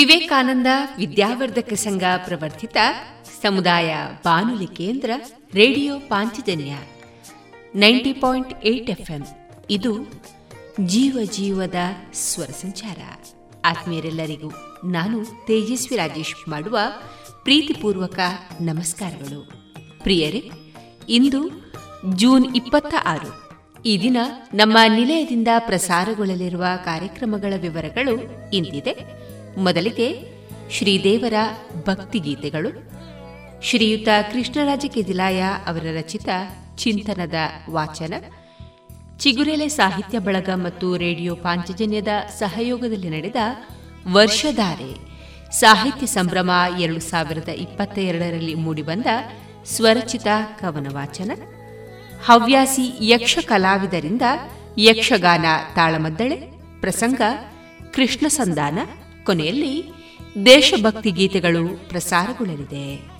ವಿವೇಕಾನಂದ ವಿದ್ಯಾವರ್ಧಕ ಸಂಘ ಪ್ರವರ್ತಿತ ಸಮುದಾಯ ಬಾನುಲಿ ಕೇಂದ್ರ radio Panchajanya ninety point eight FM. ಇದು ಜೀವ ಜೀವದ ಸ್ವರ ಸಂಚಾರ. ಆತ್ಮೀಯರೆಲ್ಲರಿಗೂ ನಾನು ತೇಜಸ್ವಿ ರಾಜೇಶ್ ಮಾಡುವ ಪ್ರೀತಿಪೂರ್ವಕ ನಮಸ್ಕಾರಗಳು. ಪ್ರಿಯರೇ, ಇಂದು ಜೂನ್ ಇಪ್ಪತ್ತ ಆರು ಈ ದಿನ ನಮ್ಮ ನಿಲಯದಿಂದ ಪ್ರಸಾರಗೊಳ್ಳಲಿರುವ ಕಾರ್ಯಕ್ರಮಗಳ ವಿವರಗಳು ಇಂದಿದೆ ಮೊದಲಿಗೆ ಶ್ರೀದೇವರ ಭಕ್ತಿಗೀತೆಗಳು. ಶ್ರೀಯುತ ಕೃಷ್ಣರಾಜ ಕೆದಿಲಾಯ ಅವರ ರಚಿತ ಚಿಂತನದ ವಾಚನ. ಚಿಗುರೆಲೆ ಸಾಹಿತ್ಯ ಬಳಗ ಮತ್ತು ರೇಡಿಯೋ ಪಾಂಚಜನ್ಯದ ಸಹಯೋಗದಲ್ಲಿ ನಡೆದ ವರ್ಷಧಾರೆ ಸಾಹಿತ್ಯ ಸಂಭ್ರಮ ಎರಡು ಸಾವಿರದ ಇಪ್ಪತ್ತ ಎರಡರಲ್ಲಿ ಮೂಡಿಬಂದ ಸ್ವರಚಿತ ಕವನ ವಾಚನ ಹವ್ಯಾಸಿ ಯಕ್ಷ ಕಲಾವಿದರಿಂದ ಯಕ್ಷಗಾನ ತಾಳಮದ್ದಳೆ. ಪ್ರಸಂಗ ಕೃಷ್ಣ ಸಂಧಾನ. ಕೊನೆಯಲ್ಲಿ ದೇಶಭಕ್ತಿ ಗೀತೆಗಳು ಪ್ರಸಾರಗೊಳ್ಳಲಿದೆ.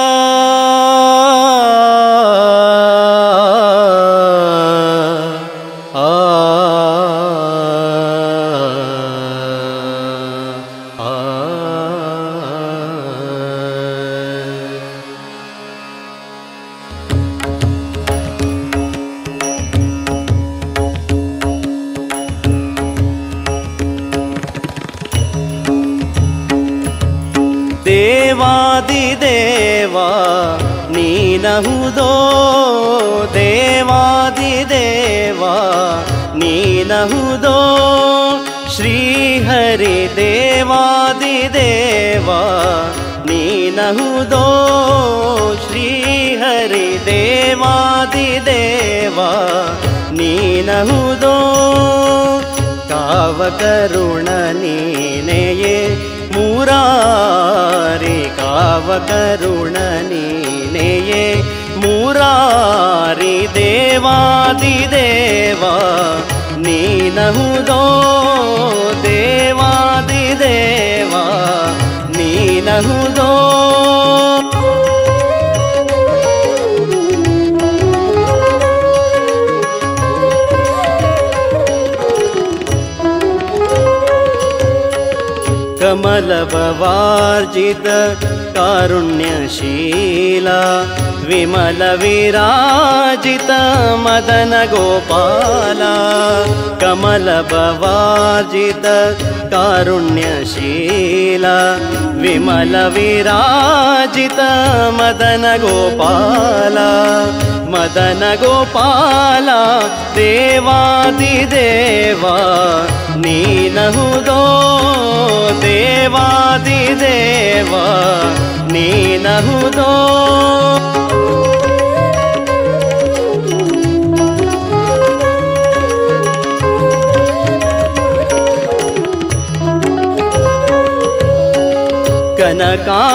नहुदो। श्रीहरिदेवादिदेवा नीनहुदो श्रीहरिदेवादिदेवा नीनहुदो काव्यरुणनीने ये मरारि काव्यरुणनी ने मरारिदेवादिदेवा ನೀನಹುದೋ ದೇವಾದಿ ದೇವ ನೀನಹುದೋ ಕಮಲಭವಾರ್ಜಿತ ಕಾರುಣ್ಯಶೀಲ विमलविराजित मदनगोपाला कमलभवार्जित कारुण्यशीला विमलविराजित मदनगोपाला मदनगोपाला देवादिदेवा नीनहुदो देवादिदेवा नीनहुदो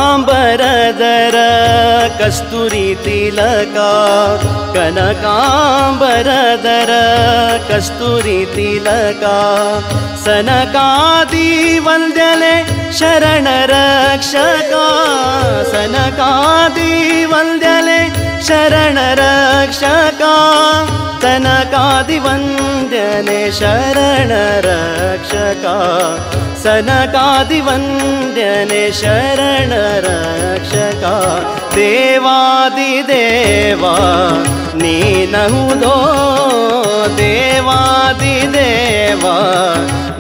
ಕನಕಾಂಬರದರ ಕಸ್ತೂರಿ ತಿಲಕ ಕನಕಾಂಬರದರ ಕಸ್ತೂರಿ ತಿಲಕ ಸನಕಾದಿ ವಂದಲೆ शरणरक्षका सनकादिवन्दले शरणरक्षका सनकादिवन्द्यले शरणरक्षका सनकादिवन्दने शरणरक्षका देवादिदेवा नीनहुदो देवादिदेवा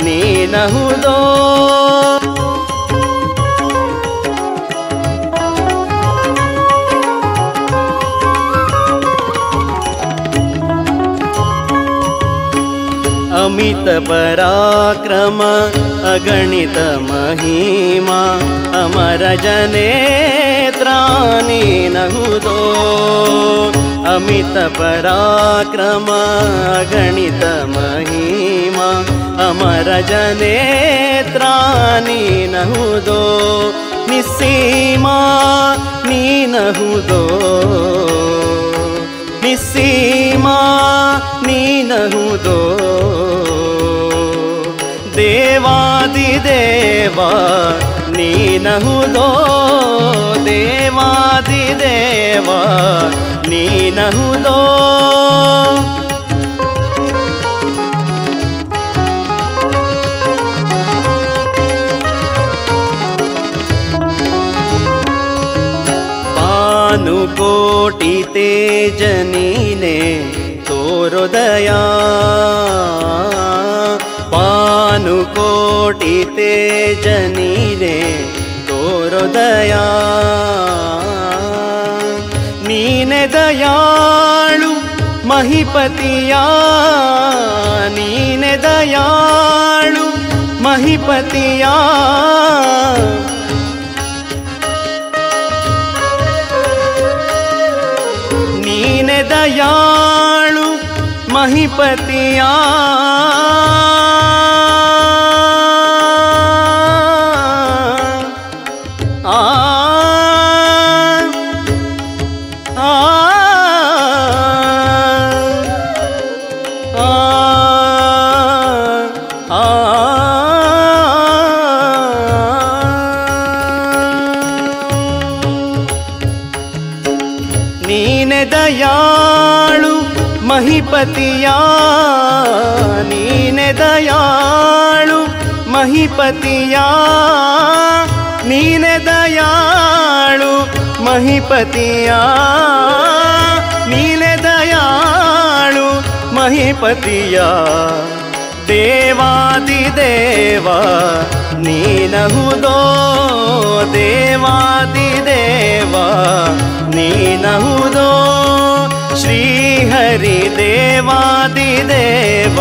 नीनहु दो पराक्रम अगणित महिमा अमर जनेत्राणि नहुदो अमित पराक्रम अगणित महिमा अमर जनेत्राणि नहुदो निस्सीमा नीनहुदो निस्सीमा नीनहुदो देवादिदेवा नीनहुदो देवादिदेवा नीनहुदो भानुकोटि तेजनीने तोरोदया ದಯಾ ನೀನೆ ದಯಾಳು ಮಹಿಪತಿಯ? ನೀನೆ ದಯಾಳು ಮಹಿಪತಿಯ? ನೀನೆ ದಯಾಳು ಮಹಿಪತಿಯ? ಮಹಿಪತಿಯ, ನೀನೆ ದಯಾಳು ಮಹಿಪತಿಯ, ನೀನೆ ದಯಾಳು ಮಹಿಪತಿಯ. ದೇವಾದಿ ದೇವ ನೀನಹುದೋ ದೇವಾದಿ ದೇವ ನೀನಹುದೋ ಶ್ರೀಹರಿ ದೇವಾದಿ ದೇವ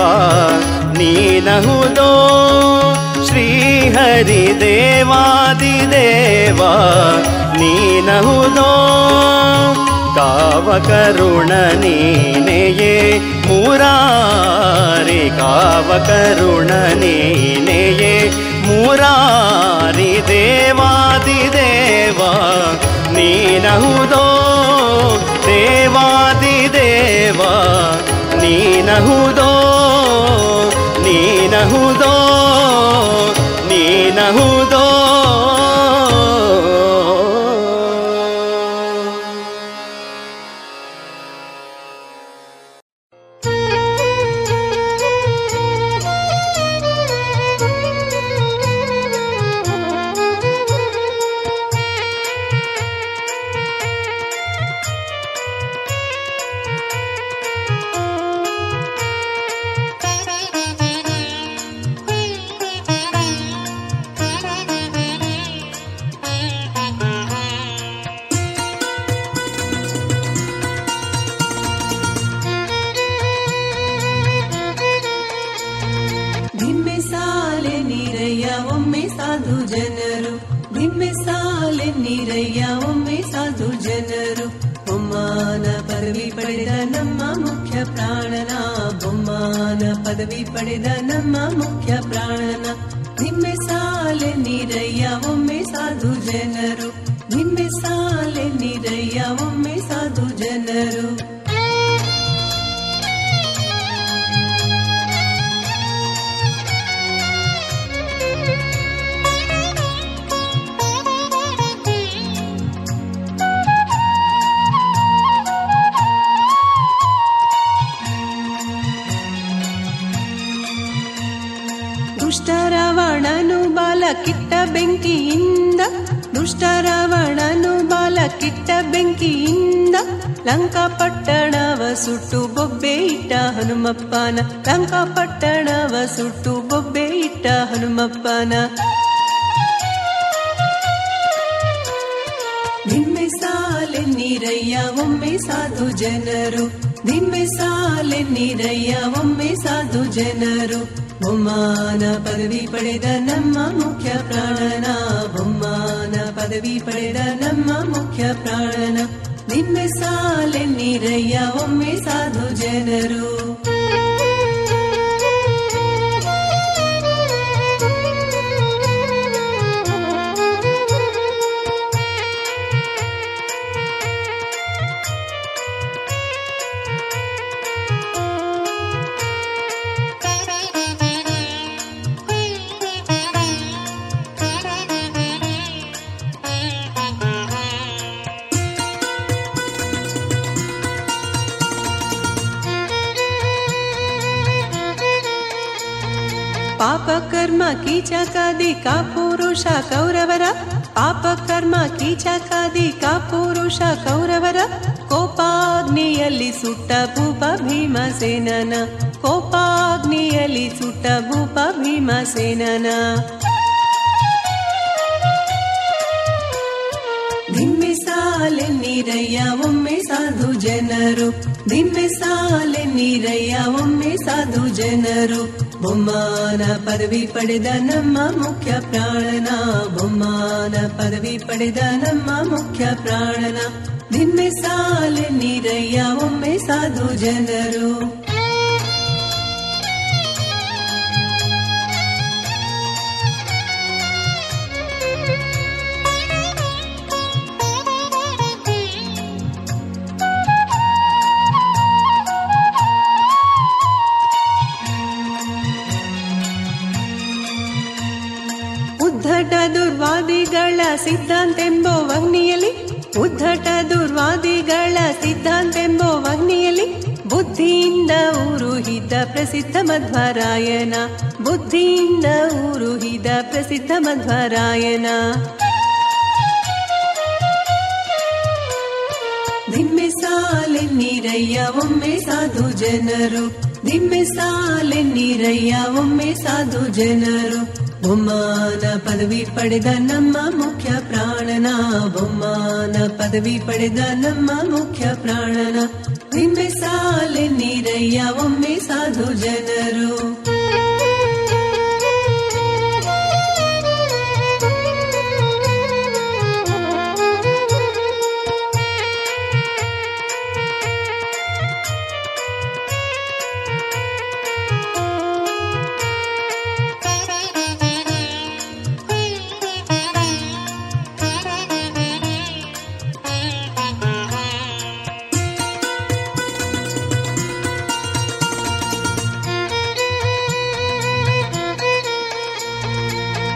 ನೀನಹುದೋ श्री हरि देवादिदेवा नीनहुदो। कावकरुण ये मुरारि कावकरुण नीनये मुरारि देवादिदेवा देवा देवादिदेवा नीनहुदो। ನೀನಹುದೋ ನೀನಹುದೋ ಪ್ರಾಣನ. ನಿಮ್ಮೆ ಸಾಲೆ ನಿರಯ್ಯ ಒಮ್ಮೆ ಸಾಧು ಜನರು. ನಿಮ್ಮೆ ಸಾಲೆ ನಿರಯ್ಯ ಒಮ್ಮೆ ಸಾಧು ಜನರು. ಕಿಟ್ಟ ಬೆಂಕಿಯಿಂದ, ದುಷ್ಟರವಣನು ಬಾಲ ಕಿಟ್ಟ ಬೆಂಕಿಯಿಂದ ಲಂಕಾಪಟ್ಟಣವ ಸುಟ್ಟು ಬೊಬ್ಬೆ ಇಟ್ಟ ಹನುಮಪ್ಪನ ಲಂಕಾಪಟ್ಟಣವ ಸುಟ್ಟು ಬೊಬ್ಬೆ ಇಟ್ಟ ಹನುಮಪ್ಪನ. ನಿಮ್ಮೆ ಸಾಲೆ ನೀರಯ್ಯ, ಒಮ್ಮೆ ಸಾಧು ಜನರು ನಿಮ್ಮೆ ಸಾಲೆ ನೀರಯ್ಯ, ಒಮ್ಮೆ ಸಾಧು ಜನರು. ಬೊಮ್ಮಾನ ಪದವಿ ಪಡೆದ ನಮ್ಮ ಮುಖ್ಯ ಪ್ರಾಣನ. ಬೊಮ್ಮಾನ ಪದವಿ ಪಡೆದ ನಮ್ಮ ಮುಖ್ಯ ಪ್ರಾಣನ. ನಿಮ್ಮೆ ಸಾಲೆ ನೀರಯ್ಯ, ಒಮ್ಮೆ ಸಾಧು ಜನರು. ಪುರುಷ ಕೌರವರ, ಪಾಪ ಕರ್ಮ ಕೀಚಕಾದಿ ಕಾ ಪುರುಷ ಕೌರವರ, ಕೋಪಾಗ್ನಿಯಲ್ಲಿ ಸುಟ್ಟ ಭೂಪ ಭೀಮಸೇನನ, ಕೋಪಾಗ್ನಿಯಲ್ಲಿ ಸುಟ್ಟ ಭೂಪ ಭೀಮಸೇನನ. ದಿಮ್ಮೆ ಸಾಲೆ ನೀರಯ್ಯ, ಒಮ್ಮೆ ಸಾಧು ಜನರು. ದಿಮ್ಮೆ ಸಾಲೆ ನೀರಯ್ಯ, ಒಮ್ಮೆ ಸಾಧು ಜನರು. ಬೊಮ್ಮಾನ ಪದವಿ ಪಡೆದ ನಮ್ಮ ಮುಖ್ಯ ಪ್ರಾಣನ, ಬೊಮ್ಮಾನ ಪದವಿ ಪಡೆದ ನಮ್ಮ ಮುಖ್ಯ ಪ್ರಾಣನ. ನಿನ್ನೆ ಸಾಲೆ ನೀರಯ್ಯ, ಒಮ್ಮೆ ಸಾಧು ಜನರು. ದುರ್ವಾದಿಗಳ ಸಿದ್ಧಾಂತೆಂಬೋ ವಗ್ನಿಯಲ್ಲಿ ಉದ್ಧಟ ದುರ್ವಾದಿಗಳ ಸಿದ್ಧಾಂತೆಂಬೋ ವಗ್ನಿಯಲ್ಲಿ ಬುದ್ಧಿಯಿಂದ ಊರುಹಿದ ಪ್ರಸಿದ್ಧ ಮಧ್ವರಾಯನ, ಬುದ್ಧಿಯಿಂದ ಊರುಹಿದ ಪ್ರಸಿದ್ಧ ಮಧ್ವರಾಯನ. ನಿಮ್ಮೆ ಸಾಲೆ ನೀರಯ್ಯ, ಒಮ್ಮೆ ಸಾಧು ಜನರು. ದಿಮ್ಮೆ ಸಾಲೆ ನೀರಯ್ಯ, ಒಮ್ಮೆ ಸಾಧು ಜನರು. ಬೊಮ್ಮಾನ ಪದವಿ ಪಡೆದ ನಮ್ಮ ಮುಖ್ಯ ಪ್ರಾಣನ ಬೊಮ್ಮಾನ ಪದವಿ ಪಡೆದ ನಮ್ಮ ಮುಖ್ಯ ಪ್ರಾಣನ ದಿಮ್ಮೆ ಸಾಲೆ ನೀರಯ್ಯ ಒಮ್ಮೆ ಸಾಧು ಜನರು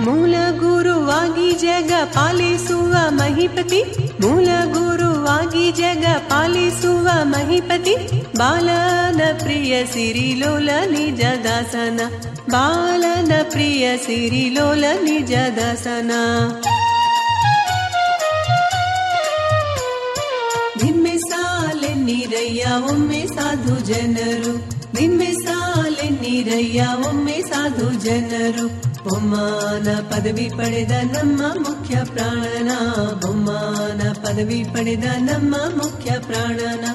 ಮೂಲ ಗುರುವಾಗಿ ಜಗ ಪಾಲಿಸುವ ಮಹಿಪತಿ, ಮೂಲ ಗುರುವಾಗಿ ಜಗ ಪಾಲಿಸುವ ಮಹಿಪತಿ, ಬಾಲನ ಪ್ರಿಯ ಸಿರಿಲೋಲ ನಿಜ ದಾಸನ ಬಾಲನ ಪ್ರಿಯ ಸಿರಿಲೋಲ ನಿಜ ದಾಸನ ನಿಮ್ಮೆ ಸಾಲೆ ನೀರಯ್ಯ, ಒಮ್ಮೆ ಸಾಧು ಜನರು ನಿಮ್ಮೆ ಸಾಲೆ ನೀರಯ್ಯ, ಒಮ್ಮೆ ಸಾಧು ಜನರು. ಬೊಮ್ಮಾನ ಪದವಿ ಪಡೆದ ನಮ್ಮ ಮುಖ್ಯ ಪ್ರಾಣನ. ಬೊಮ್ಮಾನ ಪದವಿ ಪಡೆದ ನಮ್ಮ ಮುಖ್ಯ ಪ್ರಾಣನ.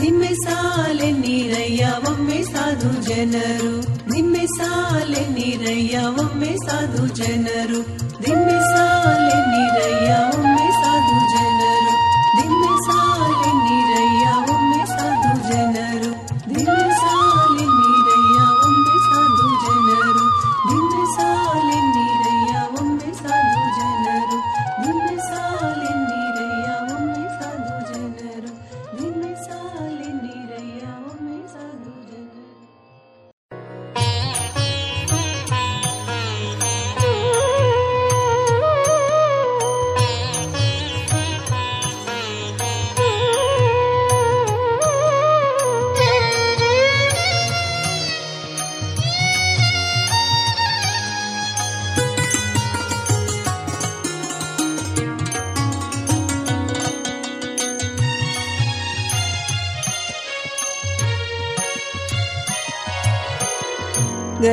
ನಿಮ್ಮೆ ಸಾಲೆ ನೀರಯ್ಯ, ಒಮ್ಮೆ ಸಾಧು ಜನರು. ನಿಮ್ಮೆ ಸಾಲೆ ನೀರಯ್ಯ, ಒಮ್ಮೆ ಸಾಧು ಜನರು. ನಿಮ್ಮೆ ಸಾಲೆ ನೀರಯ್ಯ, ಒಮ್ಮೆ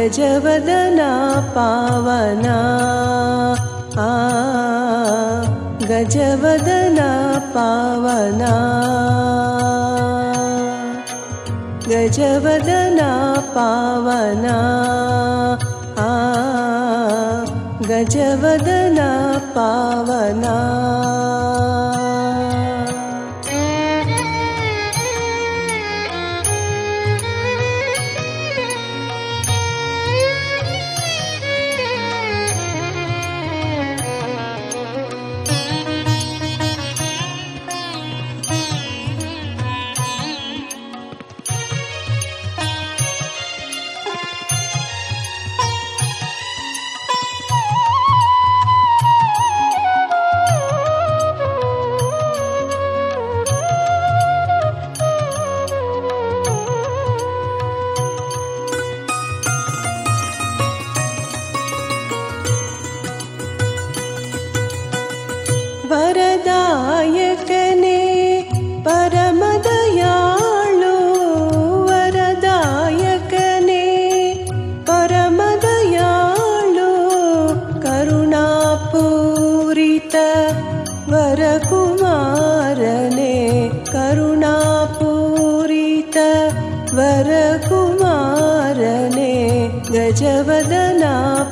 गजवदना पावना आ गजवदना पावना गजवदना पावना आ गजवदना पावना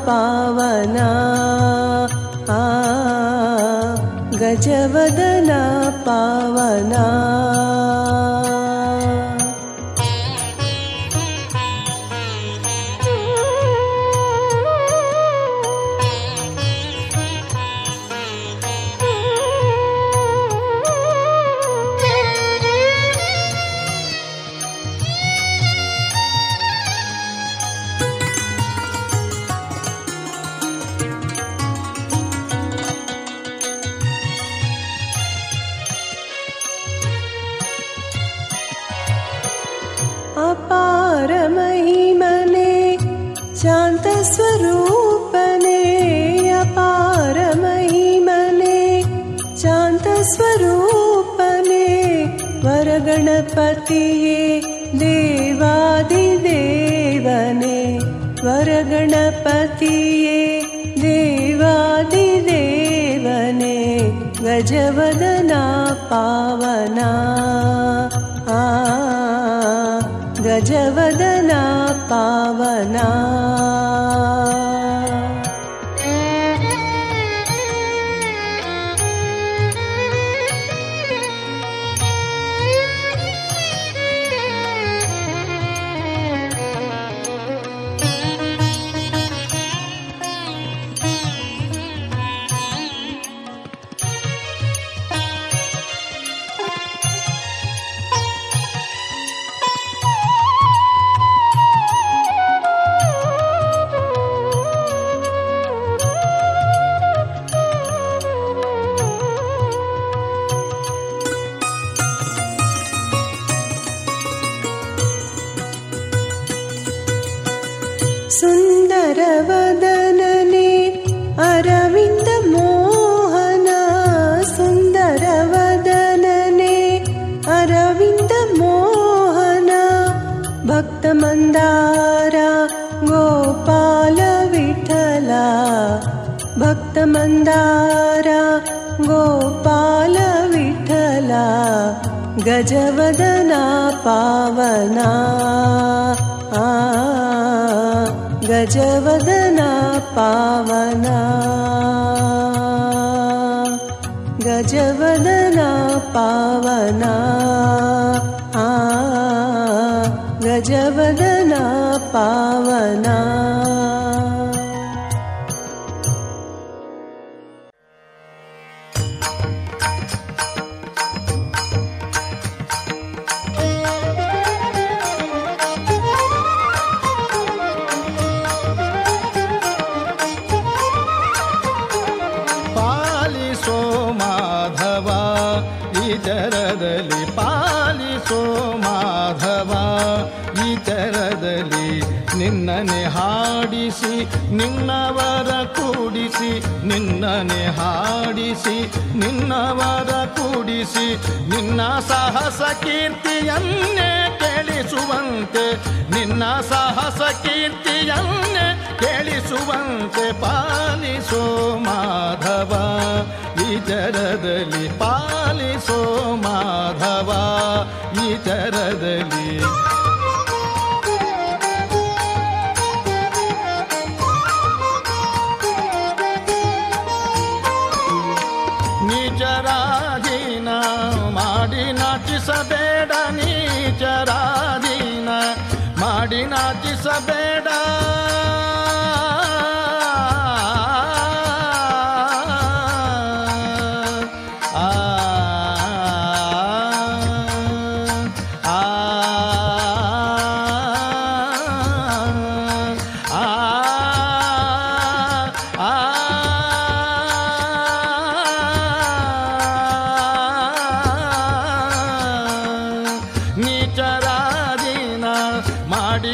पावना। आ गजवदना पावना वरगणपतिये देवादिदेवने वरगणपतिये देवादिदेवने गजवदना पावना। आ गजवदना पावना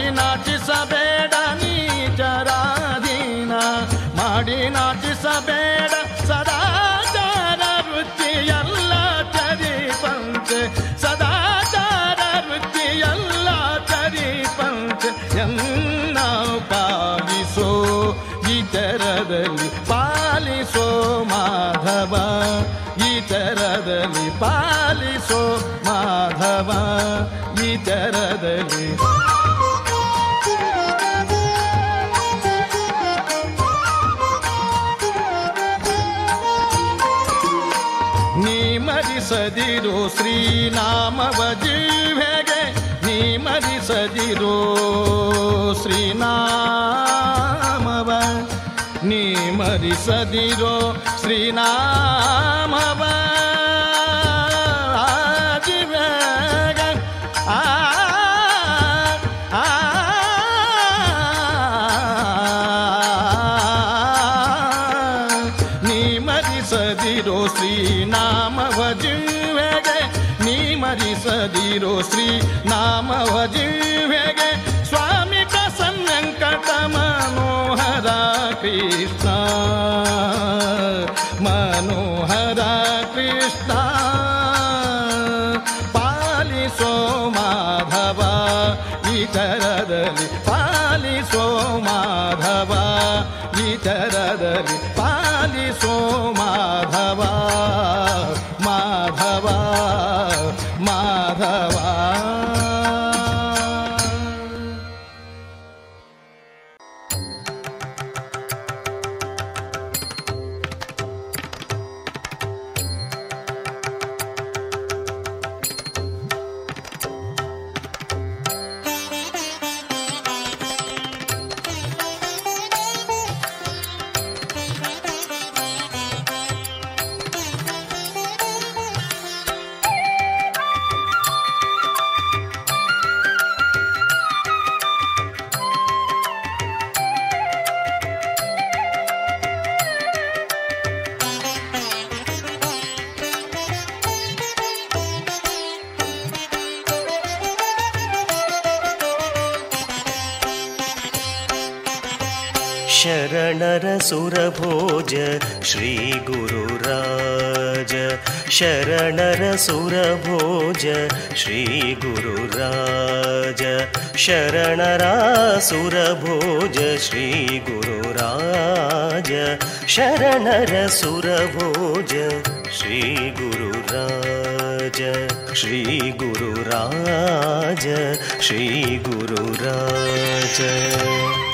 ನಾಚಿಸಬೇಡ, ನೀಚರಾಧೀನ. ಮಾಡಿ ನಾಚಿಸಬೇಡ, ಸದಾಚಾರ ವೃತ್ತಿಯಲ್ಲ ಚರಿ ಪಂಚೆ ಸದಾಚಾರ ವೃತ್ತಿಯಲ್ಲ ಚರಿ ಪಂಚೆ ಎನ್ನ ಪಾಲಿಸೋ ಇತರದಲ್ಲಿ ಪಾಲಿಸೋ ಮಾಧವ. ಇತರದಲ್ಲಿ ಪಾಲಿಸೋ ಮಾಧವ. ಇತರದಲ್ಲಿ ನೀ ಶ್ರೀನಾಮವ ಜಿಹ್ವೆಗೆ ನೀ ಮರಿಸದಿರೋ ಶ್ರೀನಾಮವ ನೀ ಮರಿಸದಿರೋ ಶ್ರೀನಾಮವ ನಾಮವ ಜಿಹ್ವೆಗೆ ಸ್ವಾಮಿ ಪ್ರಸನ್ನ ವೆಂಕಟ ಮನೋಹರ ಕೃಷ್ಣ ಮನೋಹರ ಕೃಷ್ಣ शरणरसुरभोज श्रीगुरुराज। शरणरसुरभोज श्रीगुरुराज। शरणरासुरभोज श्रीगुरुराज। शरणरसुरभोज श्रीगुरुराज। श्रीगुरुराज श्रीगुरुराज। श्री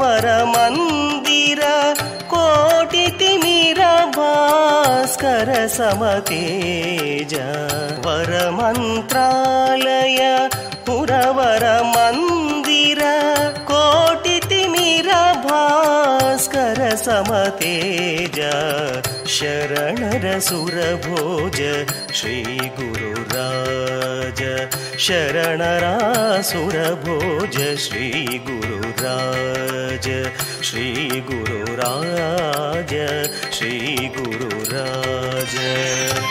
वरमन्दिर कोटितिमिर भास्कर समतेज। वरमन्त्रालय पुरवर मन्दिर कोटिति मिरभास्कर समतेज। शरणरसुरभोज श्रीगुरुराज शरणरासुरभोज श्रीगुरुराज श्रीगुरुराज श्रीगुरुराज श्री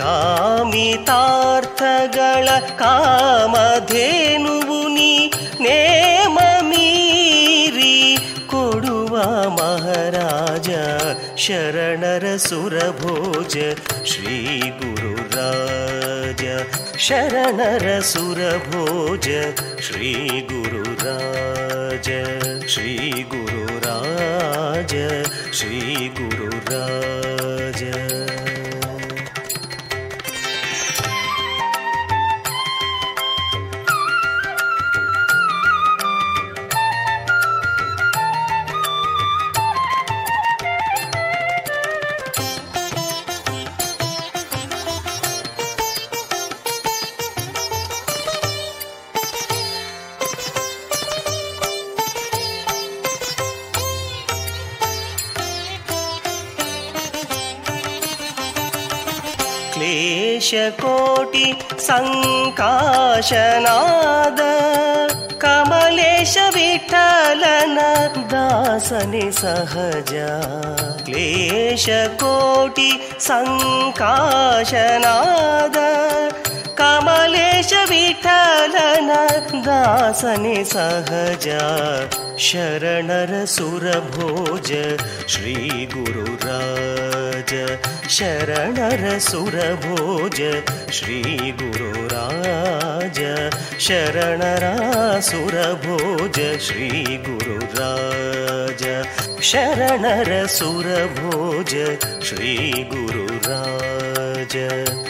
ಕಾಮಿತಾರ್ಥಗಳ ಕಾಮಧೇನುವು ನೀ ನೇಮ ಮೀರಿ ಕೊಡುವ ಮಹಾರಾಜ ಶರಣರ ಸುರಭೋಜ ಶ್ರೀ ಗುರುರಾಜ ಶರಣರ ಸುರಭೋಜ ಶ್ರೀ ಗುರುರಾಜ ಶ್ರೀ ಗುರುರಾಜ ಶ್ರೀ सङ्काशनाद। कमलेश विठलन दासनि सहज। क्लेशकोटि सङ्काशनाद। कमलेश विठलन दासनि सहज। शरणर सुरभोज ज शरणरसुरभोज श्रीगुरुराज शरणरासुरभोज श्रीगुरुराज शरणरसुरभोज श्रीगुरुराज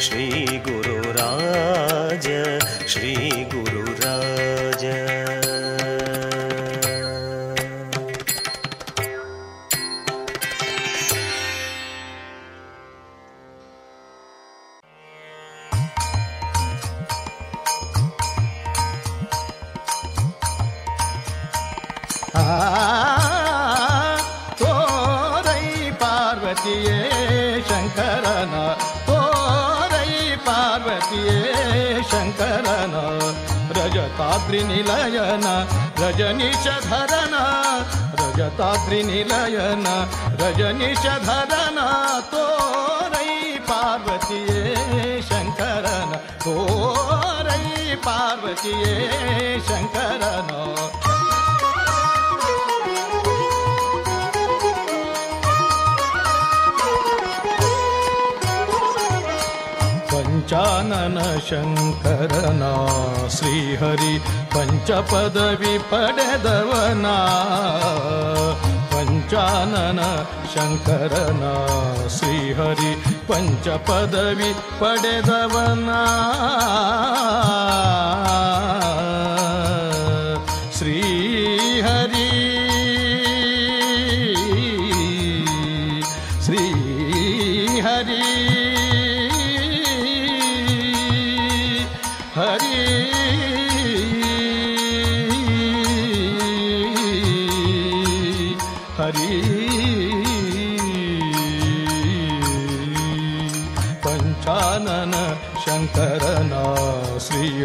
श्रीगुरुराज श्रीगुरु ि रजनीशधरन रजनीश रजनीशधरन तोरै पार्वतीये शङ्करन तोरै पार्वतीये तोरी शङ्कर ಪಾರ್ವತಿಯೇ ಶಂಕರನ ಪಂಚಾನನ ಶಂಕರನ ಶ್ರೀಹರಿ ಪಂಚಪದವಿ ಪಡೆದವನ ಪಂಚಾನನ ಶಂಕರನ ಶ್ರೀಹರಿ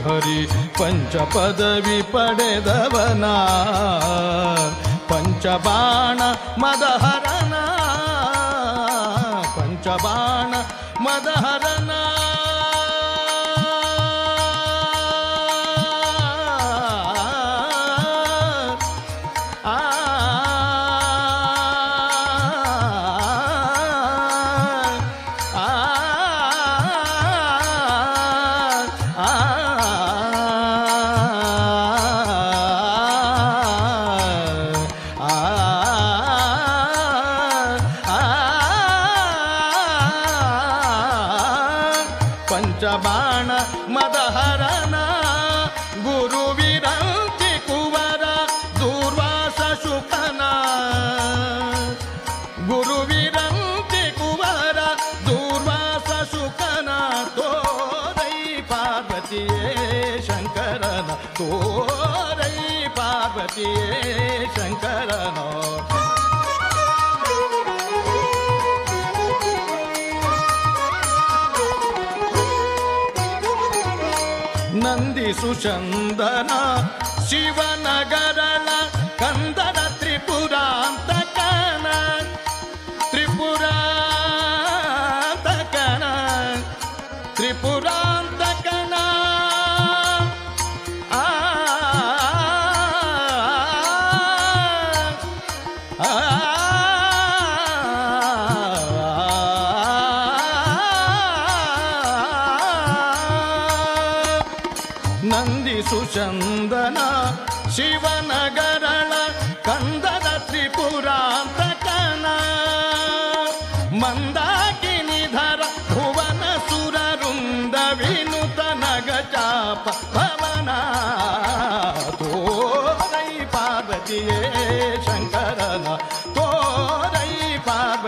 ಶ್ರೀಹರಿ ಪಂಚಪದವಿ ಪಡೆದವನ. ಪಂಚಬಾಣ ಮದಹರನ. ಪಂಚಬಾಣ ಮದಹರನ.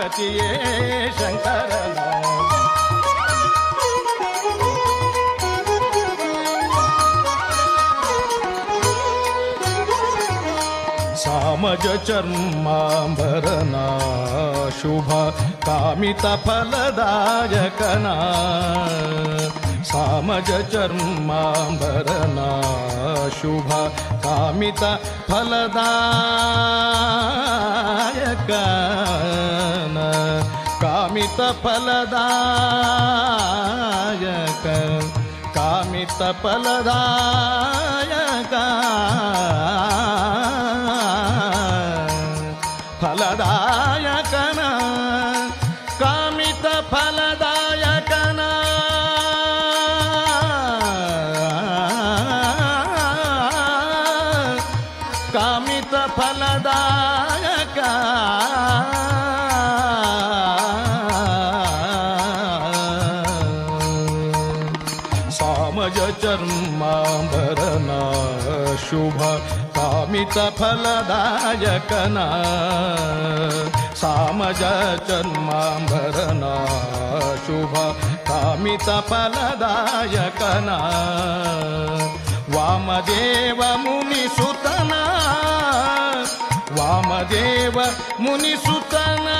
ಗಣಪತಿಯೇ ಶಂಕರನು ಸಾಮಜ ಚರ್ಮಾಂಬರನ ಶುಭ ಕಾಮಿತ ಫಲದಾಯಕನ ಸಾಮಜ ಚರ್ಮಾಂಬರನ ಶುಭ ಕಾಮಿತ ಫಲದಾಯಕ ಕಾಮಿತ ಫಲದಾಯಕ ಕಾಮಿತ ಫಲದಾಯಕ. ಫಲದಾಯ शुभ कामि तफलदायकना शामजन्मा भरणा शुभ कामि तफलदायकना वमदेव मुनि वामदेव मुनिसुतना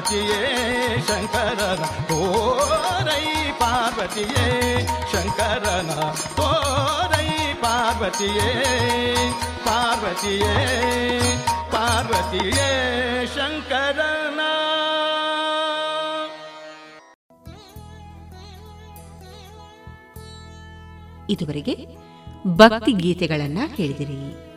ಪಾರ್ವತಿಯೇ ಶಂಕರನ ತೋರೈ ಪಾರ್ವತಿಯೇ ಶಂಕರನ ತೋರೈ ಪಾರ್ವತಿಯೇ ಪಾರ್ವತಿಯೇ ಪಾರ್ವತಿಯೇ ಶಂಕರನ. ಇದುವರೆಗೆ ಭಕ್ತಿ ಗೀತೆಗಳನ್ನು ಕೇಳಿದಿರಿ.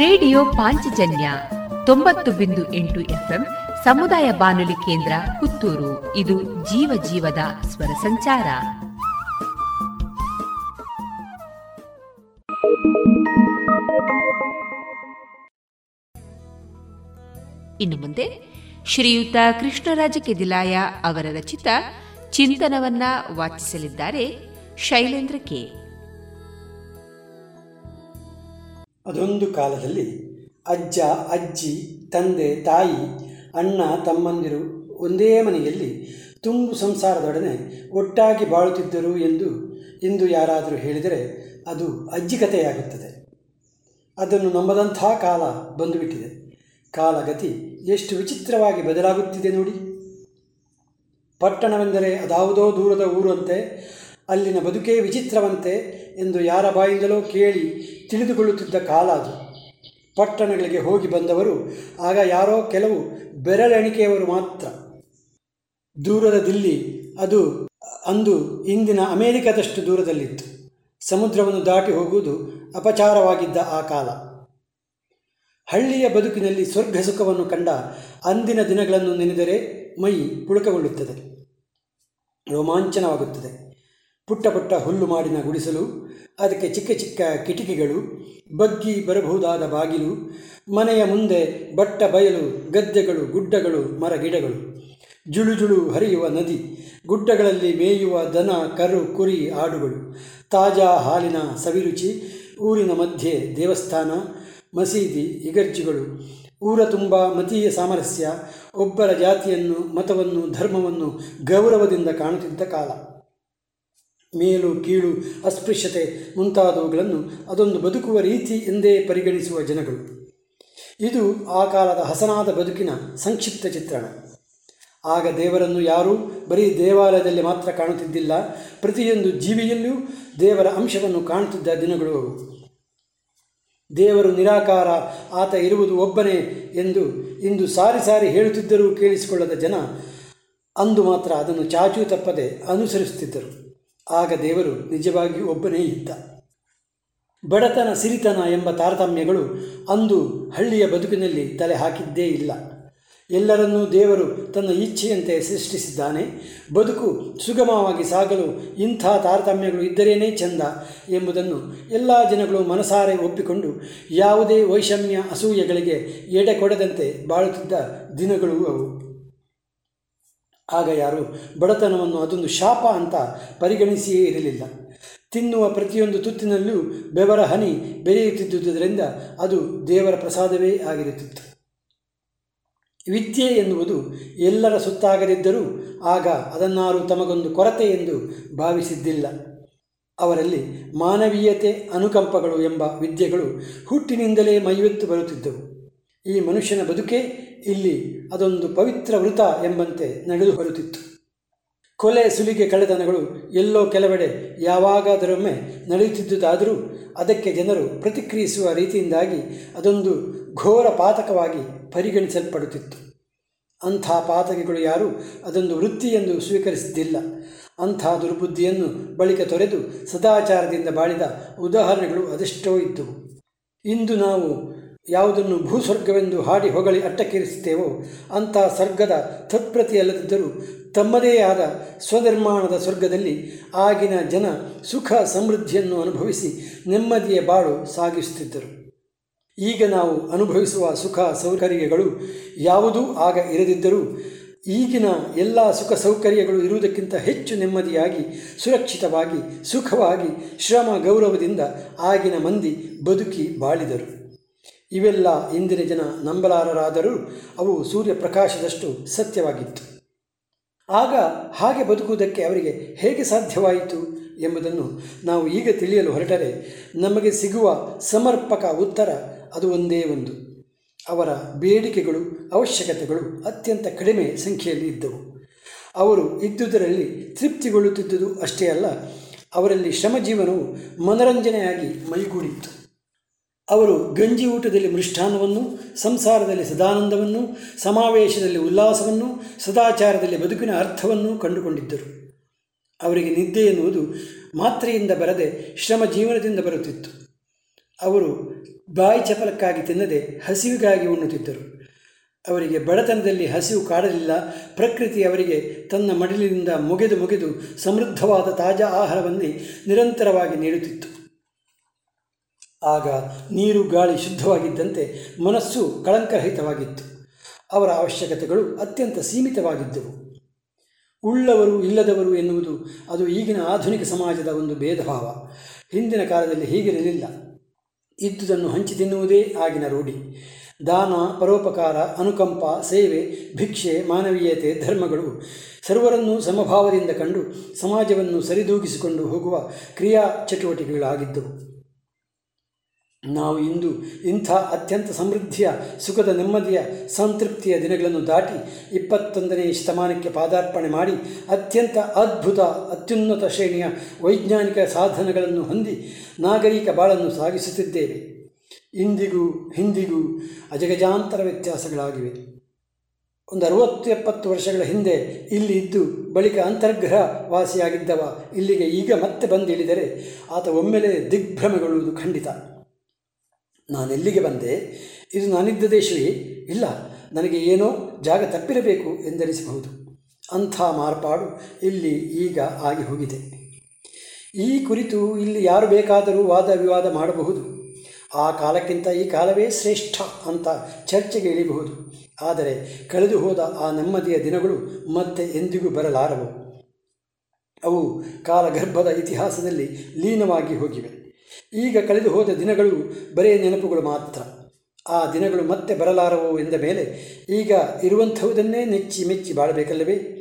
ರೇಡಿಯೋ ಪಾಂಚಜನ್ಯ ತೊಂಬತ್ತು ಬಿಂದು ಎಂಟು ಎಫ್ಎಂ ಸಮುದಾಯ ಬಾನುಲಿ ಕೇಂದ್ರ ಪುತ್ತೂರು. ಇದು ಜೀವ ಜೀವದ ಸ್ವರ ಸಂಚಾರ. ಇನ್ನು ಮುಂದೆ ಶ್ರೀಯುತ ಕೃಷ್ಣರಾಜ ಕೆದಿಲಾಯ ಅವರ ರಚಿತ ಚಿಂತನವನ್ನ ವಾಚಿಸಲಿದ್ದಾರೆ ಶೈಲೇಂದ್ರ ಕೆ. ಅದೊಂದು ಕಾಲದಲ್ಲಿ ಅಜ್ಜ, ಅಜ್ಜಿ, ತಂದೆ, ತಾಯಿ, ಅಣ್ಣ, ತಮ್ಮಂದಿರು ಒಂದೇ ಮನೆಯಲ್ಲಿ ತುಂಬು ಸಂಸಾರದೊಡನೆ ಒಟ್ಟಾಗಿ ಬಾಳುತ್ತಿದ್ದರು ಎಂದು ಇಂದು ಯಾರಾದರೂ ಹೇಳಿದರೆ ಅದು ಅಜ್ಜಿ ಕಥೆಯಾಗುತ್ತದೆ. ಅದನ್ನು ನಂಬದಂಥ ಕಾಲ ಬಂದುಬಿಟ್ಟಿದೆ. ಕಾಲಗತಿ ಎಷ್ಟು ವಿಚಿತ್ರವಾಗಿ ಬದಲಾಗುತ್ತಿದೆ ನೋಡಿ. ಪಟ್ಟಣವೆಂದರೆ ಅದಾವುದೋ ದೂರದ ಊರಂತೆ ಅಲ್ಲಿನ ಬದುಕೇ ವಿಚಿತ್ರವಂತೆ ಎಂದು ಯಾರ ಬಾಯಿಂದಲೋ ಕೇಳಿ ತಿಳಿದುಕೊಳ್ಳುತ್ತಿದ್ದ ಕಾಲ ಅದು. ಪಟ್ಟಣಗಳಿಗೆ ಹೋಗಿ ಬಂದವರು, ಆಗ ಯಾರೋ ಕೆಲವು ಬೆರಳೆಣಿಕೆಯವರು ಮಾತ್ರ. ದೂರದ ದಿಲ್ಲಿ, ಅದು ಅಂದು ಇಂದಿನ ಅಮೇರಿಕದಷ್ಟು ದೂರದಲ್ಲಿತ್ತು. ಸಮುದ್ರವನ್ನು ದಾಟಿ ಹೋಗುವುದು ಅಪಚಾರವಾಗಿದ್ದ ಆ ಕಾಲ. ಹಳ್ಳಿಯ ಬದುಕಿನಲ್ಲಿ ಸ್ವರ್ಗ ಸುಖವನ್ನು ಕಂಡ ಅಂದಿನ ದಿನಗಳನ್ನು ನೆನೆದರೆ ಮೈ ಪುಳಕಗೊಳ್ಳುತ್ತದೆ. ರೋಮಾಂಚನವಾಗುತ್ತದೆ. ಪುಟ್ಟ ಪುಟ್ಟ ಹುಲ್ಲು ಮಾಡಿನ ಗುಡಿಸಲು, ಅದಕ್ಕೆ ಚಿಕ್ಕ ಚಿಕ್ಕ ಕಿಟಕಿಗಳು, ಬಗ್ಗಿ ಬರಬಹುದಾದ ಬಾಗಿಲು, ಮನೆಯ ಮುಂದೆ ಬಟ್ಟ ಬಯಲು, ಗದ್ದೆಗಳು, ಗುಡ್ಡಗಳು, ಮರ ಗಿಡಗಳು. ಜುಳು ಜುಳು ಹರಿಯುವ ನದಿ, ಗುಡ್ಡಗಳಲ್ಲಿ ಮೇಯುವ ದನ, ಕರು, ಕುರಿ, ಆಡುಗಳು. ತಾಜಾ ಹಾಲಿನ ಸವಿರುಚಿ, ಊರಿನ ಮಧ್ಯೆ ದೇವಸ್ಥಾನ, ಮಸೀದಿ, ಇಗರ್ಜಿಗಳು. ಊರ ತುಂಬ ಮತೀಯ ಸಾಮರಸ್ಯ, ಒಬ್ಬರ ಜಾತಿಯನ್ನು, ಮತವನ್ನು, ಧರ್ಮವನ್ನು ಗೌರವದಿಂದ ಕಾಣುತ್ತಿದ್ದ ಕಾಲ. ಮೇಲು ಕೀಳು ಅಸ್ಪೃಶ್ಯತೆ ಮುಂತಾದವುಗಳನ್ನು ಅದೊಂದು ಬದುಕುವ ರೀತಿ ಎಂದೇ ಪರಿಗಣಿಸುವ ಜನಗಳು. ಇದು ಆ ಕಾಲದ ಹಸನಾದ ಬದುಕಿನ ಸಂಕ್ಷಿಪ್ತ ಚಿತ್ರಣ. ಆಗ ದೇವರನ್ನು ಯಾರೂ ಬರೀ ದೇವಾಲಯದಲ್ಲಿ ಮಾತ್ರ ಕಾಣುತ್ತಿದ್ದಿಲ್ಲ, ಪ್ರತಿಯೊಂದು ಜೀವಿಯಲ್ಲೂ ದೇವರ ಅಂಶವನ್ನು ಕಾಣುತ್ತಿದ್ದ ದಿನಗಳು ದೇವರು ನಿರಾಕಾರ, ಆತ ಇರುವುದು ಒಬ್ಬನೇ ಎಂದು ಇಂದು ಸಾರಿ ಸಾರಿ ಹೇಳುತ್ತಿದ್ದರೂ ಕೇಳಿಸಿಕೊಳ್ಳದ ಜನ ಅಂದು ಮಾತ್ರ ಅದನ್ನು ಚಾಚೂ ತಪ್ಪದೆ ಅನುಸರಿಸುತ್ತಿದ್ದರು. ಆಗ ದೇವರು ನಿಜವಾಗಿಯೂ ಒಬ್ಬನೇ ಇದ್ದ. ಬಡತನ ಸಿರಿತನ ಎಂಬ ತಾರತಮ್ಯಗಳು ಅಂದು ಹಳ್ಳಿಯ ಬದುಕಿನಲ್ಲಿ ತಲೆ ಹಾಕಿದ್ದೇ ಇಲ್ಲ. ಎಲ್ಲರನ್ನೂ ದೇವರು ತನ್ನ ಇಚ್ಛೆಯಂತೆ ಸೃಷ್ಟಿಸಿದ್ದಾನೆ. ಬದುಕು ಸುಗಮವಾಗಿ ಸಾಗಲು ಇಂಥ ತಾರತಮ್ಯಗಳು ಇದ್ದರೇನೇ ಚೆಂದ ಎಂಬುದನ್ನು ಎಲ್ಲ ಜನಗಳು ಮನಸಾರೆ ಒಪ್ಪಿಕೊಂಡು ಯಾವುದೇ ವೈಷಮ್ಯ ಅಸೂಯೆಗಳಿಗೆ ಎಡೆ ಕೊಡದಂತೆ ಬಾಳುತ್ತಿದ್ದ ದಿನಗಳು ಅವು. ಆಗ ಯಾರು ಬಡತನವನ್ನು ಅದೊಂದು ಶಾಪ ಅಂತ ಪರಿಗಣಿಸಿಯೇ ಇರಲಿಲ್ಲ. ತಿನ್ನುವ ಪ್ರತಿಯೊಂದು ತುತ್ತಿನಲ್ಲೂ ಬೆವರ ಹನಿ ಬೆರೆಯುತ್ತಿದ್ದುದರಿಂದ ಅದು ದೇವರ ಪ್ರಸಾದವೇ ಆಗಿರುತ್ತಿತ್ತು. ವಿದ್ಯೆ ಎನ್ನುವುದು ಎಲ್ಲರ ಸುತ್ತಾಗದಿದ್ದರೂ ಆಗ ಅದನ್ನಾರು ತಮಗೊಂದು ಕೊರತೆ ಎಂದು ಭಾವಿಸಿದ್ದಿಲ್ಲ. ಅವರಲ್ಲಿ ಮಾನವೀಯತೆ ಅನುಕಂಪಗಳು ಎಂಬ ವಿದ್ಯೆಗಳು ಹುಟ್ಟಿನಿಂದಲೇ ಮೈವೆತ್ತು ಬರುತ್ತಿದ್ದವು. ಈ ಮನುಷ್ಯನ ಬದುಕೇ ಇಲ್ಲಿ ಅದೊಂದು ಪವಿತ್ರ ವೃತ ಎಂಬಂತೆ ನಡೆದು ಬರುತ್ತಿತ್ತು ಕೊಲೆ ಸುಲಿಗೆ ಕಳೆತನಗಳು ಎಲ್ಲೋ ಕೆಲವೆಡೆ ಯಾವಾಗಾದರೊಮ್ಮೆ ನಡೆಯುತ್ತಿದ್ದುದಾದರೂ ಅದಕ್ಕೆ ಜನರು ಪ್ರತಿಕ್ರಿಯಿಸುವ ರೀತಿಯಿಂದಾಗಿ ಅದೊಂದು ಘೋರ ಪಾತಕವಾಗಿ ಪರಿಗಣಿಸಲ್ಪಡುತ್ತಿತ್ತು. ಅಂಥ ಪಾತಕಿಗಳು ಯಾರೂ ಅದೊಂದು ವೃತ್ತಿ ಎಂದು ಸ್ವೀಕರಿಸಿದ್ದಿಲ್ಲ. ಅಂಥ ದುರ್ಬುದ್ಧಿಯನ್ನು ಬಳಿಕ ತೊರೆದು ಸದಾಚಾರದಿಂದ ಬಾಳಿದ ಉದಾಹರಣೆಗಳು ಅದೆಷ್ಟೋ ಇದ್ದವು. ಇಂದು ನಾವು ಯಾವುದನ್ನು ಭೂಸ್ವರ್ಗವೆಂದು ಹಾಡಿ ಹೊಗಳಿ ಅಟ್ಟಕ್ಕೇರಿಸುತ್ತೇವೋ ಅಂಥ ಸ್ವರ್ಗದ ತತ್ಪ್ರತಿಯಲ್ಲದಿದ್ದರೂ ತಮ್ಮದೇ ಆದ ಸ್ವನಿರ್ಮಾಣದ ಸ್ವರ್ಗದಲ್ಲಿ ಆಗಿನ ಜನ ಸುಖ ಸಮೃದ್ಧಿಯನ್ನು ಅನುಭವಿಸಿ ನೆಮ್ಮದಿಯ ಬಾಳು ಸಾಗಿಸುತ್ತಿದ್ದರು. ಈಗ ನಾವು ಅನುಭವಿಸುವ ಸುಖ ಸೌಕರ್ಯಗಳು ಯಾವುದೂ ಆಗ ಇರದಿದ್ದರೂ ಈಗಿನ ಎಲ್ಲ ಸುಖ ಸೌಕರ್ಯಗಳು ಇರುವುದಕ್ಕಿಂತ ಹೆಚ್ಚು ನೆಮ್ಮದಿಯಾಗಿ, ಸುರಕ್ಷಿತವಾಗಿ, ಸುಖವಾಗಿ ಶ್ರಮ ಗೌರವದಿಂದ ಆಗಿನ ಮಂದಿ ಬದುಕಿ ಬಾಳಿದರು. ಇವೆಲ್ಲ ಇಂದಿನ ಜನ ನಂಬಲಾರರಾದರೂ ಅವು ಸೂರ್ಯಪ್ರಕಾಶದಷ್ಟು ಸತ್ಯವಾಗಿತ್ತು. ಆಗ ಹಾಗೆ ಬದುಕುವುದಕ್ಕೆ ಅವರಿಗೆ ಹೇಗೆ ಸಾಧ್ಯವಾಯಿತು ಎಂಬುದನ್ನು ನಾವು ಈಗ ತಿಳಿಯಲು ಹೊರಟರೆ ನಮಗೆ ಸಿಗುವ ಸಮರ್ಪಕ ಉತ್ತರ ಅದು ಒಂದೇ ಒಂದು. ಅವರ ಬೇಡಿಕೆಗಳು, ಅವಶ್ಯಕತೆಗಳು ಅತ್ಯಂತ ಕಡಿಮೆ ಸಂಖ್ಯೆಯಲ್ಲಿ ಇದ್ದವು. ಅವರು ಇದ್ದುದರಲ್ಲಿ ತೃಪ್ತಿಗೊಳ್ಳುತ್ತಿದ್ದುದು ಅಷ್ಟೇ ಅಲ್ಲ, ಅವರಲ್ಲಿ ಶ್ರಮಜೀವನವು ಮನರಂಜನೆಯಾಗಿ ಮೈಗೂಡಿತ್ತು. ಅವರು ಗಂಜಿ ಊಟದಲ್ಲಿ ಮೃಷ್ಟಾನ್ನವನ್ನು ಸಂಸಾರದಲ್ಲಿ ಸದಾನಂದವನ್ನು, ಸಮಾವೇಶದಲ್ಲಿ ಉಲ್ಲಾಸವನ್ನು, ಸದಾಚಾರದಲ್ಲಿ ಬದುಕಿನ ಅರ್ಥವನ್ನು ಕಂಡುಕೊಂಡಿದ್ದರು. ಅವರಿಗೆ ನಿದ್ದೆ ಎನ್ನುವುದು ಮಾತ್ರೆಯಿಂದ ಬರದೆ ಶ್ರಮ ಜೀವನದಿಂದ ಬರುತ್ತಿತ್ತು. ಅವರು ಬಾಯಿ ಚಪಲಕ್ಕಾಗಿ ತಿನ್ನದೆ ಹಸಿವಿಗಾಗಿ ಉಣ್ಣುತ್ತಿದ್ದರು. ಅವರಿಗೆ ಬಡತನದಲ್ಲಿ ಹಸಿವು ಕಾಡಲಿಲ್ಲ, ಪ್ರಕೃತಿ ಅವರಿಗೆ ತನ್ನ ಮಡಿಲಿನಿಂದ ಮುಗಿದು ಮುಗಿದು ಸಮೃದ್ಧವಾದ ತಾಜಾ ಆಹಾರವನ್ನೇ ನಿರಂತರವಾಗಿ ನೀಡುತ್ತಿತ್ತು. ಆಗ ನೀರು ಗಾಳಿ ಶುದ್ಧವಾಗಿದ್ದಂತೆ ಮನಸ್ಸು ಕಳಂಕರಹಿತವಾಗಿತ್ತು. ಅವರ ಅವಶ್ಯಕತೆಗಳು ಅತ್ಯಂತ ಸೀಮಿತವಾಗಿದ್ದವು. ಉಳ್ಳವರು ಇಲ್ಲದವರು ಎನ್ನುವುದು ಅದು ಈಗಿನ ಆಧುನಿಕ ಸಮಾಜದ ಒಂದು ಭೇದಭಾವ. ಹಿಂದಿನ ಕಾಲದಲ್ಲಿ ಹೀಗಿರಲಿಲ್ಲ ಇದ್ದುದನ್ನು ಹಂಚಿ ತಿನ್ನುವುದೇ ಆಗಿನ ರೂಢಿ. ದಾನ, ಪರೋಪಕಾರ, ಅನುಕಂಪ, ಸೇವೆ, ಭಿಕ್ಷೆ, ಮಾನವೀಯತೆ, ಧರ್ಮಗಳು ಸರ್ವರನ್ನೂ ಸಮಭಾವದಿಂದ ಕಂಡು ಸಮಾಜವನ್ನು ಸರಿದೂಗಿಸಿಕೊಂಡು ಹೋಗುವ ಕ್ರಿಯಾ ಚಟುವಟಿಕೆಗಳಾಗಿದ್ದವು. ನಾವು ಇಂದು ಇಂಥ ಅತ್ಯಂತ ಸಮೃದ್ಧಿಯ, ಸುಖದ, ನೆಮ್ಮದಿಯ, ಸಂತೃಪ್ತಿಯ ದಿನಗಳನ್ನು ದಾಟಿ ಇಪ್ಪತ್ತೊಂದನೇ ಶತಮಾನಕ್ಕೆ ಪಾದಾರ್ಪಣೆ ಮಾಡಿ ಅತ್ಯಂತ ಅದ್ಭುತ, ಅತ್ಯುನ್ನತ ಶ್ರೇಣಿಯ ವೈಜ್ಞಾನಿಕ ಸಾಧನಗಳನ್ನು ಹೊಂದಿ ನಾಗರಿಕ ಬಾಳನ್ನು ಸಾಗಿಸುತ್ತಿದ್ದೇವೆ. ಇಂದಿಗೂ, ಹಿಂದಿಗೂ ಅಜಗಜಾಂತರ ವ್ಯತ್ಯಾಸಗಳಾಗಿವೆ. ಒಂದು ಅರುವತ್ತು ಎಪ್ಪತ್ತು ವರ್ಷಗಳ ಹಿಂದೆ ಇಲ್ಲಿ ಇದ್ದು ಬಳಿಕ ಅಂತರ್ಗ್ರಹ ವಾಸಿಯಾಗಿದ್ದವ ಇಲ್ಲಿಗೆ ಈಗ ಮತ್ತೆ ಬಂದಿಳಿದರೆ ಆತ ಒಮ್ಮೆಲೆ ದಿಗ್ಭ್ರಮೆಗೊಳ್ಳುವುದು ಖಂಡಿತ. ನಾನೆಲ್ಲಿಗೆ ಬಂದೆ? ಇದು ನಾನಿದ್ದ ದೇಶವೇ ಇಲ್ಲ, ನನಗೆ ಏನೋ ಜಾಗ ತಪ್ಪಿರಬೇಕು ಎಂದೆನಿಸಬಹುದು. ಅಂಥ ಮಾರ್ಪಾಡು ಇಲ್ಲಿ ಈಗ ಆಗಿ ಹೋಗಿದೆ. ಈ ಕುರಿತು ಇಲ್ಲಿ ಯಾರು ಬೇಕಾದರೂ ವಾದ ವಿವಾದ ಮಾಡಬಹುದು. ಆ ಕಾಲಕ್ಕಿಂತ ಈ ಕಾಲವೇ ಶ್ರೇಷ್ಠ ಅಂತ ಚರ್ಚೆಗೆ ಇಳಿಬಹುದು. ಆದರೆ ಕಳೆದು ಹೋದ ಆ ನೆಮ್ಮದಿಯ ದಿನಗಳು ಮತ್ತೆ ಎಂದಿಗೂ ಬರಲಾರವು. ಅವು ಕಾಲಗರ್ಭದ ಇತಿಹಾಸದಲ್ಲಿ ಲೀನವಾಗಿ ಹೋಗಿವೆ. ಈಗ ಕಳೆದು ಹೋದ ದಿನಗಳು ಬರೇ ನೆನಪುಗಳು ಮಾತ್ರ. ಆ ದಿನಗಳು ಮತ್ತೆ ಬರಲಾರವು ಎಂದ ಮೇಲೆ ಈಗ ಇರುವಂಥವುದನ್ನೇ ನೆಚ್ಚಿ ಮೆಚ್ಚಿ ಬಾಳಬೇಕಲ್ಲವೇ?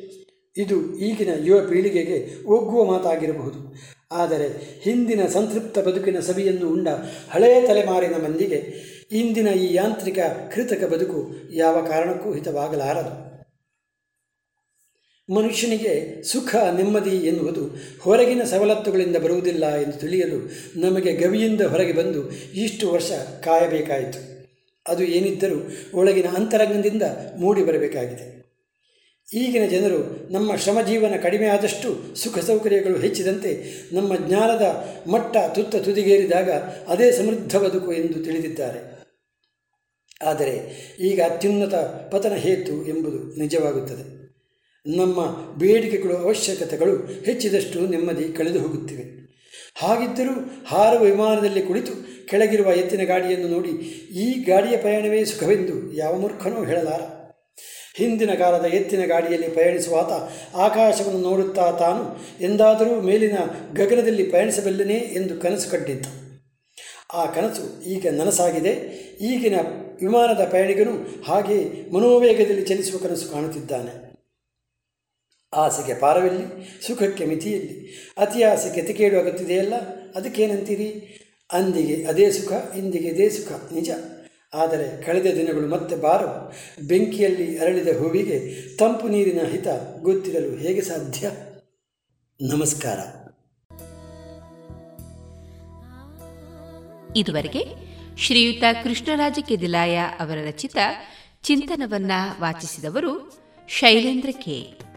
ಇದು ಈಗಿನ ಯುವ ಪೀಳಿಗೆಗೆ ಒಗ್ಗುವ ಮಾತಾಗಿರಬಹುದು. ಆದರೆ ಹಿಂದಿನ ಸಂತೃಪ್ತ ಬದುಕಿನ ಸವಿಯನ್ನು ಉಂಡ ಹಳೆಯ ತಲೆಮಾರಿನ ಮಂದಿಗೆ ಇಂದಿನ ಈ ಯಾಂತ್ರಿಕ ಕೃತಕ ಬದುಕು ಯಾವ ಕಾರಣಕ್ಕೂ ಹಿತವಾಗಲಾರದು. ಮನುಷ್ಯನಿಗೆ ಸುಖ, ನೆಮ್ಮದಿ ಎನ್ನುವುದು ಹೊರಗಿನ ಸವಲತ್ತುಗಳಿಂದ ಬರುವುದಿಲ್ಲ ಎಂದು ತಿಳಿಯಲು ನಮಗೆ ಗವಿಯಿಂದ ಹೊರಗೆ ಬಂದು ಇಷ್ಟು ವರ್ಷ ಕಾಯಬೇಕಾಯಿತು. ಅದು ಏನಿದ್ದರೂ ಒಳಗಿನ ಅಂತರಂಗದಿಂದ ಮೂಡಿ ಬರಬೇಕಾಗಿದೆ. ಈಗಿನ ಜನರು ನಮ್ಮ ಶ್ರಮಜೀವನ ಕಡಿಮೆ ಆದಷ್ಟು ಸುಖ ಸೌಕರ್ಯಗಳು ಹೆಚ್ಚಿದಂತೆ ನಮ್ಮ ಜ್ಞಾನದ ಮಟ್ಟ ತುತ್ತ ತುದಿಗೇರಿದಾಗ ಅದೇ ಸಮೃದ್ಧ ಬದುಕು ಎಂದು ತಿಳಿದಿದ್ದಾರೆ. ಆದರೆ ಈಗ ಅತ್ಯುನ್ನತ ಪತನ ಹೇತು ಎಂಬುದು ನಿಜವಾಗುತ್ತದೆ. ನಮ್ಮ ಬೇಡಿಕೆಗಳು ಅವಶ್ಯಕತೆಗಳು ಹೆಚ್ಚಿದಷ್ಟು ನೆಮ್ಮದಿ ಕಳೆದು ಹೋಗುತ್ತಿವೆ. ಹಾಗಿದ್ದರೂ ಹಾರುವ ವಿಮಾನದಲ್ಲಿ ಕುಳಿತು ಕೆಳಗಿರುವ ಎತ್ತಿನ ಗಾಡಿಯನ್ನು ನೋಡಿ, ಈ ಗಾಡಿಯ ಪ್ರಯಾಣವೇ ಸುಖವೆಂದು ಯಾವ ಮೂರ್ಖನೂ ಹೇಳಲಾರ. ಹಿಂದಿನ ಕಾಲದ ಎತ್ತಿನ ಗಾಡಿಯಲ್ಲಿ ಪ್ರಯಾಣಿಸುವಾತ ಆಕಾಶವನ್ನು ನೋಡುತ್ತಾ ತಾನು ಎಂದಾದರೂ ಮೇಲಿನ ಗಗನದಲ್ಲಿ ಪಯಣಿಸಬಲ್ಲನೇ ಎಂದು ಕನಸು ಕಟ್ಟಿದ್ದ ಆ ಕನಸು ಈಗ ನನಸಾಗಿದೆ. ಈಗಿನ ವಿಮಾನದ ಪ್ರಯಾಣಿಗನು ಹಾಗೆ ಮನೋವೇಗದಲ್ಲಿ ಚಲಿಸುವ ಕನಸು ಕಾಣುತ್ತಿದ್ದಾನೆ. ಆಸೆಗೆ ಪಾರವಿಲ್ಲಿ, ಸುಖಕ್ಕೆ ಮಿತಿಯಲ್ಲಿ. ಅತಿ ಆಸೆ ಕೆತಿಕೇಡು ಆಗುತ್ತಿದೆಯಲ್ಲ ಅದಕ್ಕೇನಂತೀರಿ? ಅಂದಿಗೆ ಅದೇ ಸುಖ, ಇಂದಿಗೆ ಅದೇ ಸುಖ, ನಿಜ. ಆದರೆ ಕಳೆದ ದಿನಗಳು ಮತ್ತೆ ಬಾರ ಬೆಂಕಿಯಲ್ಲಿ ಅರಳಿದ ಹೂವಿಗೆ ತಂಪು ನೀರಿನ ಹಿತ ಗೊತ್ತಿರಲು ಹೇಗೆ ಸಾಧ್ಯ? ನಮಸ್ಕಾರ. ಇದುವರೆಗೆ ಶ್ರೀಯುತ ಕೃಷ್ಣರಾಜ ಕೆದಿಲಾಯ ಅವರ ರಚಿತ ಚಿಂತನವನ್ನ ವಾಚಿಸಿದವರು ಶೈಲೇಂದ್ರ ಕೆ.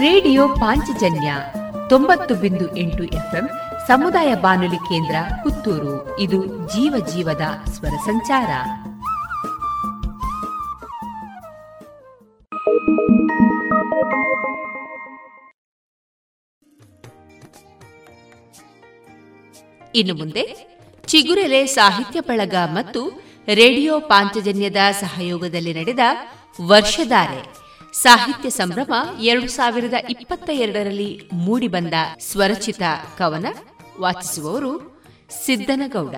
ರೇಡಿಯೋ ಪಾಂಚಜನ್ಯ ತೊಂಬತ್ತು ಬಿಂದು ಎಂಟು ಎಫ್ಎಂ ಸಮುದಾಯ ಬಾನುಲಿ ಕೇಂದ್ರ ಪುತ್ತೂರು. ಇದು ಜೀವ ಜೀವದ ಸ್ವರ ಸಂಚಾರ. ಇನ್ನು ಮುಂದೆ ಚಿಗುರೆಲೆ ಸಾಹಿತ್ಯ ಬಳಗ ಮತ್ತು ರೇಡಿಯೋ ಪಾಂಚಜನ್ಯದ ಸಹಯೋಗದಲ್ಲಿ ನಡೆದ ವರ್ಷಧಾರೆ ಸಾಹಿತ್ಯ ಸಂಭ್ರಮ ಎರಡು ಸಾವಿರದ ಇಪ್ಪತ್ತ ಎರಡರಲ್ಲಿ ಮೂಡಿಬಂದ ಸ್ವರಚಿತ ಕವನ ವಾಚಿಸುವವರು ಸಿದ್ದನಗೌಡ.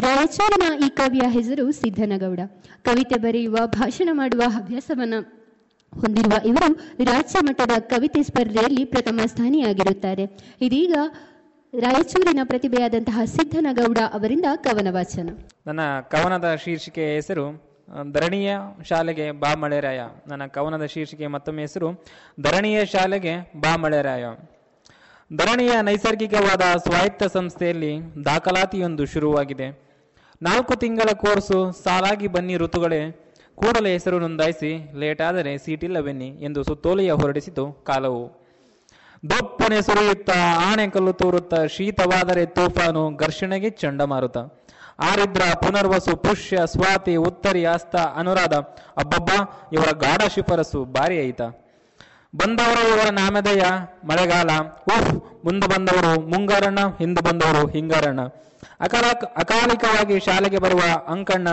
ರಾಯಚೂರಿನ ಈ ಕವಿಯ ಹೆಸರು ಸಿದ್ದನಗೌಡ. ಕವಿತೆ ಬರೆಯುವ, ಭಾಷಣ ಮಾಡುವ ಹವ್ಯಾಸವನ್ನ ಹೊಂದಿರುವ ಇವರು ರಾಜ್ಯ ಮಟ್ಟದ ಕವಿತೆ ಸ್ಪರ್ಧೆಯಲ್ಲಿ ಪ್ರಥಮ ಸ್ಥಾನಿಯಾಗಿರುತ್ತಾರೆ. ಇದೀಗ ರಾಯಚೂರಿನ ಪ್ರತಿಭೆಯಾದಂತಹ ಸಿದ್ದನಗೌಡ ಅವರಿಂದ ಕವನ ವಾಚನ ನನ್ನ ಕವನದ ಶೀರ್ಷಿಕೆ ಹೆಸರು ಧರಣಿಯ ಶಾಲೆಗೆ ಬಾ ಮಳೆರಾಯ ನನ್ನ ಕವನದ ಶೀರ್ಷಿಕೆ ಮತ್ತೊಮ್ಮೆ ಹೆಸರು, ಧರಣಿಯ ಶಾಲೆಗೆ ಬಾ ಮಳೆರಾಯ ಧರಣಿಯ ನೈಸರ್ಗಿಕವಾದ ಸ್ವಾಯತ್ತ ಸಂಸ್ಥೆಯಲ್ಲಿ ದಾಖಲಾತಿಯೊಂದು ಶುರುವಾಗಿದೆ. ನಾಲ್ಕು ತಿಂಗಳ ಕೋರ್ಸು ಸಾಲಾಗಿ ಬನ್ನಿ ಋತುಗಳೇ, ಕೂಡಲೇ ಹೆಸರು ನೋಂದಾಯಿಸಿ, ಲೇಟಾದರೆ ಸೀಟಿಲ್ಲ ಬನ್ನಿ ಎಂದು ಸುತ್ತೋಲೆಯ ಹೊರಡಿಸಿತು ಕಾಲವು. ದೊಪ್ಪನೆ ಸುರಿಯುತ್ತ ಆಣೆಕಲ್ಲು ತೋರುತ್ತ, ಶೀತವಾದರೆ ತೂಫಾನು, ಘರ್ಷಣೆಗೆ ಚಂಡಮಾರುತ ಆರಿದ್ರ, ಪುನರ್ವಸು, ಪುಷ್ಯ, ಸ್ವಾತಿ, ಉತ್ತರಿ, ಆಸ್ತ, ಅನುರಾಧ. ಅಬ್ಬಬ್ಬ, ಇವರ ಗಾಢ ಶಿಫರಸು ಭಾರಿ ಐತ. ಬಂದವರು ಇವರ ನಾಮದಯ ಮಳೆಗಾಲ. ಉಫ್, ಮುಂದೆ ಬಂದವರು ಮುಂಗಾರಣ್ಣ ಹಿಂದೆ ಬಂದವರು ಹಿಂಗಾರಣ್ಣ ಅಕಾಲ ಅಕಾಲಿಕವಾಗಿ ಶಾಲೆಗೆ ಬರುವ ಅಂಕಣ್ಣ,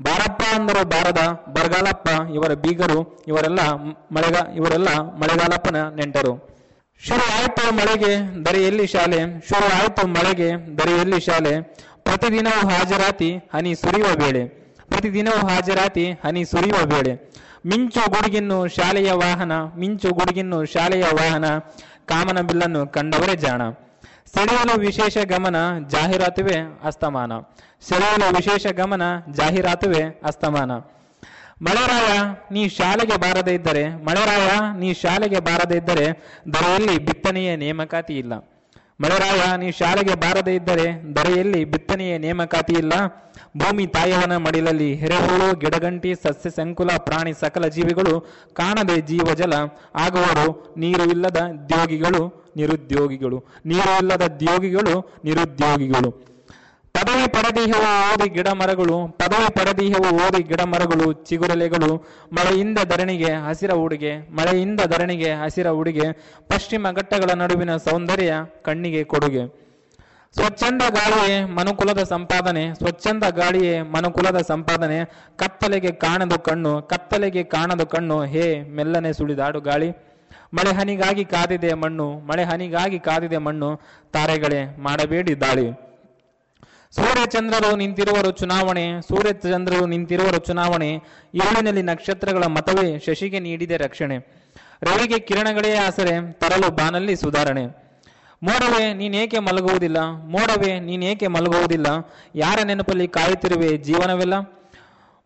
ಬಾರಪ್ಪ ಅಂದರು ಬಾರದ, ಬರಗಾಲಪ್ಪ ಇವರ ಬೀಗರು, ಇವರೆಲ್ಲ ಮಳೆಗಾ ಇವರೆಲ್ಲ ಮಳೆಗಾಲಪ್ಪನ ನೆಂಟರು. ಶುರು ಮಳೆಗೆ, ದರೆಯಲ್ಲಿ ಶಾಲೆ. ಶುರು ಮಳೆಗೆ, ದರೆಯಲ್ಲಿ ಶಾಲೆ. ಪ್ರತಿದಿನವೂ ಹಾಜರಾತಿ, ಹನಿ ಸುರಿಯುವ ವೇಳೆ. ಪ್ರತಿದಿನವೂ ಹಾಜರಾತಿ, ಹನಿ ಸುರಿಯುವ ವೇಳೆ. ಮಿಂಚು ಗುಡುಗಿನ್ನು ಶಾಲೆಯ ವಾಹನ, ಮಿಂಚು ಗುಡುಗಿನ್ನು ಶಾಲೆಯ ವಾಹನ. ಕಾಮನ ಬಿಲ್ಲನ್ನು ಕಂಡವರೇ ಜಾಣ. ಸೆಳೆಯಲು ವಿಶೇಷ ಗಮನ, ಜಾಹೀರಾತುವೆ ಅಸ್ತಮಾನ. ಸೆಳೆಯಲು ವಿಶೇಷ ಗಮನ, ಜಾಹೀರಾತುವೆ ಅಸ್ತಮಾನ. ಮಳೆರಾಯ, ನೀ ಶಾಲೆಗೆ ಬಾರದೇ ಇದ್ದರೆ, ಮಳೆರಾಯ, ನೀ ಶಾಲೆಗೆ ಬಾರದೇ ಇದ್ದರೆ ದರೆಯಲ್ಲಿ ಬಿತ್ತನೆಯ ನೇಮಕಾತಿ ಇಲ್ಲ. ಮಳೆರಾಯ, ನೀ ಶಾಲೆಗೆ ಬಾರದೇ ಇದ್ದರೆ ದರೆಯಲ್ಲಿ ಬಿತ್ತನೆಯ ನೇಮಕಾತಿ ಇಲ್ಲ. ಭೂಮಿ ತಾಯವನ ಮಡಿಲಲ್ಲಿ ಹೆರೆಹುಳು, ಗಿಡಗಂಟಿ, ಸಸ್ಯ ಸಂಕುಲ, ಪ್ರಾಣಿ ಸಕಲ ಜೀವಿಗಳು ಕಾಣದೆ ಜೀವಜಲ. ಆಗುವರು ನೀರು ಇಲ್ಲದ ದ್ಯೋಗಿಗಳು ನಿರುದ್ಯೋಗಿಗಳು. ನೀರು ಇಲ್ಲದ ದ್ಯೋಗಿಗಳು ನಿರುದ್ಯೋಗಿಗಳು. ಪದವಿ ಪಡೆದಿಹವು ಓದಿ ಗಿಡ ಮರಗಳು ಪದವಿ ಪಡೆದಿಹವು ಓದಿ ಗಿಡ ಮರಗಳು ಚಿಗುರಲೆಗಳು, ಮಳೆಯಿಂದ ಧರಣಿಗೆ ಹಸಿರ ಉಡುಗೆ, ಮಳೆಯಿಂದ ಧರಣಿಗೆ ಹಸಿರ ಉಡುಗೆ, ಪಶ್ಚಿಮ ಘಟ್ಟಗಳ ನಡುವಿನ ಸೌಂದರ್ಯ ಕಣ್ಣಿಗೆ ಕೊಡುಗೆ. ಸ್ವಚ್ಛಂದ ಗಾಳಿಯೇ ಮನುಕುಲದ ಸಂಪಾದನೆ, ಸ್ವಚ್ಛಂದ ಗಾಳಿಯೇ ಮನುಕುಲದ ಸಂಪಾದನೆ, ಕತ್ತಲೆಗೆ ಕಾಣದು ಕಣ್ಣು, ಕತ್ತಲೆಗೆ ಕಾಣದು ಕಣ್ಣು, ಹೇ ಮೆಲ್ಲನೆ ಸುಳಿದಾಡು ಗಾಳಿ. ಮಳೆ ಹನಿಗಾಗಿ ಕಾದಿದೆ ಮಣ್ಣು, ಮಳೆ ಹನಿಗಾಗಿ ಕಾದಿದೆ ಮಣ್ಣು, ತಾರೆಗಳೇ ಮಾಡಬೇಡಿ ದಾಳಿ. ಸೂರ್ಯಚಂದ್ರರು ನಿಂತಿರುವರು ಚುನಾವಣೆ, ಸೂರ್ಯಚಂದ್ರರು ನಿಂತಿರುವರು ಚುನಾವಣೆ ಇರುಳಿನಲ್ಲಿ ನಕ್ಷತ್ರಗಳ ಮತವೇ ಶಶಿಗೆ ನೀಡಿದೆ ರಕ್ಷಣೆ. ರವಿಗೆ ಕಿರಣಗಳೇ ಆಸರೆ, ತರಲು ಬಾನಲ್ಲಿ ಸುಧಾರಣೆ. ಮೋಡವೇ, ನೀನೇಕೆ ಮಲಗುವುದಿಲ್ಲ? ಮೋಡವೇ, ನೀನೇಕೆ ಮಲಗುವುದಿಲ್ಲ? ಯಾರ ನೆನಪಲ್ಲಿ ಕಾಯುತ್ತಿರುವೆ ಜೀವನವೆಲ್ಲ?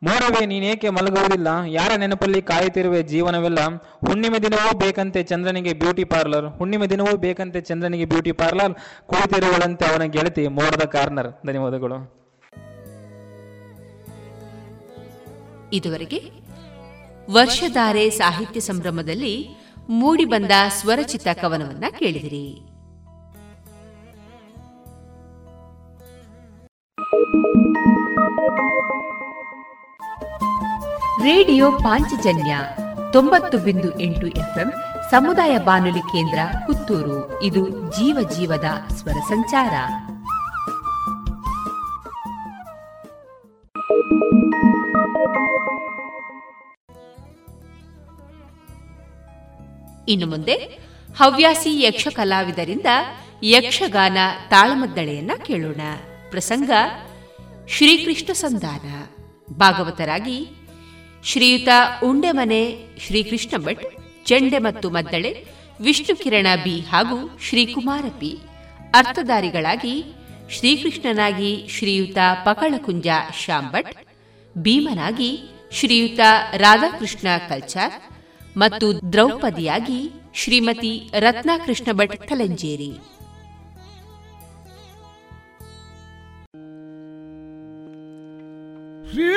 ಮೋಡವೇ ನೀನೇಕೆ ಮಲಗುವುದಿಲ್ಲ? ಯಾರ ನೆನಪಲ್ಲಿ ಕಾಯುತ್ತಿರುವೆ ಜೀವನವೆಲ್ಲ? ಹುಣ್ಣಿಮೆ ದಿನವೂ ಬೇಕಂತೆ ಚಂದ್ರನಿಗೆ ಬ್ಯೂಟಿ ಪಾರ್ಲರ್. ಹುಣ್ಣಿಮೆ ದಿನವೂ ಬೇಕಂತೆ ಚಂದ್ರನಿಗೆ ಬ್ಯೂಟಿ ಪಾರ್ಲರ್. ಕುಳಿತಿರುವಳಂತೆ ಅವನ ಗೆಳತಿ ಮೋಡದ ಕಾರ್ನರ್. ಧನ್ಯವಾದಗಳು. ಇದುವರೆಗೆ ವರ್ಷಧಾರೆ ಸಾಹಿತ್ಯ ಸಂಭ್ರಮದಲ್ಲಿ ಮೂಡಿಬಂದ ಸ್ವರಚಿತ ಕವನವನ್ನ ಕೇಳಿದಿರಿ. ರೇಡಿಯೋ ಪಾಂಚಜನ್ಯ ತೊಂಬತ್ತು ಬಿಂದು ಎಂಟು ಎಫ್ಎಂ ಸಮುದಾಯ ಬಾನುಲಿ ಕೇಂದ್ರ ಪುತ್ತೂರು. ಇದು ಜೀವ ಜೀವದ ಸ್ವರ ಸಂಚಾರ. ಇನ್ನು ಮುಂದೆ ಹವ್ಯಾಸಿ ಯಕ್ಷ ಕಲಾವಿದರಿಂದ ಯಕ್ಷಗಾನ ತಾಳಮದ್ದಳೆಯನ್ನ ಕೇಳೋಣ. ಪ್ರಸಂಗ ಶ್ರೀಕೃಷ್ಣ ಸಂಧಾನ. ಭಾಗವತರಾಗಿ ಶ್ರೀಯುತ ಉಂಡೆಮನೆ, ಶ್ರೀಕೃಷ್ಣ ಭಟ್, ಚೆಂಡೆ ಮತ್ತು ಮದ್ದಳೆ, ವಿಷ್ಣು ಕಿರಣ ಬಿ ಹಾಗೂ ಶ್ರೀಕುಮಾರ ಪಿ. ಅರ್ಥಧಾರಿಗಳಾಗಿ ಶ್ರೀಕೃಷ್ಣನಾಗಿ ಶ್ರೀಯುತ ಪಕಳಕುಂಜ ಶಾಂಭಟ್ ಭೀಮನಾಗಿ ಶ್ರೀಯುತ ರಾಧಾಕೃಷ್ಣ ಕಲ್ಚಾರ್ ಮತ್ತು ದ್ರೌಪದಿಯಾಗಿ ಶ್ರೀಮತಿ ರತ್ನಾಕೃಷ್ಣ ಭಟ್ ಕಲಂಜೇರಿ ಶ್ರೀ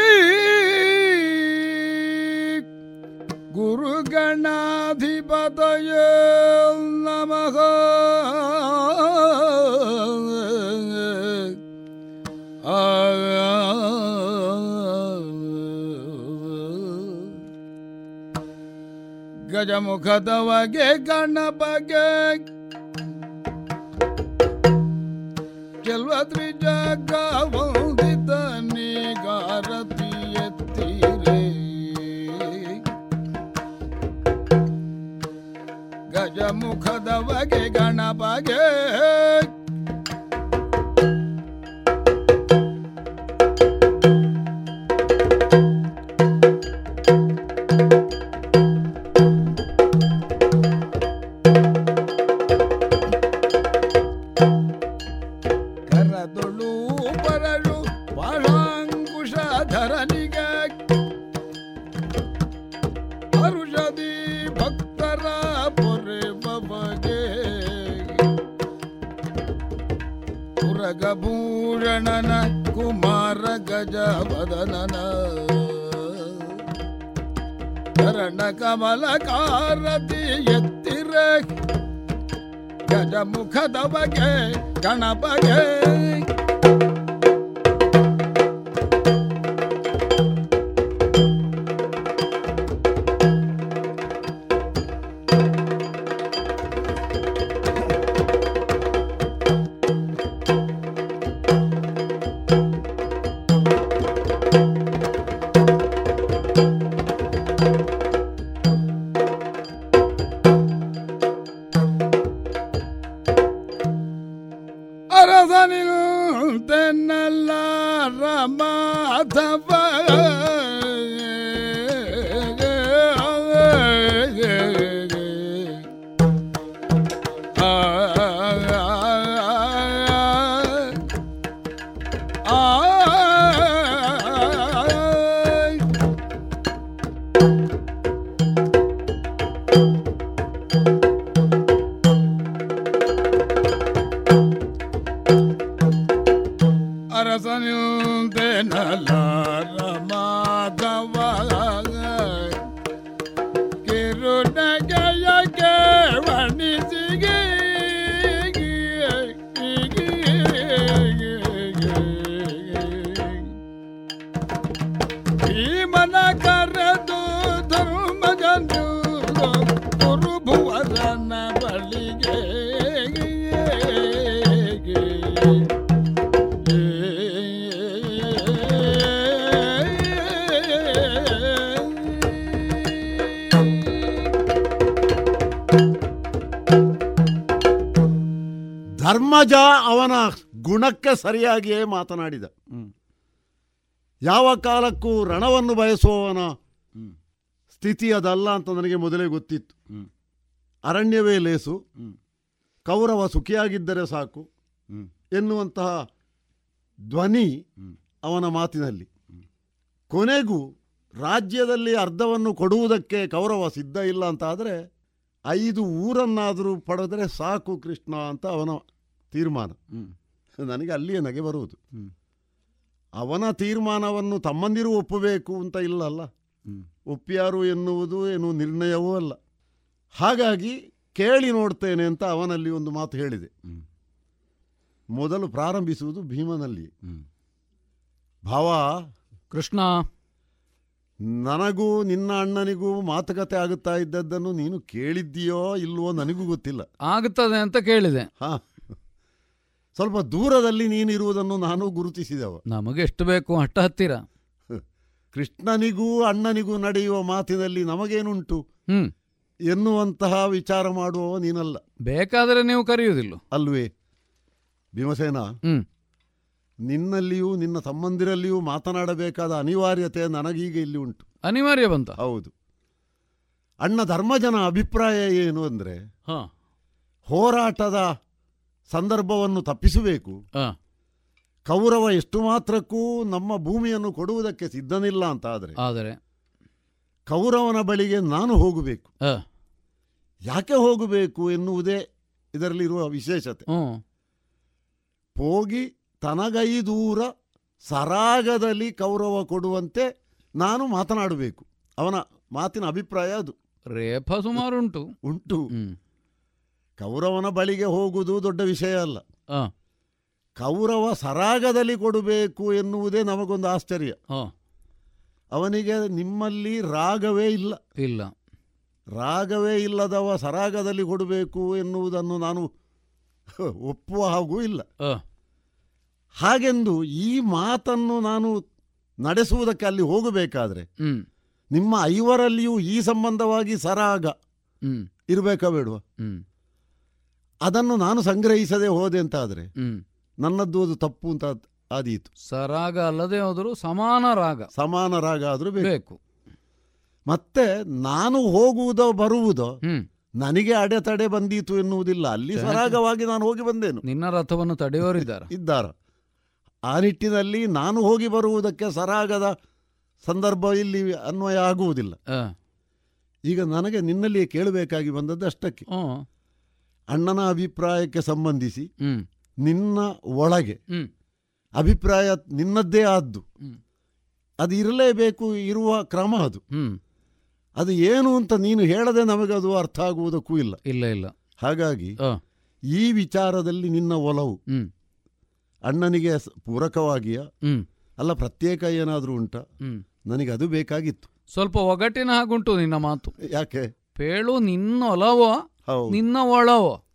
ಗುರುಗಣಾಧಿಪತಯ ನಮಃ. ಗಜಮುಖದವಗೆ ಗಣಪಗೆ. ಚೆಲ್ವ ಗಜಮುಖದವಗೆ ಗಣಪಗೆ ಚರಣ ಕಮಲ ಕಾರತಿ ಎತ್ತಿರ. ಗಜಮುಖದ ಬಗೆ ಗಣಪಗೆ ಧರ್ಮಜ ಅವನ ಗುಣಕ್ಕೆ ಸರಿಯಾಗಿಯೇ ಮಾತನಾಡಿದ. ಯಾವ ಕಾಲಕ್ಕೂ ರಣವನ್ನು ಬಯಸುವವನ ಸ್ಥಿತಿ ಅದಲ್ಲ ಅಂತ ನನಗೆ ಮೊದಲೇ ಗೊತ್ತಿತ್ತು. ಅರಣ್ಯವೇ ಲೇಸು. ಕೌರವ ಸುಖಿಯಾಗಿದ್ದರೆ ಸಾಕು ಎನ್ನುವಂತಹ ಧ್ವನಿ ಅವನ ಮಾತಿನಲ್ಲಿ. ಕೊನೆಗೂ ರಾಜ್ಯದಲ್ಲಿ ಅರ್ಧವನ್ನು ಕೊಡುವುದಕ್ಕೆ ಕೌರವ ಸಿದ್ಧ ಇಲ್ಲ ಅಂತ ಆದರೆ ಐದು ಊರನ್ನಾದರೂ ಪಡೆದರೆ ಸಾಕು ಕೃಷ್ಣ ಅಂತ ಅವನ ತೀರ್ಮಾನ. ನನಗೆ ಅಲ್ಲಿಯೇ ನಗೆ ಬರುವುದು. ಅವನ ತೀರ್ಮಾನವನ್ನು ತಮ್ಮಂದಿರು ಒಪ್ಪಬೇಕು ಅಂತ ಇಲ್ಲ ಅಲ್ಲ ಒಪ್ಪ್ಯಾರು ಎನ್ನುವುದು ಏನು ನಿರ್ಣಯವೂ ಅಲ್ಲ. ಹಾಗಾಗಿ ಕೇಳಿ ನೋಡ್ತೇನೆ ಅಂತ ಅವನಲ್ಲಿ ಒಂದು ಮಾತು ಹೇಳಿದೆ. ಮೊದಲು ಪ್ರಾರಂಭಿಸುವುದು ಭೀಮನಲ್ಲಿ. ಭಾವ ಕೃಷ್ಣ. ನನಗೂ ನಿನ್ನ ಅಣ್ಣನಿಗೂ ಮಾತುಕತೆ ಆಗುತ್ತಾ ಇದ್ದದ್ದನ್ನು ನೀನು ಕೇಳಿದ್ದೀಯೋ ಇಲ್ವೋ ನನಗೂ ಗೊತ್ತಿಲ್ಲ. ಆಗುತ್ತದೆ ಅಂತ ಕೇಳಿದೆ. ಹಾ. ಸ್ವಲ್ಪ ದೂರದಲ್ಲಿ ನೀನಿರುವುದನ್ನು ನಾನು ಗುರುತಿಸಿದವ. ನಮಗೆ ಎಷ್ಟು ಬೇಕು ಅಷ್ಟ ಹತ್ತಿರ. ಕೃಷ್ಣನಿಗೂ ಅಣ್ಣನಿಗೂ ನಡೆಯುವ ಮಾತಿನಲ್ಲಿ ನಮಗೇನುಂಟು? ಹ್ಮ್. ಎನ್ನುವಂತಹ ವಿಚಾರ ಮಾಡುವವ ನೀನಲ್ಲ. ಬೇಕಾದರೆ ನೀವು ಕರೆಯುವುದಿಲ್ಲ. ಅಲ್ವೇ? ಭೀಮಸೇನ ಹ್ಮ್. ನಿನ್ನಲ್ಲಿಯೂ ನಿನ್ನ ತಮ್ಮಂದಿರಲ್ಲಿಯೂ ಮಾತನಾಡಬೇಕಾದ ಅನಿವಾರ್ಯತೆ ನನಗೀಗ ಇಲ್ಲಿ ಉಂಟು. ಅನಿವಾರ್ಯ ಬಂತ? ಹೌದು. ಅಣ್ಣ ಧರ್ಮಜನ ಅಭಿಪ್ರಾಯ ಏನು ಅಂದರೆ ಹಾ. ಹೋರಾಟದ ಸಂದರ್ಭವನ್ನು ತಪ್ಪಿಸಬೇಕು. ಕೌರವ ಎಷ್ಟು ಮಾತ್ರಕ್ಕೂ ನಮ್ಮ ಭೂಮಿಯನ್ನು ಕೊಡುವುದಕ್ಕೆ ಸಿದ್ಧನಿಲ್ಲ ಅಂತ ಆದರೆ ಆದರೆ ಕೌರವನ ಬಳಿಗೆ ನಾನು ಹೋಗಬೇಕು. ಯಾಕೆ ಹೋಗಬೇಕು ಎನ್ನುವುದೇ ಇದರಲ್ಲಿರುವ ವಿಶೇಷತೆ. ಹೋಗಿ ಹೋಗಿ ತನಗೈದೂರ ಸರಾಗದಲ್ಲಿ ಕೌರವ ಕೊಡುವಂತೆ ನಾನು ಮಾತನಾಡಬೇಕು. ಅವನ ಮಾತಿನ ಅಭಿಪ್ರಾಯ ಅದು. ರೇಫ ಸುಮಾರು ಉಂಟು. ಕೌರವನ ಬಳಿಗೆ ಹೋಗುವುದು ದೊಡ್ಡ ವಿಷಯ ಅಲ್ಲ. ಹಾ. ಕೌರವ ಸರಾಗದಲ್ಲಿ ಕೊಡಬೇಕು ಎನ್ನುವುದೇ ನಮಗೊಂದು ಆಶ್ಚರ್ಯ. ಹಾ. ಅವನಿಗೆ ನಿಮ್ಮಲ್ಲಿ ರಾಗವೇ ಇಲ್ಲ. ಇಲ್ಲ. ರಾಗವೇ ಇಲ್ಲದವ ಸರಾಗದಲ್ಲಿ ಕೊಡಬೇಕು ಎನ್ನುವುದನ್ನು ನಾನು ಒಪ್ಪುವ ಹಾಗೂ ಇಲ್ಲ. ಹಾ. ಹಾಗೆಂದು ಈ ಮಾತನ್ನು ನಾನು ನಡೆಸುವುದಕ್ಕೆ ಅಲ್ಲಿ ಹೋಗಬೇಕಾದ್ರೆ ನಿಮ್ಮ ಐವರಲ್ಲಿಯೂ ಈ ಸಂಬಂಧವಾಗಿ ಸರಾಗ ಇರಬೇಕಾ ಬೇಡುವ? ಅದನ್ನು ನಾನು ಸಂಗ್ರಹಿಸದೆ ಹೋದೆ ಅಂತ ಆದರೆ ನನ್ನದ್ದು ಅದು ತಪ್ಪು ಅಂತ ಆದೀತು. ಸರಾಗ ಅಲ್ಲದೆ ಹೋದರೂ ಸಮಾನ ರಾಗ. ಸಮಾನ ರಾಗ ಆದರೂ ಬೇಕು. ಮತ್ತೆ ನಾನು ಹೋಗುವುದೋ ಬರುವುದೋ ನನಗೆ ಅಡೆತಡೆ ಬಂದೀತು ಎನ್ನುವುದಿಲ್ಲ. ಅಲ್ಲಿ ಸರಾಗವಾಗಿ ನಾನು ಹೋಗಿ ಬಂದೇನು. ನಿನ್ನ ರಥವನ್ನು ತಡೆಯೋರಿದ್ದಾರೆ ಇದ್ದಾರ? ಆ ನಿಟ್ಟಿನಲ್ಲಿ ನಾನು ಹೋಗಿ ಬರುವುದಕ್ಕೆ ಸರಾಗದ ಸಂದರ್ಭ ಇಲ್ಲಿ ಅನ್ವಯ ಆಗುವುದಿಲ್ಲ. ಈಗ ನನಗೆ ನಿನ್ನಲ್ಲಿಯೇ ಕೇಳಬೇಕಾಗಿ ಬಂದದ್ದು ಅಷ್ಟಕ್ಕೆ. ಅಣ್ಣನ ಅಭಿಪ್ರಾಯಕ್ಕೆ ಸಂಬಂಧಿಸಿ ನಿನ್ನ ಒಳಗೆ. ಅಭಿಪ್ರಾಯ ನಿನ್ನದ್ದೇ ಆದ್ದು. ಅದು ಇರಲೇಬೇಕು ಇರುವ ಕ್ರಮ ಅದು. ಅದು ಏನು ಅಂತ ನೀನು ಹೇಳದೆ ನಮಗೆ ಅದು ಅರ್ಥ ಆಗುವುದಕ್ಕೂ ಇಲ್ಲ. ಇಲ್ಲ ಇಲ್ಲ. ಹಾಗಾಗಿ. ಈ ವಿಚಾರದಲ್ಲಿ ನಿನ್ನ ಒಲವು ಅಣ್ಣನಿಗೆ ಪೂರಕವಾಗಿಯ? ಅಲ್ಲ ಪ್ರತ್ಯೇಕ ಏನಾದರೂ ಉಂಟಾ? ನನಗೆ ಅದು ಬೇಕಾಗಿತ್ತು. ಸ್ವಲ್ಪ ಒಗಟಿನ ಹಾಗುಂಟು ನಿನ್ನ ಮಾತು. ಯಾಕೆ? ಪೇಳು ನಿನ್ನ ಒಲವೋ ನಿನ್ನ ಒಳವು.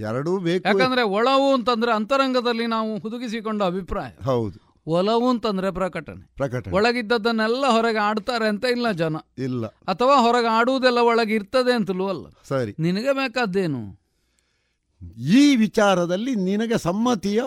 ಎರಡೂ ಬೇಕು ಯಾಕಂದ್ರೆ ಒಳವು ಅಂತಂದ್ರೆ ಅಂತರಂಗದಲ್ಲಿ ನಾವು ಹುದುಗಿಸಿಕೊಂಡ ಅಭಿಪ್ರಾಯ. ಹೌದು. ಒಲವು ಅಂತಂದ್ರೆ ಪ್ರಕಟಣೆ. ಪ್ರಕಟಣೆ. ಒಳಗಿದ್ದದನ್ನೆಲ್ಲ ಹೊರಗೆ ಆಡ್ತಾರೆ ಅಂತ ಇಲ್ಲ ಜನ. ಇಲ್ಲ. ಅಥವಾ ಹೊರಗೆ ಆಡುವುದೆಲ್ಲ ಒಳಗೆ ಇರ್ತದೆ ಅಂತಲೂ ಅಲ್ಲ. ಸರಿ. ನಿನಗೆ ಬೇಕಾದ್ದೇನು? ಈ ವಿಚಾರದಲ್ಲಿ ನಿನಗೆ ಸಮ್ಮತಿಯ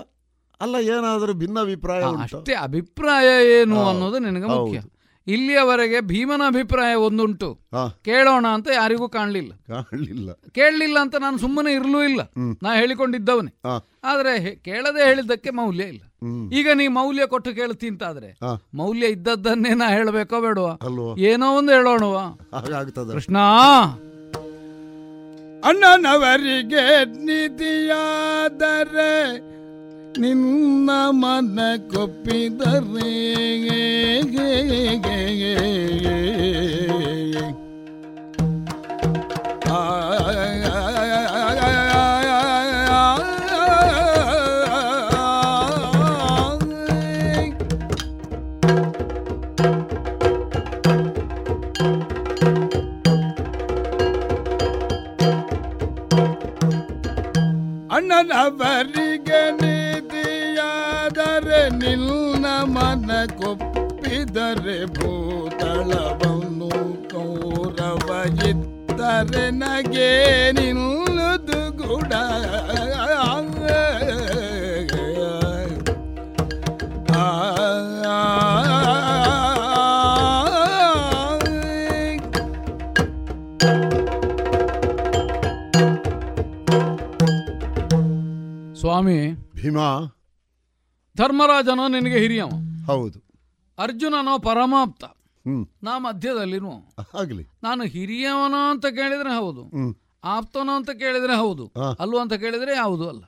ಅಲ್ಲ ಏನಾದರೂ ಭಿನ್ನ ಅಭಿಪ್ರಾಯ ಉಂಟಾ? ಅಷ್ಟೇ ಅಭಿಪ್ರಾಯ ಏನು ಅನ್ನೋದು ನಿನಗೆ ಮುಖ್ಯ. ಇಲ್ಲಿಯವರೆಗೆ ಭೀಮನ ಅಭಿಪ್ರಾಯ ಒಂದುಂಟು. ಕೇಳೋಣ ಅಂತ ಯಾರಿಗೂ ಕಾಣಲಿಲ್ಲ. ಕಾಣಲಿಲ್ಲ. ಕೇಳಲಿಲ್ಲ ಅಂತ ನಾನು ಸುಮ್ಮನೆ ಇರಲೂ ಇಲ್ಲ. ನಾ ಹೇಳಿಕೊಂಡಿದ್ದವನೇ. ಆದ್ರೆ ಕೇಳದೆ ಹೇಳಿದ್ದಕ್ಕೆ ಮೌಲ್ಯ ಇಲ್ಲ. ಈಗ ನೀ ಮೌಲ್ಯ ಕೊಟ್ಟು ಕೇಳ್ತಿ ಅಂತ ಆದ್ರೆ ಮೌಲ್ಯ ಇದ್ದದ್ದನ್ನೇ ನಾ ಹೇಳಬೇಕೋ ಬೇಡವಾ? ಏನೋ ಒಂದು ಹೇಳೋಣವಾ ಹಾಗಾಗ್ತದ? ಕೃಷ್ಣ! ಅಣ್ಣನವರಿಗೆ ನಿಧಿಯಾದರೆ ನಿನ್ನ ಮನ ಕೊಪ್ಪಿದರೆ ಅಣ್ಣನವರಿಗೆ ನೀತಿಯಾದರೆ ಕೊಪ್ಪಿದರೆ ಭೂತಳವನ್ನು ಕೌರವ ಇದ್ದರೆ ನಗೆ ನಿಲ್ಲುದು ಗುಡ ಸ್ವಾಮಿ ಭೀಮಾ. ಧರ್ಮರಾಜನ ನಿನಗೆ ಹಿರಿಯವ. ಹೌದು. ಅರ್ಜುನನೋ ಪರಮಾಪ್ತ. ನಾ ಮಧ್ಯದಲ್ಲಿರುವ ಆಗ್ಲಿ. ನಾನು ಹಿರಿಯವನೋ ಅಂತ ಕೇಳಿದ್ರೆ ಹೌದು. ಆಪ್ತನೋ ಅಂತ ಕೇಳಿದ್ರೆ ಹೌದು. ಅಲ್ವ ಅಂತ ಕೇಳಿದ್ರೆ ಯಾವುದು ಅಲ್ಲ.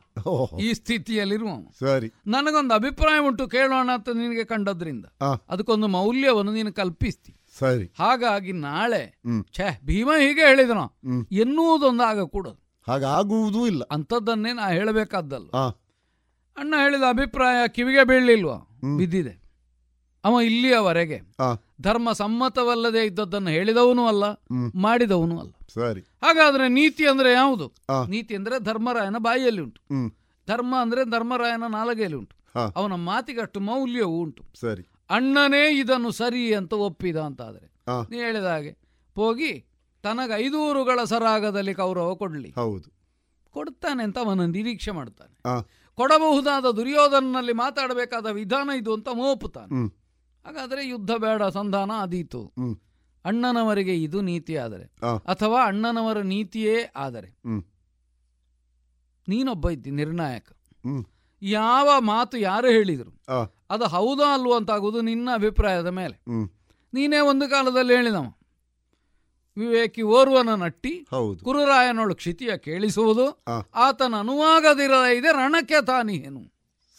ಈ ಸ್ಥಿತಿಯಲ್ಲಿರುವ ಸರಿ. ನನಗೊಂದು ಅಭಿಪ್ರಾಯ ಉಂಟು ಕೇಳೋಣ ಅಂತ ನಿನಗೆ ಕಂಡದ್ರಿಂದ. ಅದಕ್ಕೊಂದು ಮೌಲ್ಯವನ್ನು ನೀನು ಕಲ್ಪಿಸ್ತಿ. ಸರಿ. ಹಾಗಾಗಿ ನಾಳೆ ಛೇ ಭೀಮ ಹೀಗೆ ಹೇಳಿದನ. ಎನ್ನುವುದೊಂದು ಆಗಕೂಡದು. ಹಾಗಾಗುವುದು ಇಲ್ಲ. ಅಂಥದ್ದನ್ನೇ ನಾ ಹೇಳಬೇಕಾದ್ದಲ್ಲ ಅಣ್ಣ ಹೇಳಿದ ಅಭಿಪ್ರಾಯ ಕಿವಿಗೆ ಬೀಳಲಿಲ್ವಾ? ಬಿದ್ದಿದೆ. ಅವ ಇಲ್ಲಿಯವರೆಗೆ ಧರ್ಮ ಸಮ್ಮತವಲ್ಲದೆ ಇದ್ದದ್ದನ್ನು ಹೇಳಿದವನು ಅಲ್ಲ ಮಾಡಿದವನು ಅಲ್ಲ. ಸರಿ. ಹಾಗಾದ್ರೆ ನೀತಿ ಅಂದ್ರೆ ಯಾವುದು? ನೀತಿ ಅಂದ್ರೆ ಧರ್ಮರಾಯನ ಬಾಯಿಯಲ್ಲಿ ಉಂಟು. ಧರ್ಮ ಅಂದ್ರೆ ಧರ್ಮರಾಯನ ನಾಲಗೆಯಲ್ಲಿ ಉಂಟು. ಅವನ ಮಾತಿಗಷ್ಟು ಮೌಲ್ಯವೂ ಉಂಟು. ಸರಿ. ಅಣ್ಣನೇ ಇದನ್ನು ಸರಿ ಅಂತ ಒಪ್ಪಿದ ಅಂತಾದ್ರೆ ನೀ ಹೇಳಿದ ಹಾಗೆ ಹೋಗಿ ತನಗ ಐದೂರುಗಳ ಸರಾಗದಲ್ಲಿ ಕೌರವ ಕೊಡ್ಲಿ. ಹೌದು. ಕೊಡ್ತಾನೆ ಅಂತ ಅವನ ನಿರೀಕ್ಷೆ ಮಾಡ್ತಾನೆ. ಕೊಡಬಹುದಾದ ದುರ್ಯೋಧನಲ್ಲಿ ಮಾತಾಡಬೇಕಾದ ವಿಧಾನ ಇದು ಅಂತ ಮೋಪುತ್ತಾನೆ. ಹ್ಮ್. ಹಾಗಾದ್ರೆ ಯುದ್ಧ ಬೇಡ ಸಂಧಾನ ಅದೀತು ಅಣ್ಣನವರಿಗೆ ಇದು ನೀತಿ ಆದರೆ. ಅಥವಾ ಅಣ್ಣನವರ ನೀತಿಯೇ ಆದರೆ. ನೀನೊಬ್ಬ ಇದ್ದಿ ನಿರ್ಣಾಯಕ. ಯಾವ ಮಾತು ಯಾರು ಹೇಳಿದರು? ಅದು ಹೌದಾ ಅಲ್ವೋ ಅಂತಾಗುವುದು ನಿನ್ನ ಅಭಿಪ್ರಾಯದ ಮೇಲೆ. ನೀನೇ ಒಂದು ಕಾಲದಲ್ಲಿ ಹೇಳಿದವ. ವಿವೇಕಿ ಓರ್ವನ ನಟ್ಟಿ ಕುರುರಾಯನೊಳು ಕ್ಷಿತಿಯ ಕೇಳಿಸುವುದು ಆತನ ಅನುವಾಗದಿರ ಇದೆ ರಣಕ್ಕೆ ತಾನೇನು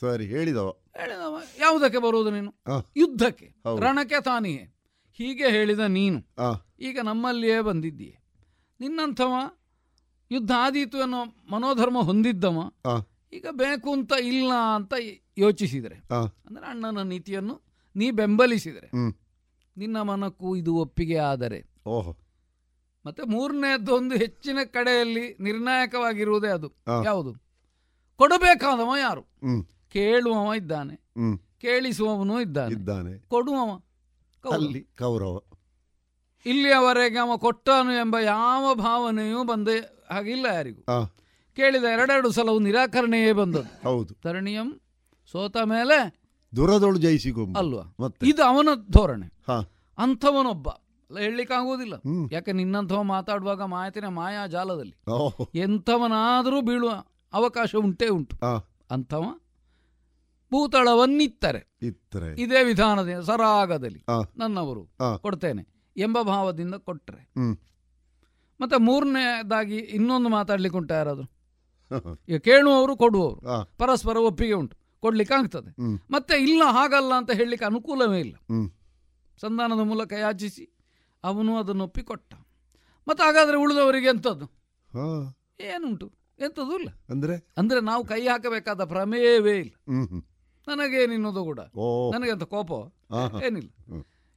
ಸರಿ ಹೇಳಿದವ. ಹೇಳಿದವ ಯಾವುದಕ್ಕೆ ಬರುವುದು ನೀನು? ಯುದ್ಧಕ್ಕೆ. ರಣಕ್ಕೆ ತಾನಿಯೇ. ಹೀಗೆ ಹೇಳಿದ ನೀನು. ಈಗ ನಮ್ಮಲ್ಲಿಯೇ ಬಂದಿದ್ದೀಯೆ. ನಿನ್ನಂಥವ ಯುದ್ಧ ಆದೀತು ಅನ್ನೋ ಮನೋಧರ್ಮ ಹೊಂದಿದ್ದವ ಈಗ ಬೇಕು ಅಂತ ಇಲ್ಲ ಅಂತ ಯೋಚಿಸಿದರೆ ಅಂದರೆ ಅಣ್ಣನ ನೀತಿಯನ್ನು ನೀ ಬೆಂಬಲಿಸಿದರೆ ನಿನ್ನ ಮನಕ್ಕೂ ಇದು ಒಪ್ಪಿಗೆ ಆದರೆ. ಓಹೋ. ಮತ್ತೆ ಮೂರನೇದ್ದು ಒಂದು ಹೆಚ್ಚಿನ ಕಡೆಯಲ್ಲಿ ನಿರ್ಣಾಯಕವಾಗಿರುವುದೇ ಅದು. ಯಾವುದು? ಕೊಡಬೇಕಾದವ ಯಾರು? ಕೇಳುವವ ಇದ್ದಾನೆ. ಕೇಳಿಸುವವನು ಇದ್ದಾನೆ. ಇದ್ದಾನೆ. ಕೊಡುವವ. ಅಲ್ಲಿ ಕೌರವ. ಇಲ್ಲಿಯವರೆಗೆ ಅವ ಕೊಟ್ಟನು ಎಂಬ ಯಾವ ಭಾವನೆಯೂ ಬಂದ ಹಾಗಿಲ್ಲ ಯಾರಿಗೂ. ಕೇಳಿದ ಎರಡೆರಡು ಸಲವು ನಿರಾಕರಣೆಯೇ ಬಂದದ್ದು. ಹೌದು. ತರಣಿಯಂ ಸೋತ ಮೇಲೆ ದುರದೊಳು ಜಯಿಸಿಗೊಂಬ ಅಲ್ವಾ? ಇದು ಅವನ ಧೋರಣೆ. ಅಂಥವನೊಬ್ಬ. ಹೇಳಲಿಕ್ಕಾಗುವುದಿಲ್ಲ ಯಾಕೆ ನಿನ್ನಂಥವ ಮಾತಾಡುವಾಗ ಮಾಯತಿನ ಮಾಯಾ ಜಾಲದಲ್ಲಿ? ಎಂಥವನಾದ್ರೂ ಬೀಳುವ ಅವಕಾಶ ಉಂಟೇ ಉಂಟು. ಅಂಥವ ಭೂತಳವನ್ನಿತ್ತರೆ. ಇತ್ತರೆ. ಇದೇ ವಿಧಾನದಿಂದ ಸರಾಗದಲ್ಲಿ ನನ್ನವರು ಕೊಡ್ತೇನೆ ಎಂಬ ಭಾವದಿಂದ ಕೊಟ್ಟರೆ ಮತ್ತೆ ಮೂರನೇದಾಗಿ ಇನ್ನೊಂದು ಮಾತಾಡ್ಲಿಕ್ಕೆ ಉಂಟು ಯಾರಾದ್ರು? ಈಗ ಕೇಳುವವರು ಕೊಡುವವರು. ಪರಸ್ಪರ ಒಪ್ಪಿಗೆ ಉಂಟು. ಕೊಡ್ಲಿಕ್ಕೆ ಆಗ್ತದೆ. ಮತ್ತೆ ಇಲ್ಲ ಹಾಗಲ್ಲ ಅಂತ ಹೇಳಲಿಕ್ಕೆ ಅನುಕೂಲವೇ ಇಲ್ಲ. ಸಂಧಾನದ ಮೂಲಕ ಯಾಚಿಸಿ ಅವನು ಅದನ್ನು ಒಪ್ಪಿ ಕೊಟ್ಟ. ಮತ್ತೆ ಹಾಗಾದ್ರೆ ಉಳಿದವರಿಗೆ ಎಂಥದ್ದು. ಏನುಂಟು? ಎಂಥದ್ದು ಇಲ್ಲ. ಅಂದ್ರೆ? ಅಂದ್ರೆ ನಾವು ಕೈ ಹಾಕಬೇಕಾದ ಪ್ರಮೇಯವೇ ಇಲ್ಲ. ನನಗೇನಿನ್ನೋದು ಕೂಡ. ನನಗೆ ಅಂತ ಕೋಪ? ಏನಿಲ್ಲ.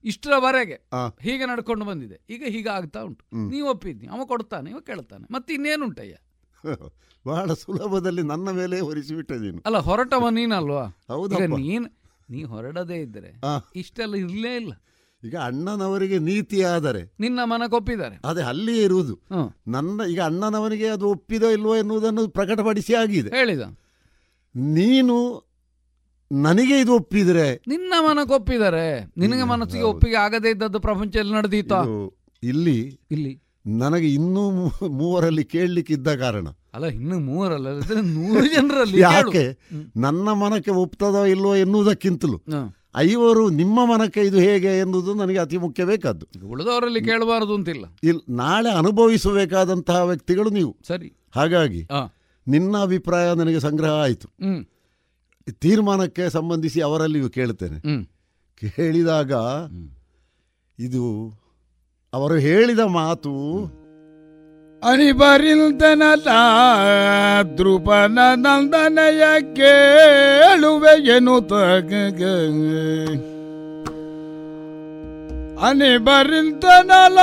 ಇಷ್ಟರವರೆಗೆ ಹೀಗೆ ನಡ್ಕೊಂಡು ಬಂದಿದೆ. ಈಗ ಹೀಗೆ ಆಗ್ತಾ ಉಂಟು. ನೀವು ಒಪ್ಪಿದ್ನಿ ಅವ ಕೊಡ್ತಾನೆ ಇವ ಕೇಳ್ತಾನೆ. ಮತ್ತೆ ಇನ್ನೇನುಂಟಯ್ಯ? ಬಹಳ ಸುಲಭದಲ್ಲಿ ನನ್ನ ಮೇಲೆ ಹೊರಿಸಿ ಬಿಟ್ಟಿದ್ದೀನಿ ಅಲ್ಲ ಹೊರಟವ ನೀನಲ್ವಾ? ಹೌದು ನೀನ್ ನೀ ಹೊರಡದೇ ಇದ್ರೆ. ಇಷ್ಟೆಲ್ಲ ಇರ್ಲೇ ಇಲ್ಲ. ಈಗ ಅಣ್ಣನವರಿಗೆ ನೀತಿ ಆದರೆ ನಿನ್ನ ಮನ ಕೊಪ್ಪಿದ್ದಾರೆ ಅದೇ ಅಲ್ಲಿಯೇ ಇರುವುದು. ನನ್ನ ಈಗ ಅಣ್ಣನವರಿಗೆ ಅದು ಒಪ್ಪಿದೋ ಇಲ್ವೋ ಎನ್ನುವುದನ್ನು ಪ್ರಕಟಪಡಿಸಿ ಆಗಿದೆ. ಹೇಳಿದ. ನೀನು ನನಗೆ ಇದು ಒಪ್ಪಿದ್ರೆ? ನಿನ್ನ ಮನಕ್ಕೆ ಒಪ್ಪಿದ್ದಾರೆ ನಿನಗೆ ಮನಸ್ಸಿಗೆ ಒಪ್ಪಿಗೆ ಆಗದೇ ಇದ್ದದ್ದು ಪ್ರಪಂಚದಲ್ಲಿ ನಡೆದಿತ್ತು ಇಲ್ಲಿ ಇಲ್ಲಿ. ನನಗೆ ಇನ್ನೂ ಮೂವರಲ್ಲಿ ಕೇಳಲಿಕ್ಕಿದ್ದ ಕಾರಣ. ಅಲ್ಲ ಇನ್ನು ಮೂವರಲ್ಲ ನೂರು ಜನರಲ್ಲಿ ಯಾಕೆ? ನನ್ನ ಮನಕ್ಕೆ ಒಪ್ತದೋ ಇಲ್ವೋ ಎನ್ನುವುದಕ್ಕಿಂತಲೂ. ಐವರು ನಿಮ್ಮ ಮನಕ್ಕೆ ಇದು ಹೇಗೆ ಎನ್ನುವುದು ನನಗೆ ಅತಿ ಮುಖ್ಯ ಬೇಕಾದ್ದು. ಉಳಿದವರಲ್ಲಿ ಕೇಳಬಾರದು ಅಂತಿಲ್ಲ. ಇಲ್ ನಾಳೆ ಅನುಭವಿಸಬೇಕಾದಂತಹ ವ್ಯಕ್ತಿಗಳು ನೀವು. ಸರಿ. ಹಾಗಾಗಿ. ನಿನ್ನ ಅಭಿಪ್ರಾಯ ನನಗೆ ಸಂಗ್ರಹ ಆಯಿತು. ತೀರ್ಮಾನಕ್ಕೆ ಸಂಬಂಧಿಸಿ ಅವರಲ್ಲಿಯೂ ಕೇಳ್ತೇನೆ ಕೇಳಿದಾಗ ಇದು ಅವರು ಹೇಳಿದ ಮಾತು ಅನಿಬರಿಲ್ದನ ದೃಪನ ನಂದನಯ ಕೇಳುವೆ ಎನ್ನುತ್ತ ಅನಿಬರಿಲ್ದನಲ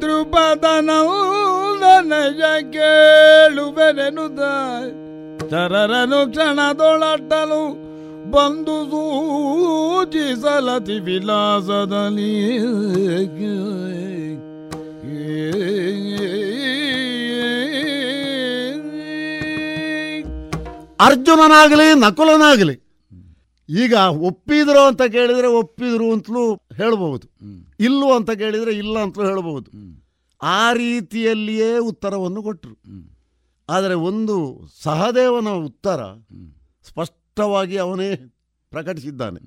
ದ್ರುಪದ ನಂದನಯ ಕೇಳುವೆನೆನುತ್ತ ಚರರನು ಕ್ಷಣದೊಳಟ್ಟಲು ಬಂದು ಸೂಚಿಸಲತಿ ವಿಲಾಸದಲ್ಲಿ. ಅರ್ಜುನನಾಗಲಿ, ನಕುಲನಾಗಲಿ, ಈಗ ಒಪ್ಪಿದ್ರು ಅಂತ ಕೇಳಿದರೆ ಒಪ್ಪಿದ್ರು ಅಂತಲೂ ಹೇಳಬಹುದು. ಇಲ್ಲು ಅಂತ ಕೇಳಿದರೆ ಇಲ್ಲ ಅಂತಲೂ ಹೇಳಬಹುದು. ಆ ರೀತಿಯಲ್ಲಿಯೇ ಉತ್ತರವನ್ನು ಕೊಟ್ಟರು ಆದರೆ ಒಂದು ಸಹದೇವನ ಉತ್ತರ ಸ್ಪಷ್ಟವಾಗಿ ಅವನೇ ಪ್ರಕಟಿಸಿದ್ದಾನೆ.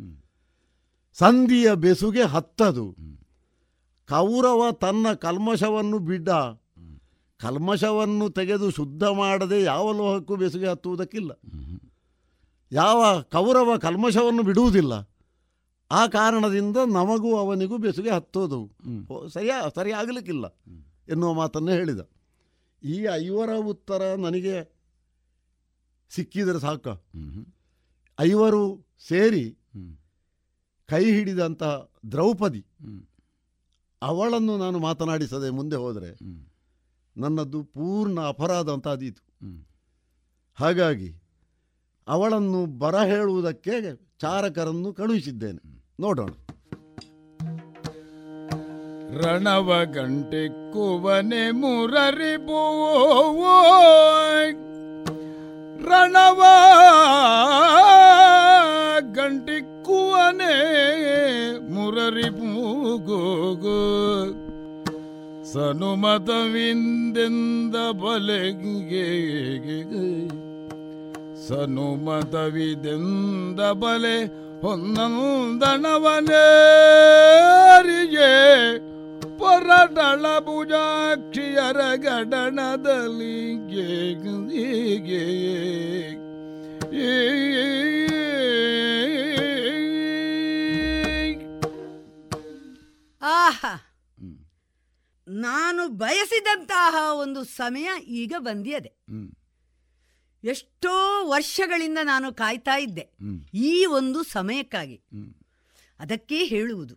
ಸಂಧಿಯ ಬೆಸುಗೆ ಹತ್ತದು. ಕೌರವ ತನ್ನ ಕಲ್ಮಶವನ್ನು ಬಿಡ್ಡ ಕಲ್ಮಶವನ್ನು ತೆಗೆದು ಶುದ್ಧ ಮಾಡದೆ ಯಾವ ಲೋಹಕ್ಕೂ ಬೆಸುಗೆ ಹತ್ತುವುದಕ್ಕಿಲ್ಲ. ಯಾವ ಕೌರವ ಕಲ್ಮಶವನ್ನು ಬಿಡುವುದಿಲ್ಲ. ಆ ಕಾರಣದಿಂದ ನಮಗೂ ಅವನಿಗೂ ಬೆಸುಗೆ ಹತ್ತೋದು. ಸರಿಯ ಸರಿಯಾ ಸರಿಯಾಗಲಿಕ್ಕಿಲ್ಲ ಎನ್ನುವ ಮಾತನ್ನು ಹೇಳಿದ. ಈ ಐವರ ಉತ್ತರ ನನಗೆ ಸಿಕ್ಕಿದರೆ ಸಾಕ. ಐವರು ಸೇರಿ ಕೈ ಹಿಡಿದಂತಹ ದ್ರೌಪದಿ ಅವಳನ್ನು ನಾನು ಮಾತನಾಡಿಸದೆ ಮುಂದೆ ಹೋದರೆ ನನ್ನದು ಪೂರ್ಣ ಅಪರಾಧ ಅಂತ ಅದೀತು. ಹಾಗಾಗಿ ಅವಳನ್ನು ಬರ ಹೇಳುವುದಕ್ಕೆ ಚಾರಕರನ್ನು ಕಳುಹಿಸಿದ್ದೇನೆ. ನೋಡೋಣ. ರಣವ ಗಂಟೆಕ್ಕುವನೆ ಮುರರಿಬೋ ರಣವ ಗಂಟಿಕ್ಕುವನೆ ಮುರರಿಬೂಗೋ ಸನುಮತವಿಂದೆಂದ ಬಲೆಗೆ ಸನುಮತವಿದೆಂದ ಬಲೆ ಹೊನ್ನಂದಣವನೇರಿಗೆ ಪೊರಟಳ ಭುಜಾಕ್ಷಿಯರ ಗಡಣದಲ್ಲಿ ಗೆ ಆಹಾ. ನಾನು ಬಯಸಿದಂತಹ ಒಂದು ಸಮಯ ಈಗ ಬಂದಿದೆ. ಎಷ್ಟೋ ವರ್ಷಗಳಿಂದ ನಾನು ಕಾಯ್ತಾ ಇದ್ದೆ. ಈ ಒಂದು ಸಮಯಕ್ಕಾಗಿ. ಅದಕ್ಕೆ ಹೇಳುವುದು.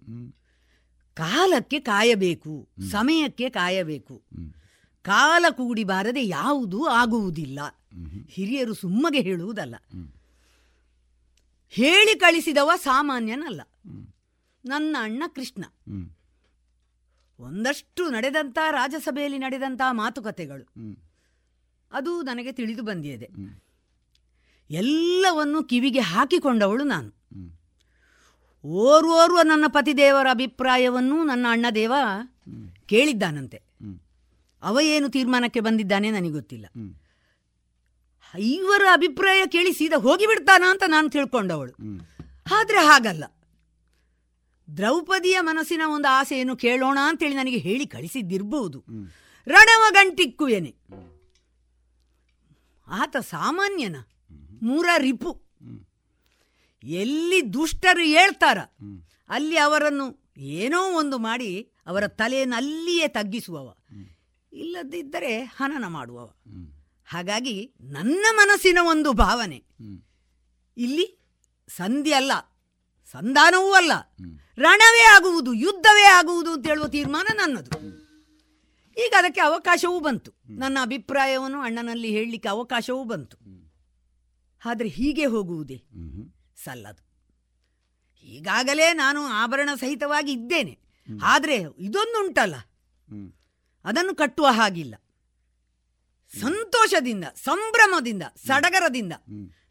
ಕಾಲಕ್ಕೆ ಕಾಯಬೇಕು ಸಮಯಕ್ಕೆ ಕಾಯಬೇಕು. ಕಾಲ ಕೂಡಿ ಬಾರದೆ ಯಾವುದೂ ಆಗುವುದಿಲ್ಲ. ಹಿರಿಯರು ಸುಮ್ಮಗೆ ಹೇಳುವುದಲ್ಲ. ಹೇಳಿ ಕಳಿಸಿದವ ಸಾಮಾನ್ಯನಲ್ಲ. ನನ್ನ ಅಣ್ಣ ಕೃಷ್ಣ. ಒಂದಷ್ಟು ನಡೆದಂತ ರಾಜಸಭೆಯಲ್ಲಿ ನಡೆದಂಥ ಮಾತುಕತೆಗಳು. ಅದು ನನಗೆ ತಿಳಿದು ಬಂದಿದೆ. ಎಲ್ಲವನ್ನು ಕಿವಿಗೆ ಹಾಕಿಕೊಂಡವಳು ನಾನು. ಓರ್ವೋರ್ವ ನನ್ನ ಪತಿದೇವರ ಅಭಿಪ್ರಾಯವನ್ನು ನನ್ನ ಅಣ್ಣ ದೇವ ಕೇಳಿದ್ದಾನಂತೆ. ಅವ ಏನು ತೀರ್ಮಾನಕ್ಕೆ ಬಂದಿದ್ದಾನೆ ನನಗೆ ಗೊತ್ತಿಲ್ಲ. ಐವರ ಅಭಿಪ್ರಾಯ ಕೇಳಿ ಸೀದಾ ಹೋಗಿಬಿಡ್ತಾನ ಅಂತ ನಾನು ತಿಳ್ಕೊಂಡವಳು. ಆದ್ರೆ ಹಾಗಲ್ಲ. ದ್ರೌಪದಿಯ ಮನಸ್ಸಿನ ಒಂದು ಆಸೆಯನ್ನು ಕೇಳೋಣ ಅಂತೇಳಿ ನನಗೆ ಹೇಳಿ ಕಳಿಸಿದ್ದಿರಬಹುದು ರಣವ ಗಂಟಿಕ್ಕುವೆನೆ. ಆತ ಸಾಮಾನ್ಯನ. ಮೂರ ರಿಪು. ಎಲ್ಲಿ ದುಷ್ಟರು ಹೇಳ್ತಾರ ಅಲ್ಲಿ ಅವರನ್ನು ಏನೋ ಒಂದು ಮಾಡಿ ಅವರ ತಲೆಯನ್ನು ಅಲ್ಲಿಯೇ ತಗ್ಗಿಸುವವ. ಇಲ್ಲದಿದ್ದರೆ ಹನನ ಮಾಡುವವ. ಹಾಗಾಗಿ ನನ್ನ ಮನಸ್ಸಿನ ಒಂದು ಭಾವನೆ ಇಲ್ಲಿ ಸಂಧಿ ಅಲ್ಲ ಸಂಧಾನವೂ ಅಲ್ಲ. ರಣವೇ ಆಗುವುದು ಯುದ್ಧವೇ ಆಗುವುದು ಅಂತ ಹೇಳುವ ತೀರ್ಮಾನ ನನ್ನದು. ಈಗ ಅದಕ್ಕೆ ಅವಕಾಶವೂ ಬಂತು. ನನ್ನ ಅಭಿಪ್ರಾಯವನ್ನು ಅಣ್ಣನಲ್ಲಿ ಹೇಳಲಿಕ್ಕೆ ಅವಕಾಶವೂ ಬಂತು. ಆದರೆ ಹೀಗೆ ಹೋಗುವುದೇ? ಸಲ್ಲದು. ಈಗಾಗಲೇ ನಾನು ಆಭರಣ ಸಹಿತವಾಗಿ ಇದ್ದೇನೆ. ಆದರೆ ಇದೊಂದುಂಟಲ್ಲ. ಅದನ್ನು ಕಟ್ಟುವ ಹಾಗಿಲ್ಲ. ಸಂತೋಷದಿಂದ ಸಂಭ್ರಮದಿಂದ ಸಡಗರದಿಂದ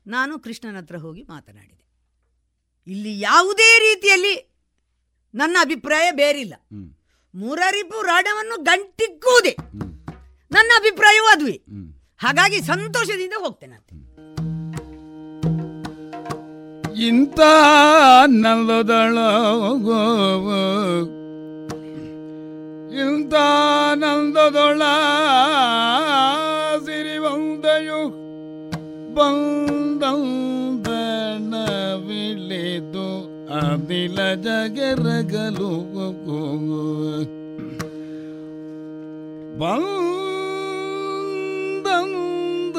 ನಾನು ಕೃಷ್ಣನ ಹತ್ರ ಹೋಗಿ ಮಾತನಾಡಿದೆ. ಇಲ್ಲಿ ಯಾವುದೇ ರೀತಿಯಲ್ಲಿ ನನ್ನ ಅಭಿಪ್ರಾಯ ಬೇರಿಲ್ಲ. ಮುರರಿಪು ರಾಡವನ್ನು ಗಂಟಿಕ್ಕುವುದೇ ನನ್ನ ಅಭಿಪ್ರಾಯವೂ ಅದುವೇ. ಹಾಗಾಗಿ ಸಂತೋಷದಿಂದ ಹೋಗ್ತೇನೆ. ಇಂಥ ನಂದದೊಳಗೋ ಇಂಥ ನಂದದೊಳ ಸಿರಿವಂದಯು ಬಂದಂದಣವಿಳಿದು ಅದಿಲ ಜಗರಗಲು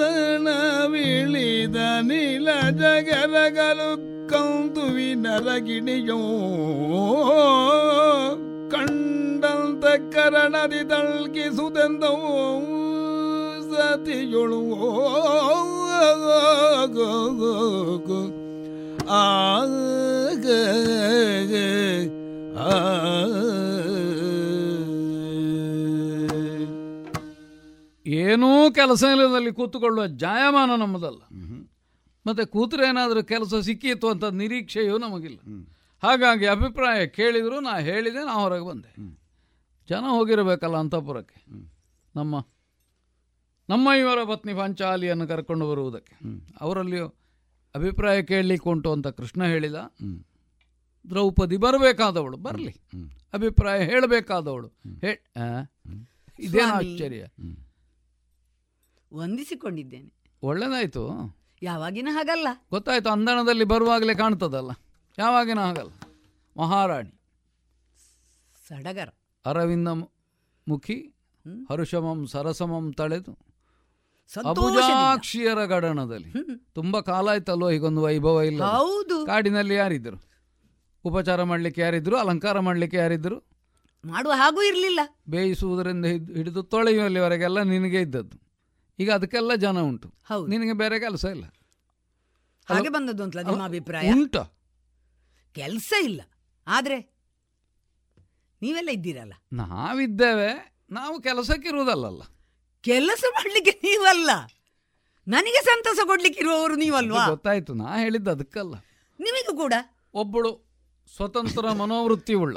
ಬಂದಂದಣವಿಳಿದ ನೀಲ ಜಗರಗಲು ಕಂದುವಿ ನರಗಿಣಿಯೋ. ಕಂಡಂತ ಕರಣದಿ ತಳ್ಗಿಸುದೆಂದವು ಸತಿಯೊಳು. ಆಗ ಏನೂ ಕೆಲಸ ಇಲ್ಲದಲ್ಲಿ ಕೂತುಕೊಳ್ಳುವ ಜಾಯಮಾನ ನಮ್ಮದಲ್ಲ. ಮತ್ತೆ ಕೂತರೆ ಏನಾದರೂ ಕೆಲಸ ಸಿಕ್ಕಿತ್ತು ಅಂತ ನಿರೀಕ್ಷೆಯೂ ನಮಗಿಲ್ಲ. ಹಾಗಾಗಿ ಅಭಿಪ್ರಾಯ ಕೇಳಿದ್ರು ನಾ ಹೇಳಿದೆ ನಾ ಹೊರಗೆ ಬಂದೆ. ಜನ ಹೋಗಿರಬೇಕಲ್ಲ ಅಂತಪುರಕ್ಕೆ. ನಮ್ಮ ನಮ್ಮ ಇವರ ಪತ್ನಿ ಪಂಚಾಲಿಯನ್ನು ಕರ್ಕೊಂಡು ಬರುವುದಕ್ಕೆ. ಅವರಲ್ಲಿಯೂ ಅಭಿಪ್ರಾಯ ಕೇಳಲಿಕ್ಕೆ ಉಂಟು ಅಂತ ಕೃಷ್ಣ ಹೇಳಿದ. ದ್ರೌಪದಿ ಬರಬೇಕಾದವಳು ಬರಲಿ. ಅಭಿಪ್ರಾಯ ಹೇಳಬೇಕಾದವಳು. ಹೇ? ಇದೇನು ಆಶ್ಚರ್ಯ. ವಂದಿಸಿಕೊಂಡಿದ್ದೇನೆ. ಒಳ್ಳೇದಾಯ್ತು. ಯಾವಾಗಿನ ಹಾಗಲ್ಲ. ಗೊತ್ತಾಯ್ತು ಅಂದಣದಲ್ಲಿ ಬರುವಾಗಲೇ ಕಾಣ್ತದಲ್ಲ. ಯಾವಾಗಿನ ಹಾಗಲ್ಲ. ಮಹಾರಾಣಿ. ಸಡಗರ. ಅರವಿಂದ ಮುಖಿ ಹರುಷಮಂ ಸರಸಮಂ ತಳೆದು ಸಂತೋಷಾಕ್ಷಿಯರ ಅಬುಜಾಕ್ಷಿಯರ ಗಡಣದಲ್ಲಿ ತುಂಬಾ ಕಾಲ ಆಯ್ತಲ್ವ ಈಗೊಂದು ವೈಭವ ಇಲ್ಲ. ಹೌದು. ಕಾಡಿನಲ್ಲಿ ಯಾರಿದ್ರು ಉಪಚಾರ ಮಾಡ್ಲಿಕ್ಕೆ ಯಾರಿದ್ರು ಅಲಂಕಾರ ಮಾಡ್ಲಿಕ್ಕೆ ಯಾರಿದ್ರು ಮಾಡುವ ಹಾಗೂ ಇರಲಿಲ್ಲ. ಬೇಯಿಸುವುದರಿಂದ ಹಿಡ್- ಹಿಡಿದು ತೊಳೆಯುವಲ್ಲಿವರೆಗೆಲ್ಲ ನಿನಗೆ ಇದ್ದದ್ದು. ಈಗ ಅದಕ್ಕೆಲ್ಲ ಜನ ಉಂಟು. ನಿನಗೆ ಬೇರೆ ಕೆಲಸ ಇಲ್ಲ. ಹಾಗೆ ಬಂದದ್ದು ಅಂತಲ್ಲ ನಿಮ್ಮ ಅಭಿಪ್ರಾಯ? ಉಂಟು. ಕೆಲಸ ಇಲ್ಲ. ಆದ್ರೆ ನೀವೆಲ್ಲ ಇದ್ದೀರಲ್ಲ? ನಾವಿದ್ದೇವೆ ನಾವು ಕೆಲಸಕ್ಕೆ ಇರುವುದಲ್ಲಲ್ಲ. ಕೆಲಸ ಮಾಡಲಿಕ್ಕೆ ನೀವಲ್ಲ. ನನಗೆ ಸಂತಸ ಕೊಡ್ಲಿಕ್ಕೆ ಇರುವವರು ನೀವಲ್ವಾ? ಗೊತ್ತಾಯ್ತು ನಾ ಹೇಳಿದ್ದು ಅದಕ್ಕಲ್ಲ. ನಿಮಗೂ ಕೂಡ? ಒಬ್ಬಳು ಸ್ವತಂತ್ರ ಮನೋವೃತ್ತಿ ಉಳ್ಳ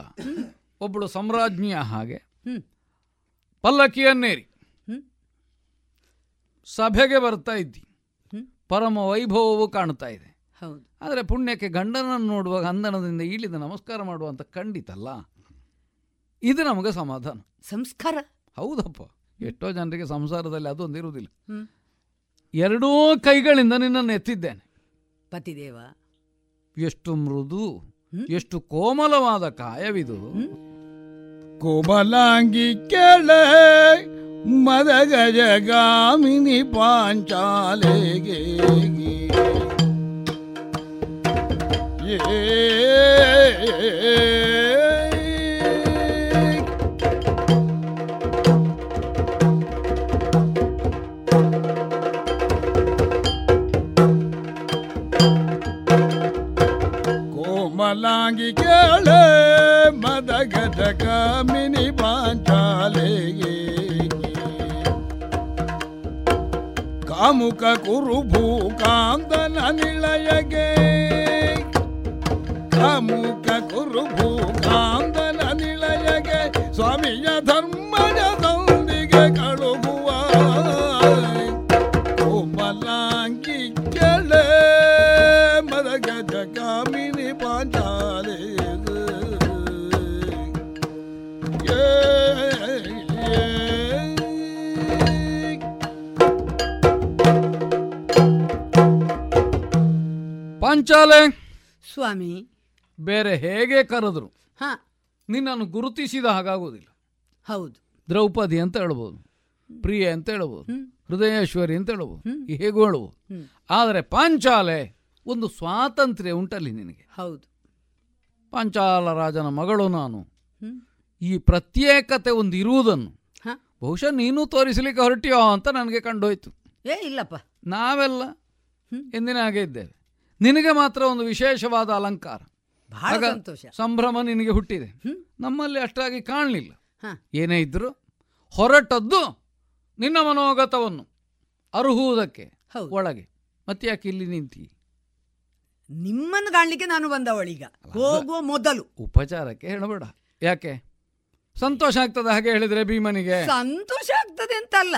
ಒಬ್ಬಳು ಸಾಮ್ರಾಜ್ಞಿಯ ಹಾಗೆ. ಪಲ್ಲಕ್ಕಿಯನ್ನೇರಿ ಸಭೆಗೆ ಬರ್ತಾ ಇದ್ದಿ. ಪರಮ ವೈಭವವು ಕಾಣ್ತಾ ಇದೆ. ಹೌದು. ಆದರೆ ಪುಣ್ಯಕ್ಕೆ ಗಂಡನನ್ನು ನೋಡುವಾಗ ಅಂದನದಿಂದ ಇಳಿದು ನಮಸ್ಕಾರ ಮಾಡುವಂತ ಖಂಡಿತಲ್ಲ. ಇದು ನಮಗೆ ಸಮಾಧಾನ. ಸಂಸ್ಕಾರ. ಹೌದಪ್ಪ. ಎಷ್ಟೋ ಜನರಿಗೆ ಸಂಸಾರದಲ್ಲಿ ಅದೊಂದು ಇರುವುದಿಲ್ಲ. ಎರಡೂ ಕೈಗಳಿಂದ ನಿನ್ನನ್ನು ಎತ್ತಿದ್ದೇನೆ. ಪತಿದೇವ. ಎಷ್ಟು ಮೃದು ಎಷ್ಟು ಕೋಮಲವಾದ ಕಾಯವಿದು. ಕೋಮಲಾಂಗಿ ಕೆಳೆ ಮದಗಜಗಾಮಿನಿ ಪಾಂಚಾಲೆಗೆ ಕೋಮಲಾಂಗಿ ಕೇಳೆ ಮದಗಜಗ ಮಿನಿ ಪಾಂಚಾಲೆಗೆ ಕಾಮುಕ ಕುರು ಭೂಕಾಂದನ ನಿಳಯಗೆ. ಅಮುಖ ಕುರು ಭೂಕಾಂದನ ನಿಳಯಗೆ. ಸ್ವಾಮಿಯ ಧರ್ಮದ ಪಾಂಚಾಲೆ ಸ್ವಾಮಿ. ಬೇರೆ ಹೇಗೆ ಕರೆದ್ರು? ಹಾ. ನಿನ್ನನ್ನು ಗುರುತಿಸಿದ ಹಾಗಾಗೋದಿಲ್ಲ ಹೌದು. ದ್ರೌಪದಿ ಅಂತ ಹೇಳ್ಬೋದು ಪ್ರಿಯ ಅಂತ ಹೇಳ್ಬೋದು ಹೃದಯೇಶ್ವರಿ ಅಂತ ಹೇಳ್ಬೋದು ಹೇಗೂ ಹೇಳ್ಬೋದು. ಆದರೆ ಪಾಂಚಾಲೆ ಒಂದು ಸ್ವಾತಂತ್ರ್ಯ ಉಂಟಲ್ಲಿ ನಿನಗೆ. ಹೌದು. ಪಾಂಚಾಲ ರಾಜನ ಮಗಳು ನಾನು. ಈ ಪ್ರತ್ಯೇಕತೆ ಒಂದು ಇರುವುದನ್ನು? ಬಹುಶಃ ನೀನು ತೋರಿಸಲಿಕ್ಕೆ ಹೊರಟಿಯೋ ಅಂತ ನನಗೆ ಕಂಡೋಯ್ತು. ಏ ಇಲ್ಲಪ್ಪ. ನಾವೆಲ್ಲ ಎಂದಿನ ಹಾಗೆ ಇದ್ದೇವೆ. ನಿನಗೆ ಮಾತ್ರ ಒಂದು ವಿಶೇಷವಾದ ಅಲಂಕಾರ. ಬಹಳ ಸಂತೋಷ. ಸಂಭ್ರಮ ನಿನಗೆ ಹುಟ್ಟಿದೆ. ನಮ್ಮಲ್ಲಿ ಅಷ್ಟಾಗಿ ಕಾಣಲಿಲ್ಲ. ಏನೇ ಇದ್ರು ಹೊರಟದ್ದು ನಿನ್ನ ಮನೋಗತವನ್ನು ಅರುಹುವುದಕ್ಕೆ ಒಳಗೆ. ಮತ್ತೆ ಯಾಕೆ ಇಲ್ಲಿ ನಿಂತಿ? ನಿಮ್ಮನ್ನು ಕಾಣಲಿಕ್ಕೆ ನಾನು ಬಂದವಳೀಗ ಹೋಗುವ ಮೊದಲು. ಉಪಚಾರಕ್ಕೆ ಹೇಳಬೇಡ. ಯಾಕೆ? ಸಂತೋಷ ಆಗ್ತದೆ ಹಾಗೆ ಹೇಳಿದ್ರೆ ಭೀಮನಿಗೆ. ಸಂತೋಷ ಆಗ್ತದೆ ಅಂತಲ್ಲ.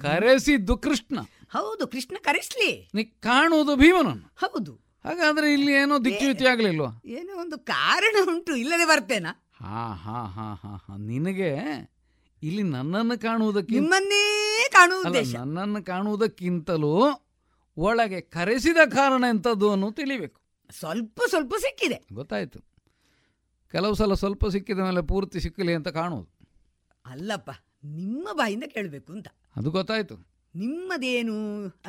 ಕರೆಸಿದ್ದು ಕೃಷ್ಣ. ಹೌದು ಕೃಷ್ಣ ಕರೆಸ್ಲಿ. ನೀ ಕಾಣುವುದು ಭೀಮನನ್ನು. ಹೌದು. ಹಾಗಾದ್ರೆ ಇಲ್ಲಿ ಏನೋ ದಿಕ್ಕಿಯುತಿ ಆಗ್ಲಿಲ್ವಾ? ಏನೋ ಒಂದು ಕಾರಣ ಉಂಟು ಇಲ್ಲದೆ ಬರ್ತೇನಾ? ಹಾ ಹಾ ಹಾ ಹಾ ಹಾ. ನಿನಗೆ ಇಲ್ಲಿ ನನ್ನನ್ನು ಕಾಣುವುದಕ್ಕಿಂತ ನಿಮ್ಮನ್ನೇ ಕಾಣುವ ಉದ್ದೇಶ. ನನ್ನನ್ನು ಕಾಣುವುದಕ್ಕಿಂತಲೂ ಒಳಗೆ ಕರೆಸಿದ ಕಾರಣ ಎಂಥದ್ದು ಅನ್ನೋ ತಿಳಿಬೇಕು. ಸ್ವಲ್ಪ ಸ್ವಲ್ಪ ಸಿಕ್ಕಿದೆ. ಗೊತ್ತಾಯ್ತು. ಕೆಲವು ಸಲ ಸ್ವಲ್ಪ ಸಿಕ್ಕಿದ ಮೇಲೆ ಪೂರ್ತಿ ಸಿಕ್ಕಲಿ ಅಂತ ಕಾಣುವುದು. ಅಲ್ಲಪ್ಪ ನಿಮ್ಮ ಬಾಯಿಂದ ಕೇಳಬೇಕು ಅಂತ. ಅದು ಗೊತ್ತಾಯ್ತು. ನಿಮ್ಮದೇನು?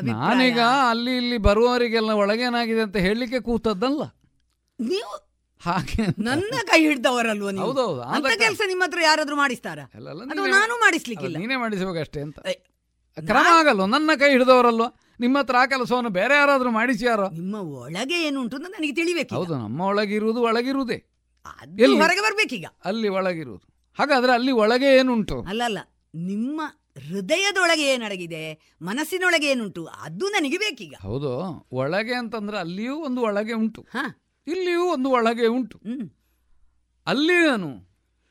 ನಾನೀಗ ಅಲ್ಲಿ ಇಲ್ಲಿ ಬರುವವರಿಗೆಲ್ಲ ಒಳಗೇನಾಗಿದೆ ಅಂತ ಹೇಳಲಿಕ್ಕೆ ಕೂತದ್ದಲ್ಲ. ನೀವು ಹಾಗೆ ನನ್ನ ಕೈ ಹಿಡ್ದವರಲ್ವ ನೀವು? ಹೌದೌದು, ಅಂತ ಕೆಲಸ ನಿಮ್ಮ ಹತ್ರ ಯಾರಾದ್ರೂ ಮಾಡಿಸ್ತಾರ? ಅದು ನಾನು ಮಾಡಿಸ್ಲಿಕ್ಕಿಲ್ಲ? ನೀನೇ ಮಾಡಿಸಬೇಕಷ್ಟೇ ಅಂತ. ಕ್ರಮ ಆಗಲ್ವ? ನನ್ನ ಕೈ ಹಿಡಿದವರಲ್ವ? ನಿಮ್ಮ ಹತ್ರ ಆ ಕೆಲಸವನ್ನು ಬೇರೆ ಯಾರಾದ್ರೂ ಮಾಡಿಸ್ಯಾರೋ ನಿಮ್ಮ ಒಳಗೆ ಏನು ಉಂಟು ಅಂತ ನನಗೆ ತಿಳಿಬೇಕು ಹೌದು ನಮ್ಮ ಒಳಗಿರುವುದು ಒಳಗಿರುವುದೇ? ಹೊರಗೆ ಬರ್ಬೇಕೀಗ. ಅಲ್ಲಿ ಒಳಗಿರುವುದು. ಹಾಗಾದ್ರೆ ಅಲ್ಲಿ ಒಳಗೆ ಏನುಂಟು? ಅಲ್ಲ ಅಲ್ಲ ನಿಮ್ಮ ಹೃದಯದೊಳಗೆ ಏನಡಗಿದೆ ಮನಸ್ಸಿನೊಳಗೆ ಏನುಂಟು ಅದು ನನಗೆ ಬೇಕೀಗ. ಹೌದು ಒಳಗೆ ಅಂತಂದ್ರೆ ಅಲ್ಲಿಯೂ ಒಂದು ಒಳಗೆ ಉಂಟು. ಹಾ. ಇಲ್ಲಿಯೂ ಒಂದು ಒಳಗೆ ಉಂಟು. ಅಲ್ಲಿ ನಾನು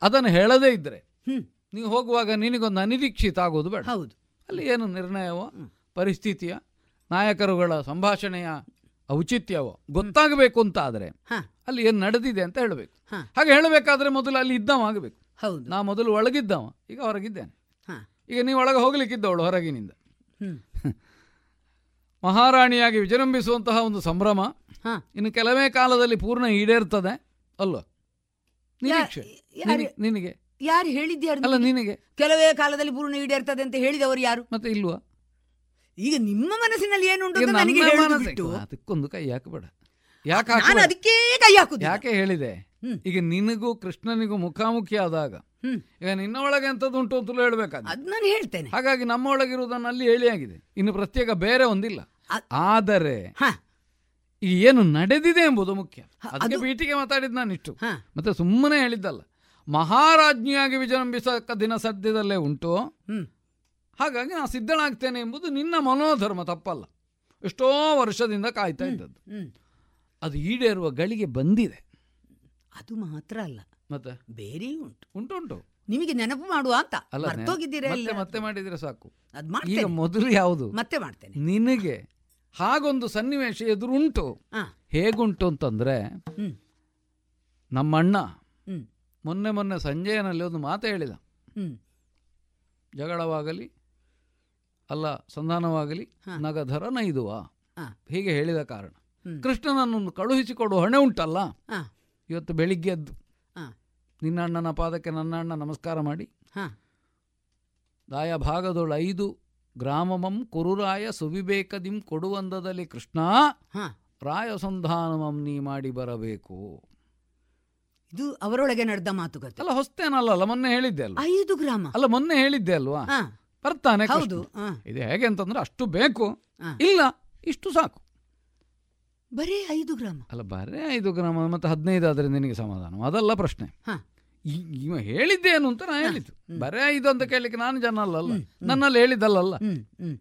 ಅದನ್ನು ಹೇಳದೇ ಇದ್ರೆ ಹ್ಮ್. ನೀವು ಹೋಗುವಾಗ ನಿನಗೊಂದು ಅನಿರೀಕ್ಷಿತ ಆಗೋದು ಬೇಡ. ಹೌದು. ಅಲ್ಲಿ ಏನು ನಿರ್ಣಯವೋ ಪರಿಸ್ಥಿತಿಯ ನಾಯಕರುಗಳ ಸಂಭಾಷಣೆಯ ಔಚಿತ್ಯವೋ ಗೊತ್ತಾಗಬೇಕು ಅಂತ ಆದರೆ ಹಾ. ಅಲ್ಲಿ ಏನು ನಡೆದಿದೆ ಅಂತ ಹೇಳಬೇಕು. ಹಾಗೆ ಹೇಳಬೇಕಾದ್ರೆ ಮೊದಲು ಅಲ್ಲಿ ಇದ್ದವ ಆಗಬೇಕು ಹೌದು. ನಾ ಮೊದಲು ಒಳಗಿದ್ದವ ಈಗ ಹೊರಗಿದ್ದೇನೆ. ಈಗ ನೀವು ಒಳಗೆ ಹೋಗ್ಲಿಕ್ಕಿದ್ದವಳು ಹೊರಗಿನಿಂದ. ಮಹಾರಾಣಿಯಾಗಿ ವಿಜೃಂಭಿಸುವಂತಹ ಒಂದು ಸಂಭ್ರಮ ಹಾ. ಇನ್ನು ಕೆಲವೇ ಕಾಲದಲ್ಲಿ ಪೂರ್ಣ ಈಡೇರ್ತದೆ ಅಲ್ವ? ನಿನಗೆ- ಯಾರು ಹೇಳಿದ್ಯಾರು ಅಲ್ಲ? ನಿನಗೆ. ಕೆಲವೇ ಕಾಲದಲ್ಲಿ ಪೂರ್ಣ ಈಡೇರ್ತದೆ ಅಂತ ಹೇಳಿದವರು ಯಾರು? ಮತ್ತೆ ಇಲ್ವಾ? ಈಗ ನಿಮ್ಮ ಮನಸ್ಸಿನಲ್ಲಿ ಏನುಂಟು ಅದಕ್ಕೊಂದು ಕೈ ಹಾಕಬೇಡ. ಯಾಕೆ? ಅದಕ್ಕೆ ಕೈ ಹಾಕುದು ಯಾಕೆ ಹೇಳಿದೆ. ಈಗ ನಿನಗೂ ಕೃಷ್ಣನಿಗೂ ಮುಖಾಮುಖಿ ಆದಾಗ. ಈಗ ನಿನ್ನ ಒಳಗೆ ಎಂಥದ್ದು ಉಂಟು ಅಂತಲೂ ಹೇಳ್ಬೇಕಾದ್ರೆ? ಅದ್ ನಾನು ಹೇಳ್ತೇನೆ. ಹಾಗಾಗಿ ನಮ್ಮ ಒಳಗಿರುವುದನ್ನು ಅಲ್ಲಿ ಹೇಳಿ ಆಗಿದೆ. ಇನ್ನು ಪ್ರತ್ಯೇಕ ಬೇರೆ ಒಂದಿಲ್ಲ. ಆದರೆ ಈ ಏನು ನಡೆದಿದೆ ಎಂಬುದು ಮುಖ್ಯ. ಅದಕ್ಕೆ ಪೀಠಿಗೆ ಮಾತಾಡಿದ್ ನಾನು ಇಷ್ಟು. ಮತ್ತೆ ಸುಮ್ಮನೆ ಹೇಳಿದ್ದಲ್ಲ. ಮಹಾರಾಜ್ಞಿಯಾಗಿ ವಿಜೃಂಭಿಸಕ್ಕ ದಿನ ಸದ್ಯದಲ್ಲೇ ಉಂಟು. ಹಾಗಾಗಿ ನಾನು ಸಿದ್ಧನಾಗ್ತೇನೆ ಎಂಬುದು ನಿನ್ನ ಮನೋಧರ್ಮ ತಪ್ಪಲ್ಲ. ಎಷ್ಟೋ ವರ್ಷದಿಂದ ಕಾಯ್ತಾ ಇದ್ದದ್ದು. ಅದು ಈಡೇರುವ ಗಳಿಗೆ ಬಂದಿದೆ. ಅದು ಮಾತ್ರ ಅಲ್ಲ. ಮತ್ತೆ? ಬೇರೆ ಉಂಟು. ಉಂಟು ಉಂಟು. ನಿಮಗೆ ನೆನಪು ಮಾಡುವ ಅಂತ. ಮರ್ತೋಗಿದ್ದೀರಾ ಮತ್ತೆ ಮಾಡಿದ್ರೆ ಸಾಕು. ಅದು ಮಾಡ್ತೇನೆ. ಮೊದಲು ಯಾವುದು? ಮತ್ತೆ ಮಾಡ್ತೇನೆ. ನಿನಗೆ ಹಾಗೊಂದು ಸನ್ನಿವೇಶ ಎದುರುಂಟು. ಹೇಗುಂಟು ಅಂತಂದ್ರೆ. ನಮ್ಮಣ್ಣ. ಮೊನ್ನೆ ಮೊನ್ನೆ ಸಂಜೆಯನಲ್ಲಿ ಒಂದು ಮಾತು ಹೇಳಿದ. ಜಗಳವಾಗಲಿ ಅಲ್ಲ ಸಂಧಾನವಾಗಲಿ. ನಗಧರ ನೈದುವ. ಹೀಗೆ ಹೇಳಿದ ಕಾರಣ. ಕೃಷ್ಣನನ್ನು ಕಳುಹಿಸಿಕೊಡುವ ಹೊಣೆ ಉಂಟಲ್ಲ. ಇವತ್ತು ಬೆಳಿಗ್ಗೆ ಎದ್ದು ಹಾ. ನಿನ್ನ ಅಣ್ಣನ ಪಾದಕ್ಕೆ ನನ್ನ ಅಣ್ಣ ನಮಸ್ಕಾರ ಮಾಡಿ ಹಾ. ದಾಯ ಭಾಗದೊಳ ಐದು ಗ್ರಾಮಮಂ ಕುರುರಾಯ ಸುವಿಬೇಕದಿಂ ಕೊಡುವಂದದಲ್ಲಿ ಕೃಷ್ಣ ಹಾ. ರಾಯ ಸಂಧಾನಮಂ ನೀ ಮಾಡಿ ಬರಬೇಕು ಇದು ಅವರೊಳಗೆ ನಡೆದ ಮಾತುಕತೆ ಅಲ್ಲ ಹೊಸ್ತೇನಲ್ಲ ಅಲ್ಲ ಮೊನ್ನೆ ಹೇಳಿದ್ದೆ ಅಲ್ವಾ ಐದು ಗ್ರಾಮ ಅಲ್ಲ ಮೊನ್ನೆ ಹೇಳಿದ್ದೆ ಅಲ್ವಾ. ಬರ್ತಾನೆ. ಹೌದು. ಇದು ಹೇಗೆ ಅಂತಂದ್ರೆ ಅಷ್ಟು ಬೇಕು. ಇಲ್ಲ ಇಷ್ಟು ಸಾಕು ಬರೀ ಐದು ಗ್ರಾಮ. ಅಲ್ಲ ಬರೀ ಐದು ಗ್ರಾಮ ಮತ್ತೆ ಹದಿನೈದು ಆದರೆ ನಿನಗೆ ಸಮಾಧಾನ? ಅದಲ್ಲ ಪ್ರಶ್ನೆ. ಇವ ಹೇಳಿದ್ದೇನು ಅಂತ ನಾನು ಹೇಳಿದ್ದು. ಬರೇ ಐದು ಅಂತ ಕೇಳಲಿಕ್ಕೆ ನಾನು ಜನ ಅಲ್ಲಲ್ಲ ನನ್ನಲ್ಲಿ ಹೇಳಿದ್ದಲ್ಲ ಆದರೆ ಹ್ಮ್.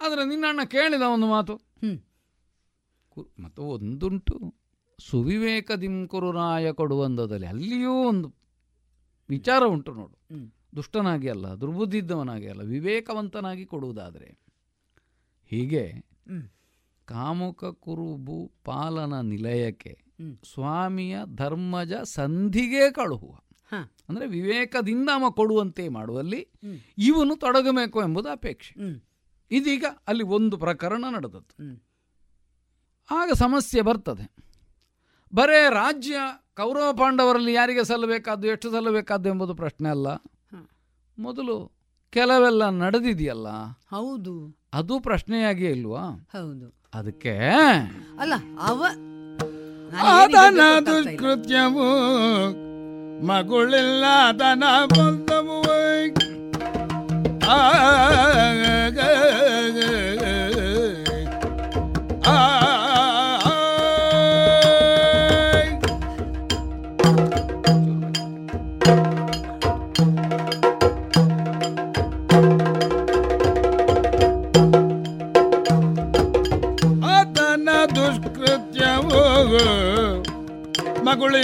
ಆದ್ರೆ ನಿನ್ನ ಅಣ್ಣ ಕೇಳಿದ ಒಂದು ಮಾತು. ಮತ್ತು ಒಂದುಂಟು. ಸುವಿವೇಕ ದಿಂಕುರು ರಾಯ ಕೊಡುವಂದದಲ್ಲಿ ಅಲ್ಲಿಯೂ ಒಂದು ವಿಚಾರ ಉಂಟು ನೋಡು. ದುಷ್ಟನಾಗಿ ಅಲ್ಲ ದುರ್ಬುದ್ಧಿದ್ದವನಾಗಿ ಅಲ್ಲ ವಿವೇಕವಂತನಾಗಿ ಕೊಡುವುದಾದರೆ ಹೀಗೆ. ಕಾಮುಕ ಕುರುಬು ಪಾಲನ ನಿಲಯಕ್ಕೆ ಸ್ವಾಮಿಯ ಧರ್ಮಜ ಸಂಧಿಗೆ ಕಳುಹುವ. ಅಂದ್ರೆ ವಿವೇಕದಿಂದ ಅವ ಕೊಡುವಂತೆ ಮಾಡುವಲ್ಲಿ ಇವನು ತೊಡಗಬೇಕು ಎಂಬುದು ಅಪೇಕ್ಷೆ. ಇದೀಗ ಅಲ್ಲಿ ಒಂದು ಪ್ರಕರಣ ನಡೆದದ್ದು. ಆಗ ಸಮಸ್ಯೆ ಬರ್ತದೆ. ಬರೇ ರಾಜ್ಯ ಕೌರವ ಪಾಂಡವರಲ್ಲಿ ಯಾರಿಗೆ ಸಲ್ಲಬೇಕಾದ್ದು ಎಷ್ಟು ಸಲ್ಲಬೇಕಾದ್ದು ಎಂಬುದು ಪ್ರಶ್ನೆ ಅಲ್ಲ. ಮೊದಲು ಕೆಲವೆಲ್ಲ ನಡೆದಿದೆಯಲ್ಲ? ಹೌದು. ಅದು ಪ್ರಶ್ನೆಯಾಗಿಯೇ ಇಲ್ವಾ? ಹೌದು. ಅದಕ್ಕೆ ಅಲ್ಲ ಅವ ಆತನ ದುಷ್ಕೃತ್ಯವು ಮಗುಳಿಲ್ಲ ಆತನ ಬಂದವು. ಆ, ಆ,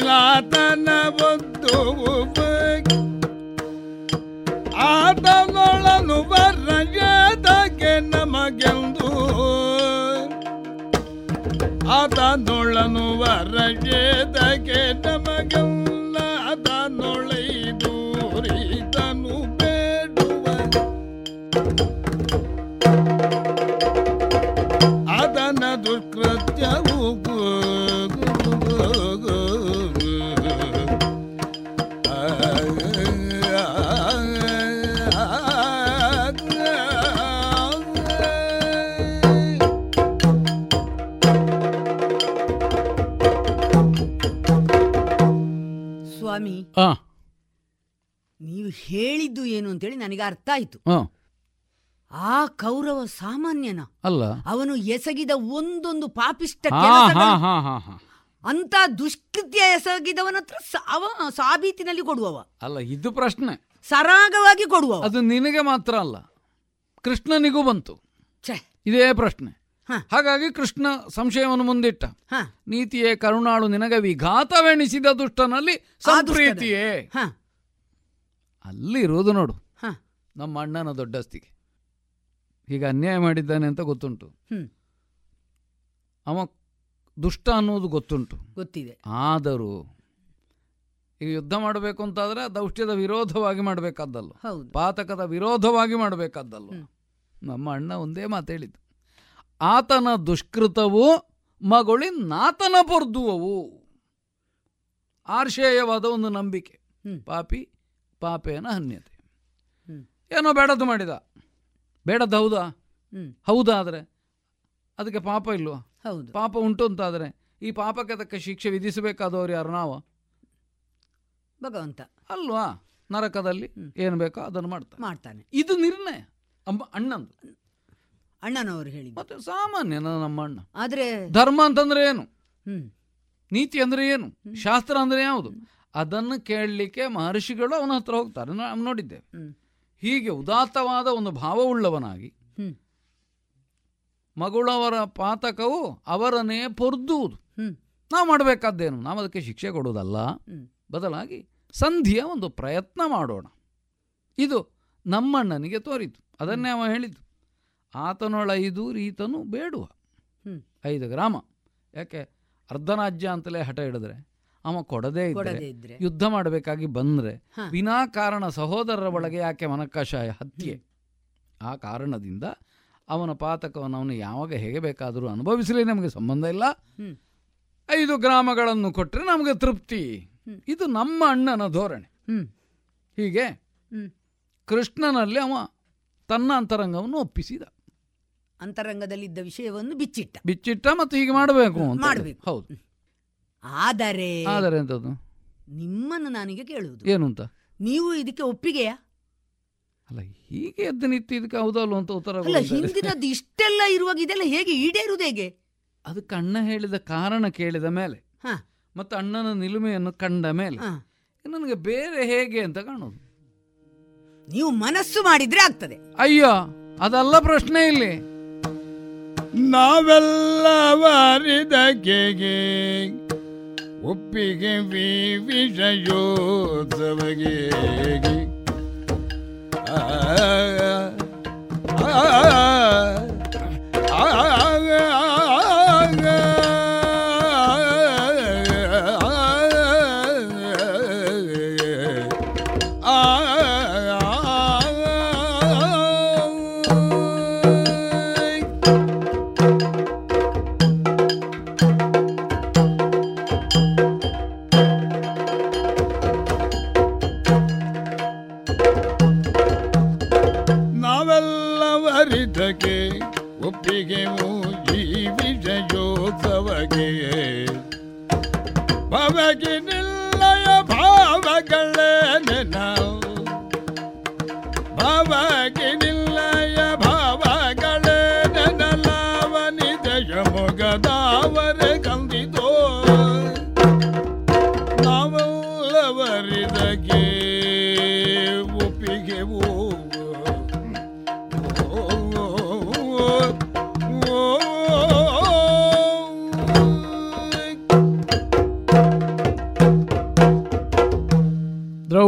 ಆತನ ಬಂಧುವು ಆತನೊಳನು ಬರಯದಕ್ಕೆ ನಮಗೆಂದು. ಆತನೊಳನು ಬರಯದಕ್ಕೆ ನಮಗೆಲ್ಲ ಏನು ಅಂತೇಳಿ ನನಗೆ ಅರ್ಥ ಆಯ್ತು. ಆ, ಕೌರವ ಸಾಮಾನ್ಯನ ಅಲ್ಲ. ಅವನು ಎಸಗಿದ ಒಂದೊಂದು ಪಾಪಿಷ್ಟ ಅಂತ ದುಷ್ಕೃತ್ಯ ಎಸಗಿದವನ ಹತ್ರ ಅವ ಸಾಬೀತಿನಲ್ಲಿ ಕೊಡುವವ. ಅಲ್ಲ ಇದು ಪ್ರಶ್ನೆ. ಸರಾಗವಾಗಿ ಕೊಡುವ ಅದು ನಿನಗೆ ಮಾತ್ರ ಅಲ್ಲ. ಕೃಷ್ಣನಿಗೂ ಬಂತು. ಛೆ. ಇದೇ ಪ್ರಶ್ನೆ. ಹ. ಹಾಗಾಗಿ ಕೃಷ್ಣ ಸಂಶಯವನ್ನು ಮುಂದಿಟ್ಟ. ನೀತಿಯೇ ಕರುಣಾಳು ನಿನಗೆ ವಿಘಾತವೆಣಿಸಿದ ದುಷ್ಟನಲ್ಲಿ ಸಂಪ್ರೀತಿಯೇ. ಹ. ಅಲ್ಲಿ ಇರೋದು ನೋಡು. ಹ. ನಮ್ಮ ಅಣ್ಣನ ದೊಡ್ಡಸ್ತಿಗೆ ಹೀಗೆ ಅನ್ಯಾಯ ಮಾಡಿದ್ದಾನೆ ಅಂತ ಗೊತ್ತುಂಟು. ಅವ ದುಷ್ಟ ಅನ್ನೋದು ಗೊತ್ತುಂಟು. ಗೊತ್ತಿದೆ. ಆದರೂ ಈಗ ಯುದ್ಧ ಮಾಡಬೇಕು ಅಂತಾದ್ರೆ ದೌಷ್ಟ್ಯದ ವಿರೋಧವಾಗಿ ಮಾಡಬೇಕಾದ್ದಲ್ಲ. ಪಾತಕದ ವಿರೋಧವಾಗಿ ಮಾಡಬೇಕಾದ್ದಲ್ಲ. ನಮ್ಮ ಅಣ್ಣ ಒಂದೇ ಮಾತು ಹೇಳಿದ್ದು. ಆತನ ದುಷ್ಕೃತವು ಮಗೊಳಿ ನಾತನ ಬರ್ದುವವು ಆರ್ಶೇಯವಾದ ಒಂದು ನಂಬಿಕೆ. ಪಾಪಿ ಪಾಪೇನ ಹನ್ಯತೆ. ಏನೋ ಬೇಡದ್ದು ಮಾಡಿದ. ಬೇಡದ್ದು ಹೌದಾ? ಹೌದಾದರೆ ಅದಕ್ಕೆ ಪಾಪ ಇಲ್ವಾ? ಹೌದು. ಪಾಪ ಉಂಟು ಅಂತಾದರೆ ಈ ಪಾಪಕ್ಕೆ ತಕ್ಕ ಶಿಕ್ಷೆ ವಿಧಿಸಬೇಕಾದವರು ಯಾರು? ನಾವು? ಭಗವಂತ. ಅಲ್ವಾ? ನರಕದಲ್ಲಿ ಏನು ಬೇಕೋ ಅದನ್ನು ಮಾಡ್ತಾ ಮಾಡ್ತಾನೆ. ಇದು ನಿರ್ಣಯ. ಅಮ್ಮ ಅಣ್ಣಂದು. ಅಣ್ಣನವರು ಹೇಳಿ ಮತ್ತೆ ಸಾಮಾನ್ಯ ನಮ್ಮ ಅಣ್ಣ. ಆದರೆ ಧರ್ಮ ಅಂತಂದ್ರೆ ಏನು? ನೀತಿ ಅಂದ್ರೆ ಏನು? ಶಾಸ್ತ್ರ ಅಂದ್ರೆ ಯಾವುದು? ಅದನ್ನು ಕೇಳಲಿಕ್ಕೆ ಮಹರ್ಷಿಗಳು ಅವನ ಹತ್ರ ಹೋಗ್ತಾರೆ. ನಾವು ನೋಡಿದ್ದೇವೆ. ಹೀಗೆ ಉದಾತ್ತವಾದ ಒಂದು ಭಾವವುಳ್ಳವನಾಗಿ. ಮಗಳವರ ಪಾತಕವು ಅವರನ್ನೇ ಪೊರ್ದುವುದು. ನಾವು ಮಾಡಬೇಕಾದ್ದೇನು? ನಾವು ಅದಕ್ಕೆ ಶಿಕ್ಷೆ ಕೊಡುವುದಲ್ಲ. ಬದಲಾಗಿ ಸಂಧಿಯ ಒಂದು ಪ್ರಯತ್ನ ಮಾಡೋಣ. ಇದು ನಮ್ಮಣ್ಣನಿಗೆ ತೋರಿತು. ಅದನ್ನೇ ಅವ ಹೇಳಿದ್ದು. ಆತನೊಳೈದು ರೀತನು ಬೇಡುವ. ಐದು ಗ್ರಾಮ. ಯಾಕೆ? ಅರ್ಧರಾಜ್ಯ ಅಂತಲೇ ಹಠ ಹಿಡಿದ್ರೆ. ಅವ ಕೊಡದೇ ಇದ್ದರೆ ಇದ್ರೆ. ಯುದ್ಧ ಮಾಡಬೇಕಾಗಿ ಬಂದ್ರೆ. ವಿನಾಕಾರಣ ಸಹೋದರರ ಒಳಗೆ ಯಾಕೆ ಮನಕಷಾಯ ಹತ್ಯೆ? ಆ ಕಾರಣದಿಂದ ಅವನ ಪಾತಕವನ್ನು ಅವನು ಯಾವಾಗ ಹೇಗೆ ಬೇಕಾದರೂ ಅನುಭವಿಸಲಿ ನಮಗೆ ಸಂಬಂಧ ಇಲ್ಲ. ಐದು ಗ್ರಾಮಗಳನ್ನು ಕೊಟ್ಟರೆ ನಮಗೆ ತೃಪ್ತಿ. ಇದು ನಮ್ಮ ಅಣ್ಣನ ಧೋರಣೆ. ಹ್ಮ್. ಹೀಗೆ. ಕೃಷ್ಣನಲ್ಲಿ ಅವ ತನ್ನ ಅಂತರಂಗವನ್ನು ಒಪ್ಪಿಸಿದ. ಅಂತರಂಗದಲ್ಲಿದ್ದ ವಿಷಯವನ್ನು ಬಿಚ್ಚಿಟ್ಟ. ಬಿಚ್ಚಿಟ್ಟ ಮತ್ತು ಹೀಗೆ ಮಾಡಬೇಕು ಮಾಡಬೇಕು. ಹೌದು. ಆದರೆ ಆದರೆ ಎಂತದ್ದು ನಿಮ್ಮನ್ನು ನಾನೀಗ ಕೇಳುವುದು. ಏನು ಅಂತ ನೀವು ಇದಕ್ಕೆ ಒಪ್ಪಿಗೆಯಾ? ಅಲ್ಲ ಹೀಗೆ ಎದ್ದು ನಿಂತು ಇದಕ್ಕೆ ಹೌದಲ್ವ ಅಂತ ಉತ್ತರ ಅಲ್ಲ ಕೊಡ್ತಾರೆ. ಹಿಂದಿನದ್ದು ಇಷ್ಟೆಲ್ಲ ಇರುವಾಗ ಇದೆಲ್ಲ ಹೇಗೆ ಈಡೇರುವುದು ಹೇಗೆ? ಅದಕ್ಕೆ ಅಣ್ಣ ಹೇಳಿದ ಕಾರಣ ಕೇಳಿದ ಮೇಲೆ. ಹ. ಮತ್ತು ಅಣ್ಣನ ನಿಲುಮೆಯನ್ನು ಕಂಡ ಮೇಲೆ. ಹ. ನನಗೆ ಬೇರೆ ಹೇಗೆ ಅಂತ ಕಾಣೋದು ನೀವು ಮನಸ್ಸು ಮಾಡಿದ್ರೆ ಆಗ್ತದೆ. ಅಯ್ಯೋ ಅದಲ್ಲ ಪ್ರಶ್ನೆ ಇಲ್ಲಿ. ನಾವೆಲ್ಲ ವಾರಿದಗೆಗೆ ಒಪ್ಪಿಗೆ ವಿಷಯೋತ್ಸವಗೆ ಆ,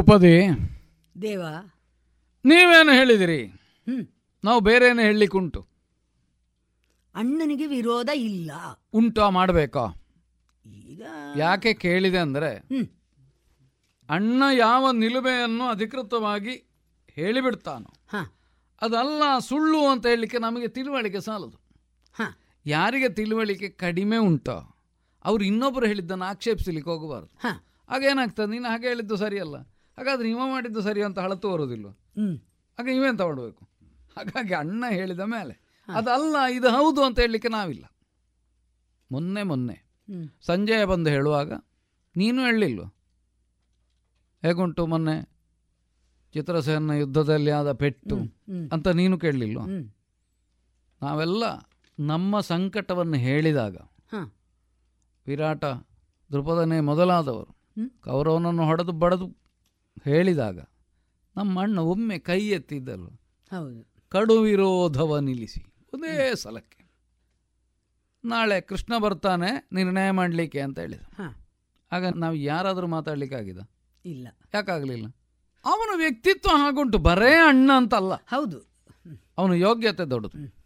ದ್ರೌಪದಿ ದೇವ. ನೀವೇನು ಹೇಳಿದಿರಿ. ನಾವು ಬೇರೇನು ಹೇಳಲಿಕ್ಕುಂಟು? ಅಣ್ಣನಿಗೆ ವಿರೋಧ ಇಲ್ಲ. ಉಂಟಾ ಮಾಡಬೇಕಾ? ಈಗ ಯಾಕೆ ಕೇಳಿದೆ ಅಂದರೆ. ಅಣ್ಣ ಯಾವ ನಿಲುಮೆಯನ್ನು ಅಧಿಕೃತವಾಗಿ ಹೇಳಿಬಿಡ್ತಾನೋ. ಅದಲ್ಲ ಸುಳ್ಳು ಅಂತ ಹೇಳಲಿಕ್ಕೆ ನಮಗೆ ತಿಳುವಳಿಕೆ ಸಾಲದು. ಹ. ಯಾರಿಗೆ ತಿಳುವಳಿಕೆ ಕಡಿಮೆ ಉಂಟೋ ಅವ್ರು ಇನ್ನೊಬ್ಬರು ಹೇಳಿದ್ದನ್ನು ಆಕ್ಷೇಪಿಸಲಿಕ್ಕೆ ಹೋಗಬಾರ್ದು. ಹಾ. ಆಗ ಏನಾಗ್ತದೆ ನೀನು ಹಾಗೆ ಹೇಳಿದ್ದು ಸರಿಯಲ್ಲ. ಹಾಗಾದ್ರೆ ಇವ ಮಾಡಿದ್ದು ಸರಿ ಅಂತ ಹಳತು ಬರೋದಿಲ್ಲ ಹ್ಮ್. ಆಗ ನೀವೆಂತ ಮಾಡಬೇಕು ಹಾಗಾಗಿ ಅಣ್ಣ ಹೇಳಿದ ಮೇಲೆ. ಅದಲ್ಲ ಇದು ಹೌದು ಅಂತ ಹೇಳಲಿಕ್ಕೆ ನಾವಿಲ್ಲ. ಮೊನ್ನೆ ಮೊನ್ನೆ. ಸಂಜಯ ಬಂದು ಹೇಳುವಾಗ ನೀನು ಹೇಳಲಿಲ್ವ? ಹೇಗುಂಟು ಮೊನ್ನೆ? ಚಿತ್ರಸೇನ ಯುದ್ಧದಲ್ಲಿ ಆದ ಪೆಟ್ಟು. ಅಂತ ನೀನು ಕೇಳಲಿಲ್ವ? ನಾವೆಲ್ಲ ನಮ್ಮ ಸಂಕಟವನ್ನು ಹೇಳಿದಾಗ ಹ. ವಿರಾಟ ದೃಪದನೇ ಮೊದಲಾದವರು. ಕೌರವನನ್ನು ಹೊಡೆದು ಬಡದು. ಹೇಳಿದಾಗ ನಮ್ಮ ಅಣ್ಣ ಒಮ್ಮೆ ಕೈ ಎತ್ತಿದ್ದರು ಹೌದು. ಕಡು ವಿರೋಧವ ನಿಲ್ಲಿಸಿ. ಒಂದೇ ಸಲಕ್ಕೆ. ನಾಳೆ ಕೃಷ್ಣ ಬರ್ತಾನೆ ನಿರ್ಣಯ ಮಾಡಲಿಕ್ಕೆ ಅಂತ ಹೇಳಿದ. ಹ. ಆಗ ನಾವು ಯಾರಾದರೂ ಮಾತಾಡ್ಲಿಕ್ಕಾಗಿದ? ಇಲ್ಲ. ಯಾಕಾಗಲಿಲ್ಲ? ಅವನ ವ್ಯಕ್ತಿತ್ವ ಹಾಗುಂಟು ಬರೇ ಅಣ್ಣ ಅಂತಲ್ಲ. ಹೌದು. ಅವನ ಯೋಗ್ಯತೆ ದೊಡ್ಡದು.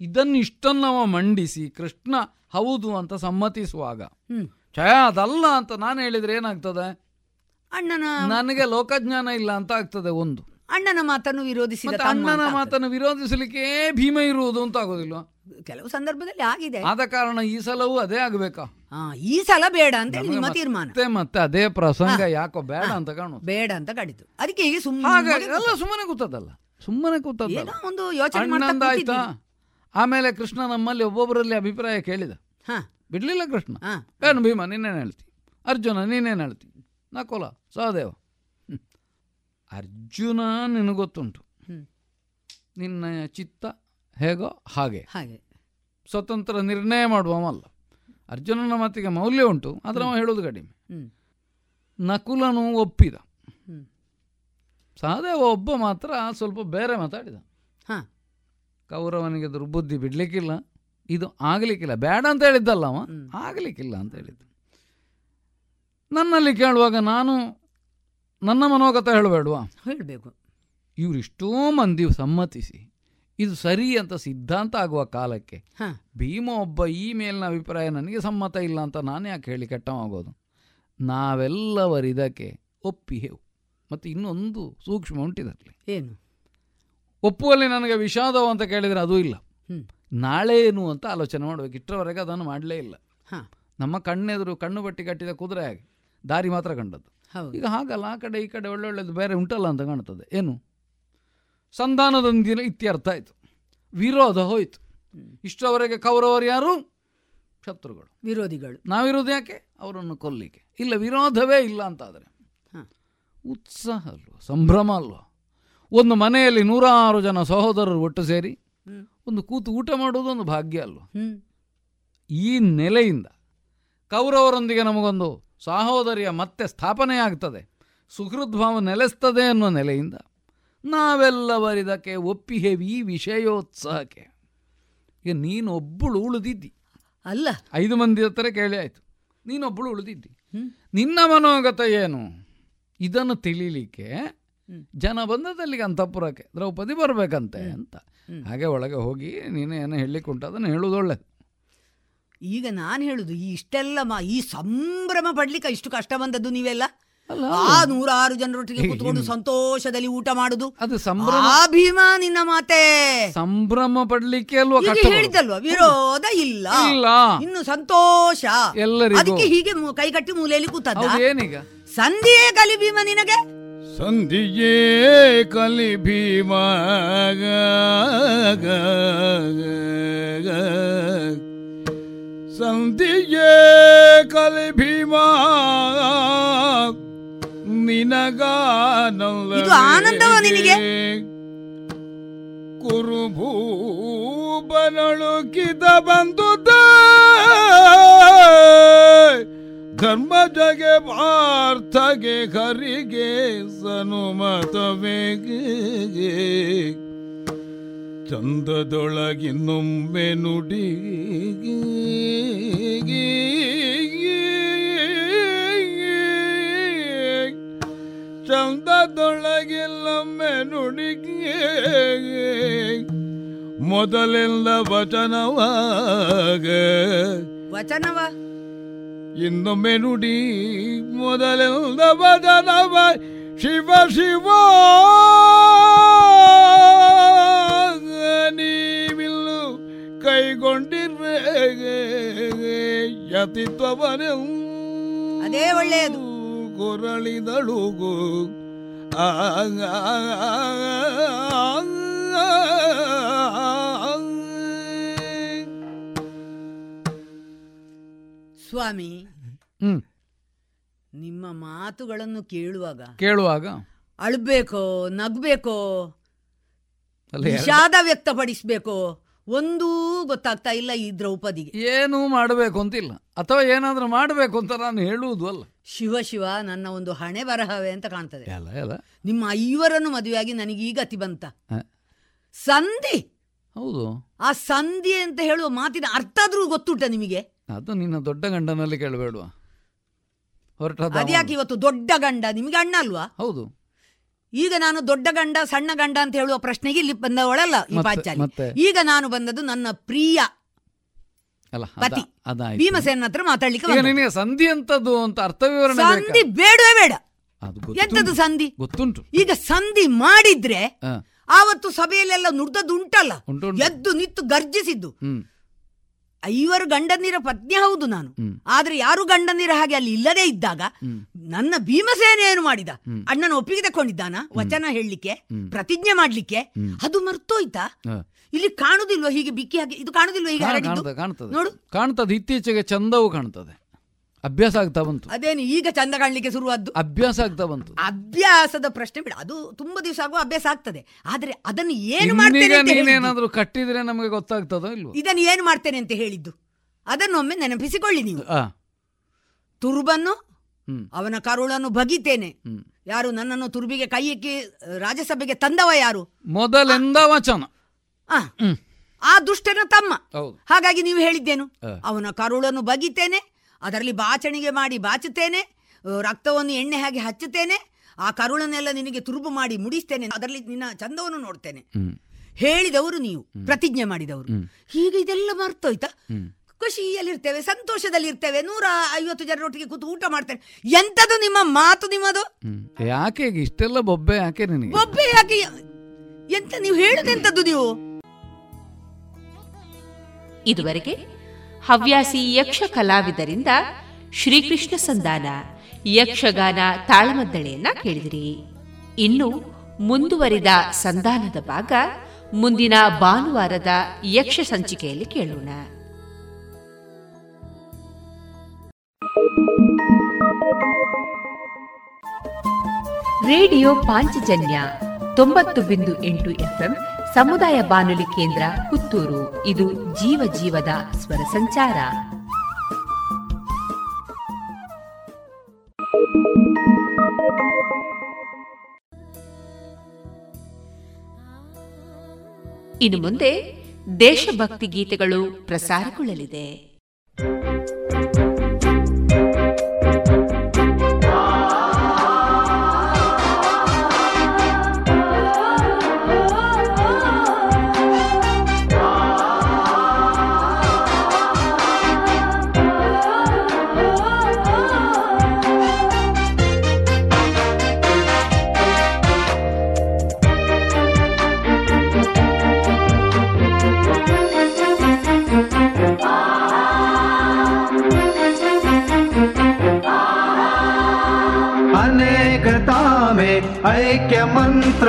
ಇದನ್ನು ಇಷ್ಟನ್ನವ ಮಂಡಿಸಿ ಕೃಷ್ಣ ಹೌದು ಅಂತ ಸಮ್ಮತಿಸುವಾಗ. ಛಯ ಅದಲ್ಲ ಅಂತ ನಾನು ಹೇಳಿದ್ರೆ ಏನಾಗ್ತದೆ? ಅಣ್ಣನ ನನಗೆ ಲೋಕಜ್ಞಾನ ಇಲ್ಲ ಅಂತ ಆಗ್ತದೆ ಒಂದು. ಅಣ್ಣನ ಮಾತನ್ನು ವಿರೋಧಿಸಿದ ಮತ್ತೆ ಅಣ್ಣನ ಮಾತನ್ನು. ವಿರೋಧಿಸಲಿಕ್ಕೆ ಭೀಮ ಇರುವುದು ಅಂತ ಆಗೋದಿಲ್ಲ ಕೆಲವು ಸಂದರ್ಭದಲ್ಲಿ ಆಗಿದೆ. ಆದ ಕಾರಣ ಈ ಸಲವೂ ಅದೇ ಆಗಬೇಕಾ? ಈ ಸಲ ಬೇಡ ಅಂತ ನಿಮ್ಮ ಮತ್ತೆ ತೀರ್ಮಾನ. ಮತ್ತೆ ಅದೇ ಪ್ರಸಂಗ ಯಾಕೋ ಬೇಡ ಅಂತ ಕಾಣು ಬೇಡ ಅಂತ ಕಾಡಿತು. ಅದಕ್ಕೆ ಈಗ ಸುಮ್ಮನೆ ಎಲ್ಲ ಸುಮ್ಮನೆ ಕೂತದಲ್ಲ ಸುಮ್ಮನೆ ಕೂತದಲ್ಲ ಒಂದು ಯೋಚನೆ ಆಯ್ತಾ ಆಮೇಲೆ ಕೃಷ್ಣ ನಮ್ಮಲ್ಲಿ ಒಬ್ಬೊಬ್ಬರಲ್ಲಿ ಅಭಿಪ್ರಾಯ ಕೇಳಿದ. ಹಾ. ಬಿಡ್ಲಿಲ್ಲ ಕೃಷ್ಣ. ಏನು ಭೀಮ ನೀನೇನು ಹೇಳ್ತಿ? ಅರ್ಜುನ ನೀನೇನು ಹೇಳ್ತಿ? ನಕೋಲ ಸಹದೇವ. ಅರ್ಜುನ ನಿನಗೊತ್ತುಂಟು ಗೊತ್ತುಂಟು. ನಿನ್ನ ಚಿತ್ತ ಹೇಗೋ ಹಾಗೆ. ಹಾಗೆ. ಸ್ವತಂತ್ರ ನಿರ್ಣಯ ಮಾಡುವವಲ್ಲ ಅರ್ಜುನನ ಮಾತಿಗೆ ಮೌಲ್ಯ ಉಂಟು ಆದರೆ ಅವ ಹೇಳೋದು ಕಡಿಮೆ. ನಕುಲನು ಒಪ್ಪಿದ. ಸಹದೇವ ಒಬ್ಬ ಮಾತ್ರ ಸ್ವಲ್ಪ ಬೇರೆ ಮಾತಾಡಿದ. ಹಾಂ. ಕೌರವನಿಗೆ ದುರ್ಬುದ್ಧಿ ಬಿಡಲಿಕ್ಕಿಲ್ಲ. ಇದು ಆಗಲಿಕ್ಕಿಲ್ಲ. ಬೇಡ ಅಂತ ಹೇಳಿದ್ದಲ್ಲ ಅವ. ಆಗಲಿಕ್ಕಿಲ್ಲ ಅಂತ ಹೇಳಿದ್ದು. ನನ್ನಲ್ಲಿ ಕೇಳುವಾಗ ನಾನು ನನ್ನ ಮನೋಗತ ಹೇಳಬೇಡುವ? ಹೇಳಬೇಕು. ಇವರಿಷ್ಟೋ ಮಂದಿ ಸಮ್ಮತಿಸಿ ಇದು ಸರಿ ಅಂತ ಸಿದ್ಧಾಂತ ಆಗುವ ಕಾಲಕ್ಕೆ ಹಾ. ಭೀಮ ಒಬ್ಬ ಈ ಮೇಲಿನ ಅಭಿಪ್ರಾಯ ನನಗೆ ಸಮ್ಮತ ಇಲ್ಲ ಅಂತ ನಾನು ಯಾಕೆ ಹೇಳಿ ಕೆಟ್ಟವಾಗೋದು? ನಾವೆಲ್ಲವರಿದಕ್ಕೆ ಒಪ್ಪಿಹೆವು. ಮತ್ತು ಇನ್ನೊಂದು ಸೂಕ್ಷ್ಮ ಉಂಟಿದರಲ್ಲಿ. ಏನು? ಒಪ್ಪುವಲ್ಲಿ ನನಗೆ ವಿಷಾದವು ಅಂತ ಕೇಳಿದರೆ ಅದೂ ಇಲ್ಲ. ನಾಳೆ ಏನು ಅಂತ ಆಲೋಚನೆ ಮಾಡಬೇಕು. ಇಷ್ಟರವರೆಗೆ ಅದನ್ನು ಮಾಡಲೇ ಇಲ್ಲ. ಹಾ. ನಮ್ಮ ಕಣ್ಣೆದುರು ಕಣ್ಣು ಬಟ್ಟಿ ಕಟ್ಟಿದ ಕುದುರೆ ಹಾಗೆ ದಾರಿ ಮಾತ್ರ ಕಂಡದ್ದು. ಈಗ ಹಾಗಲ್ಲ ಆ ಕಡೆ ಈ ಕಡೆ ಒಳ್ಳೊಳ್ಳೆದು ಬೇರೆ ಉಂಟಲ್ಲ ಅಂತ ಕಾಣ್ತದೆ ಏನು? ಸಂಧಾನದೊಂದಿನ ಇತ್ಯರ್ಥ ಆಯಿತು. ವಿರೋಧ ಹೋಯಿತು. ಇಷ್ಟರವರೆಗೆ ಕೌರವರು ಯಾರು? ಶತ್ರುಗಳು. ವಿರೋಧಿಗಳು. ನಾವಿರೋದು ಯಾಕೆ? ಅವರನ್ನು ಕೊಲ್ಲಿಕ್ಕೆ. ಇಲ್ಲ ವಿರೋಧವೇ ಇಲ್ಲ ಅಂತಾದರೆ. ಉತ್ಸಾಹ ಅಲ್ವಾ? ಸಂಭ್ರಮ ಅಲ್ವಾ? ಒಂದು ಮನೆಯಲ್ಲಿ ನೂರಾರು ಜನ ಸಹೋದರರು ಒಟ್ಟು ಸೇರಿ ಒಂದು ಕೂತು ಊಟ ಮಾಡುವುದು ಒಂದು ಭಾಗ್ಯ ಅಲ್ವಾ? ಈ ನೆಲೆಯಿಂದ ಕೌರವರೊಂದಿಗೆ ನಮಗೊಂದು ಸಹೋದರಿಯ ಮತ್ತೆ ಸ್ಥಾಪನೆಯಾಗ್ತದೆ. ಸುಹೃದ್ಭಾವ ನೆಲೆಸ್ತದೆ ಅನ್ನೋ ನೆಲೆಯಿಂದ ನಾವೆಲ್ಲವರಿದಕ್ಕೆ ಒಪ್ಪಿಹೇವಿ ಈ ವಿಷಯೋತ್ಸಾಹಕ್ಕೆ. ಈಗ ನೀನೊಬ್ಬಳು ಉಳಿದಿದ್ದಿ. ಅಲ್ಲ. ಐದು ಮಂದಿ ಹತ್ರ ಕೇಳಿ ಆಯಿತು. ನೀನೊಬ್ಬಳು ಉಳಿದಿದ್ದಿ. ನಿನ್ನ ಮನೋಗತ ಏನು? ಇದನ್ನು ತಿಳಿಲಿಕ್ಕೆ ಜನ ಬಂದದಲ್ಲಿಗೆ ಅಂತಃಪುರಕ್ಕೆ ದ್ರೌಪದಿ ಬರಬೇಕಂತೆ ಅಂತ. ಹಾಗೆ ಒಳಗೆ ಹೋಗಿ ನೀನು ಏನು ಹೇಳಲಿಕ್ಕೆ ಉಂಟು ಅದನ್ನು ಹೇಳುವುದು ಒಳ್ಳೆದು ಈಗ ನಾನು ಹೇಳುದು ಈ ಇಷ್ಟೆಲ್ಲ ಮಾ ಈ ಸಂಭ್ರಮ ಪಡ್ಲಿಕ್ಕೆ ಇಷ್ಟು ಕಷ್ಟ ಬಂದದ್ದು ನೀವೆಲ್ಲ? ಆ ನೂರಾರು ಜನರೊಟ್ಟಿಗೆ ಕೂತ್ಕೊಂಡು ಸಂತೋಷದಲ್ಲಿ ಊಟ ಮಾಡುದು. ಅದು ಸಂಭ್ರಮ ಭೀಮ ನಿನ್ನ ಮಾತೆ. ಸಂಭ್ರಮ ಪಡ್ಲಿಕ್ಕೆ ಅಲ್ವಾ ಹೇಳಿದಲ್ವಾ ವಿರೋಧ ಇಲ್ಲ. ಇಲ್ಲ. ಇನ್ನು ಸಂತೋಷ. ಎಲ್ಲರಿಗೂ. ಅದಕ್ಕೆ ಹೀಗೆ ಕೈ ಕಟ್ಟಿ ಮೂಲೆಯಲ್ಲಿ ಕೂತದ್ದು? ಏನೀಗ ಸಂಧಿಯೇ ಕಲಿ ಭೀಮ ನಿನಗೆ? ಸಂಧಿಯೇ ಕಲಿ ಭೀಮ ಸಂಧಿಯೇ ಕಲಿ ಭೀಮಾ. ನಿನಗಾನಲ್ಲ ಇದು ಆನಂದವ ನಿನಗೆ? ಕುರುಭೂಪನಳುಕಿದ ಬಂದುದ. ಧರ್ಮ ಜಗೆ ಪಾರ್ಥಗೆ ಹರಿಗೆ ಸನುಮತವೇಗೆ ಚಂದದೊಳಗಿನ್ನೊಮ್ಮೆ ನುಡಿ ಚಂದದೊಳಗಿಲ್ಲೊಮ್ಮೆ ನುಡಿ ಮೊದಲೆಲ್ಲ ವಚನವಾಗ ವಚನವ? ಇನ್ನೊಮ್ಮೆ ನುಡಿ ಮೊದಲೆಲ್ಲ ವಚನವ ಶಿವ ಶಿವ ಕೈಗೊಂಡಿರ್ರೆ ಯತಿತ್ವವನೆ ಅದೇ ಒಳ್ಳೆಯದು ಕೊರಳಿದಳುಗು ಆ ಸ್ವಾಮಿ ಹ್ಮ್ ನಿಮ್ಮ ಮಾತುಗಳನ್ನು ಕೇಳುವಾಗ ಕೇಳುವಾಗ ಅಳ್ಬೇಕೋ ನಗ್ಬೇಕೋ ವಿಷಾದ ವ್ಯಕ್ತಪಡಿಸ್ಬೇಕೋ ಒಂದೂ ಗೊತ್ತಾಗ್ತಾ ಇಲ್ಲ ಈ ದ್ರೌಪದಿಗೆ. ಏನೂ ಮಾಡಬೇಕು ಅಂತಿಲ್ಲ. ಅಥವಾ ಏನಾದ್ರೂ ಮಾಡಬೇಕು ಅಂತ ನಾನು ಹೇಳುವುದು ಅಲ್ಲ. ಶಿವ ಶಿವ ನನ್ನ ಒಂದು ಹಣೆ ಬರಹವೇ ಅಂತ ಕಾಣ್ತದೆ. ಅಲ್ಲ ಅಲ್ಲ ನಿಮ್ಮ ಐವರನ್ನು ಮದುವೆಯಾಗಿ ನನಗೆ ಈ ಗತಿ ಬಂತ ಸಂಧಿ! ಹೌದು. ಆ ಸಂಧಿ ಅಂತ ಹೇಳುವ ಮಾತಿನ ಅರ್ಥ ಆದ್ರೂ ಗೊತ್ತುಂಟ ನಿಮಗೆ? ಅದು ನಿನ್ನ ದೊಡ್ಡ ಗಂಡನಲ್ಲಿ ಕೇಳಬೇಡುವ. ಹೊರಟ ಅದ್ಯಾಕೆ ಇವತ್ತು ದೊಡ್ಡ ಗಂಡ? ನಿಮಗೆ ಅಣ್ಣ ಅಲ್ವಾ? ಹೌದು. ಈಗ ನಾನು ದೊಡ್ಡ ಗಂಡ ಸಣ್ಣ ಗಂಡ ಅಂತ ಹೇಳುವ ಪ್ರಶ್ನೆಗೆ ಇಲ್ಲಿ ಬಂದವಳಲ್ಲ ಈ ಪಾಂಚಾಲಿ ಈಗ ನಾನು ಬಂದದ್ದು ನನ್ನ ಪ್ರಿಯ ಪತಿ. ಭೀಮಸೇನ ಹತ್ರ ಮಾತಾಡ್ಲಿಕ್ಕೆ. ಸಂಧಿ ಅಂತದ್ದು ಅಂತ ಅರ್ಥ ವಿವರಣೆ ಸಂಧಿ? ಬೇಡವೇ ಬೇಡ. ಎಂತದ್ದು ಸಂಧಿ? ಗೊತ್ತುಂಟು. ಈಗ ಸಂಧಿ ಮಾಡಿದ್ರೆ ಆವತ್ತು ಸಭೆಯಲ್ಲೆಲ್ಲ ನುಡ್ದದ್ದು ಉಂಟಲ್ಲ. ಉಂಟು, ಉಂಟು. ಎದ್ದು ನಿತ್ತು ಗರ್ಜಿಸಿದ್ದು. ಐವರು ಗಂಡನೀರ ಪತ್ನಿ ಹೌದು ನಾನು. ಆದ್ರೆ ಯಾರು ಗಂಡನೀರ ಹಾಗೆ ಅಲ್ಲಿ ಇಲ್ಲದೇ ಇದ್ದಾಗ. ನನ್ನ ಭೀಮಸೇನ ಏನು ಮಾಡಿದ? ಅಣ್ಣನ ಒಪ್ಪಿಗೆ ತಕೊಂಡಿದ್ದಾನ ವಚನ ಹೇಳಲಿಕ್ಕೆ ಪ್ರತಿಜ್ಞೆ ಮಾಡ್ಲಿಕ್ಕೆ ಅದು ಮರ್ತೋಯ್ತಾ? ಇಲ್ಲಿ ಕಾಣುದಿಲ್ವಾ ಹೀಗೆ ಬಿಕ್ಕಿ ಹಾಕಿ ಇದು ಕಾಣುದಿಲ್ವಾ ಹೀಗೆ ನೋಡು. ಕಾಣ್ತದೆ ಇತ್ತೀಚೆಗೆ ಚಂದವು ಕಾಣ್ತದೆ. ಅಭ್ಯಾಸ ಆಗ್ತಾ ಬಂತು. ಅದೇನು ಈಗ ಚಂದ ಕಾಣಲಿಕ್ಕೆ ಶುರುವಾದ್ದು? ಅಭ್ಯಾಸ ಆಗ್ತಾ ಬಂತು. ಅಭ್ಯಾಸದ ಪ್ರಶ್ನೆ ಬಿಡ. ಅದು ತುಂಬಾ ದಿವಸ ಆಗುವ ಅಭ್ಯಾಸ ಆಗ್ತದೆ. ಆದ್ರೆ ಅದನ್ನು ಏನು ಮಾಡ್ತೇನೆ. ನೀನೇನಾದ್ರೂ ಕಟ್ಟಿದ್ರೆ ನಮಗೆ ಗೊತ್ತಾಗ್ತದೋ ಇಲ್ವೋ? ಇದನ್ನು ಏನು ಮಾಡ್ತೇನೆ ಅಂತ ಹೇಳಿದ್ದು? ಅದನ್ನೊಮ್ಮೆ ನೆನಪಿಸಿಕೊಳ್ಳಿ ನೀವು. ತುರ್ಬನ್ನು. ಅವನ ಕರುಳನ್ನು ಬಗಿತೇನೆ. ಯಾರು ನನ್ನನ್ನು ತುರುಬಿಗೆ ಕೈಯಕ್ಕೆ ರಾಜ್ಯಸಭೆಗೆ ತಂದವ ಯಾರು? ಮೊದಲೆಂದ ವಚನ. ಆ, ಆ ದುಷ್ಟನ ತಮ್ಮ. ಹಾಗಾಗಿ ನೀವು ಹೇಳಿದ್ದೇನು? ಅವನ ಕರುಳನ್ನು ಬಗಿತೇನೆ ಅದರಲ್ಲಿ ಬಾಚಣಿಗೆ ಮಾಡಿ ಬಾಚುತ್ತೇನೆ ರಕ್ತವನ್ನು ಎಣ್ಣೆ ಹಾಗೆ ಹಚ್ಚುತ್ತೇನೆ ಆ ಕರುಳನ್ನೆಲ್ಲ ನಿನಗೆ ತುರುಬು ಮಾಡಿ ಮುಡಿಸ್ತೇನೆ ಅದರಲ್ಲಿ ನಿನ್ನ ಚಂದವನ್ನು ನೋಡ್ತೇನೆ. ಹೇಳಿದವರು ನೀವು ಪ್ರತಿಜ್ಞೆ ಮಾಡಿದವರು. ಹೀಗೆ ಇದೆಲ್ಲ ಮರ್ತೋಯ್ತಾ? ಖುಷಿಯಲ್ಲಿರ್ತೇವೆ ಸಂತೋಷದಲ್ಲಿರ್ತೇವೆ ನೂರ ಐವತ್ತು ಜನರೊಟ್ಟಿಗೆ ಕೂತು ಊಟ ಮಾಡ್ತೇನೆ. ಎಂತದು ನಿಮ್ಮ ಮಾತು ನಿಮ್ಮದು? ಯಾಕೆ ಈಗ ಇಷ್ಟೆಲ್ಲ ಬೊಬ್ಬೆ ಯಾಕೆ ನಿನಗೆ? ಬೊಬ್ಬೆ ಯಾಕೆ? ಎಂತ ನೀವು ಹೇಳುದೆಂತದ್ದು ನೀವು? ಇದುವರೆಗೆ ಹವ್ಯಾಸಿ ಯಕ್ಷ ಕಲಾವಿದರಿಂದ ಶ್ರೀಕೃಷ್ಣ ಸಂಧಾನ ಯಕ್ಷಗಾನ ತಾಳಮದ್ದಳೆಯನ್ನ ಕೇಳಿದಿರಿ. ಇನ್ನು ಮುಂದುವರಿದ ಸಂಧಾನದ ಭಾಗ ಮುಂದಿನ ಭಾನುವಾರದ ಯಕ್ಷ ಸಂಚಿಕೆಯಲ್ಲಿ ಕೇಳೋಣ. ರೇಡಿಯೋ ಪಾಂಚಜನ್ಯ ತೊಂಬತ್ತು ಬಿಂದು ಎಂಟು ಎಫ್ಎಂ ಸಮುದಾಯ ಬಾನುಲಿ ಕೇಂದ್ರ ಪುತ್ತೂರು. ಇದು ಜೀವ ಜೀವದ ಸ್ವರ ಸಂಚಾರ. ಇನ್ನು ಮುಂದೆ ದೇಶಭಕ್ತಿ ಗೀತೆಗಳು ಪ್ರಸಾರಗೊಳ್ಳಲಿದೆ.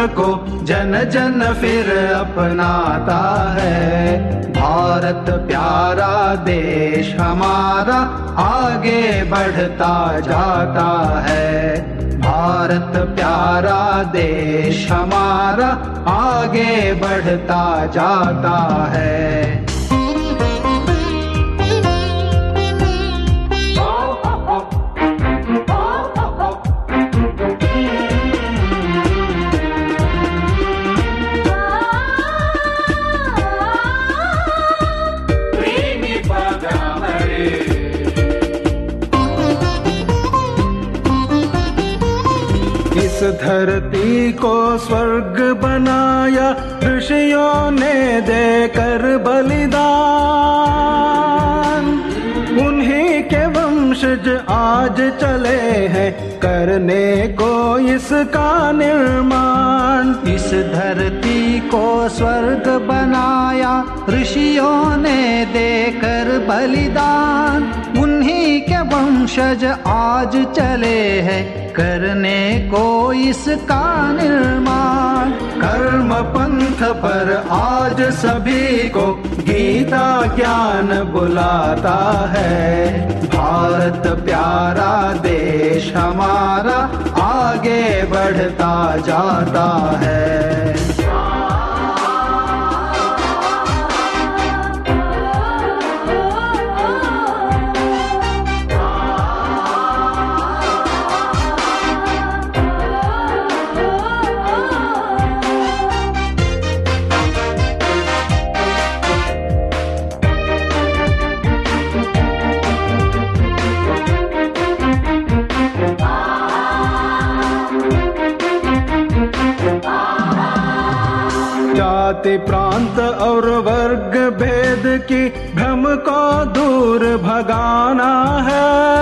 को जन जन फिर अपनाता है। भारत प्यारा देश हमारा आगे बढ़ता जाता है। भारत प्यारा देश हमारा आगे बढ़ता जाता है। को स्वर्ग बनाया, ऋषियों ने देकर बलिदान। उन्हीं के वंशज आज चले हैं, करने को इसका निर्माण। इस धरती को स्वर्ग बनाया, ऋषियों ने देकर बलिदान। उन्हीं के वंशज आज चले हैं करने को इसका निर्माण। कर्म पंथ पर आज सभी को गीता ज्ञान बुलाता है। भारत प्यारा देश हमारा आगे बढ़ता जाता है। वर्ग भेद की भ्रम को दूर भगाना है।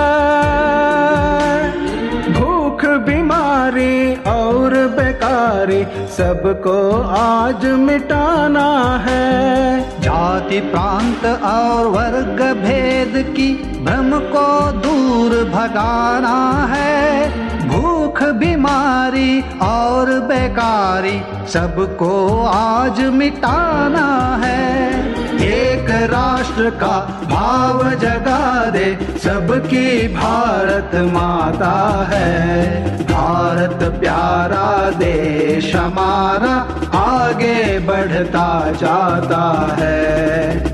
भूख, बीमारी और बेकारी सबको आज मिटाना है। जाति, प्रांत और वर्ग भेद की भ्रम को दूर भगाना है। बीमारी और बेकारी सबको आज मिटाना है। एक राष्ट्र का भाव जगा दे, सबकी भारत माता है। भारत प्यारा देश हमारा आगे बढ़ता जाता है।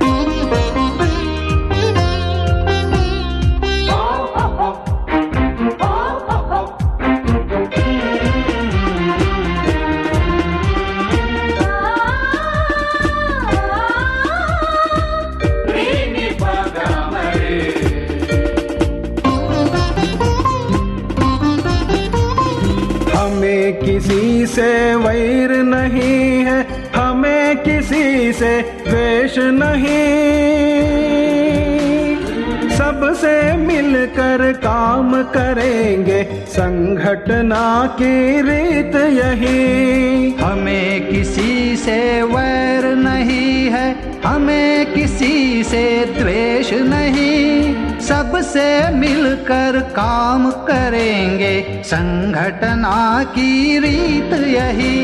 करेंगे संगठना की रीत यही। हमें किसी से वैर नहीं है, हमें किसी से द्वेष नहीं। सबसे मिलकर काम करेंगे संगठना की रीत यही।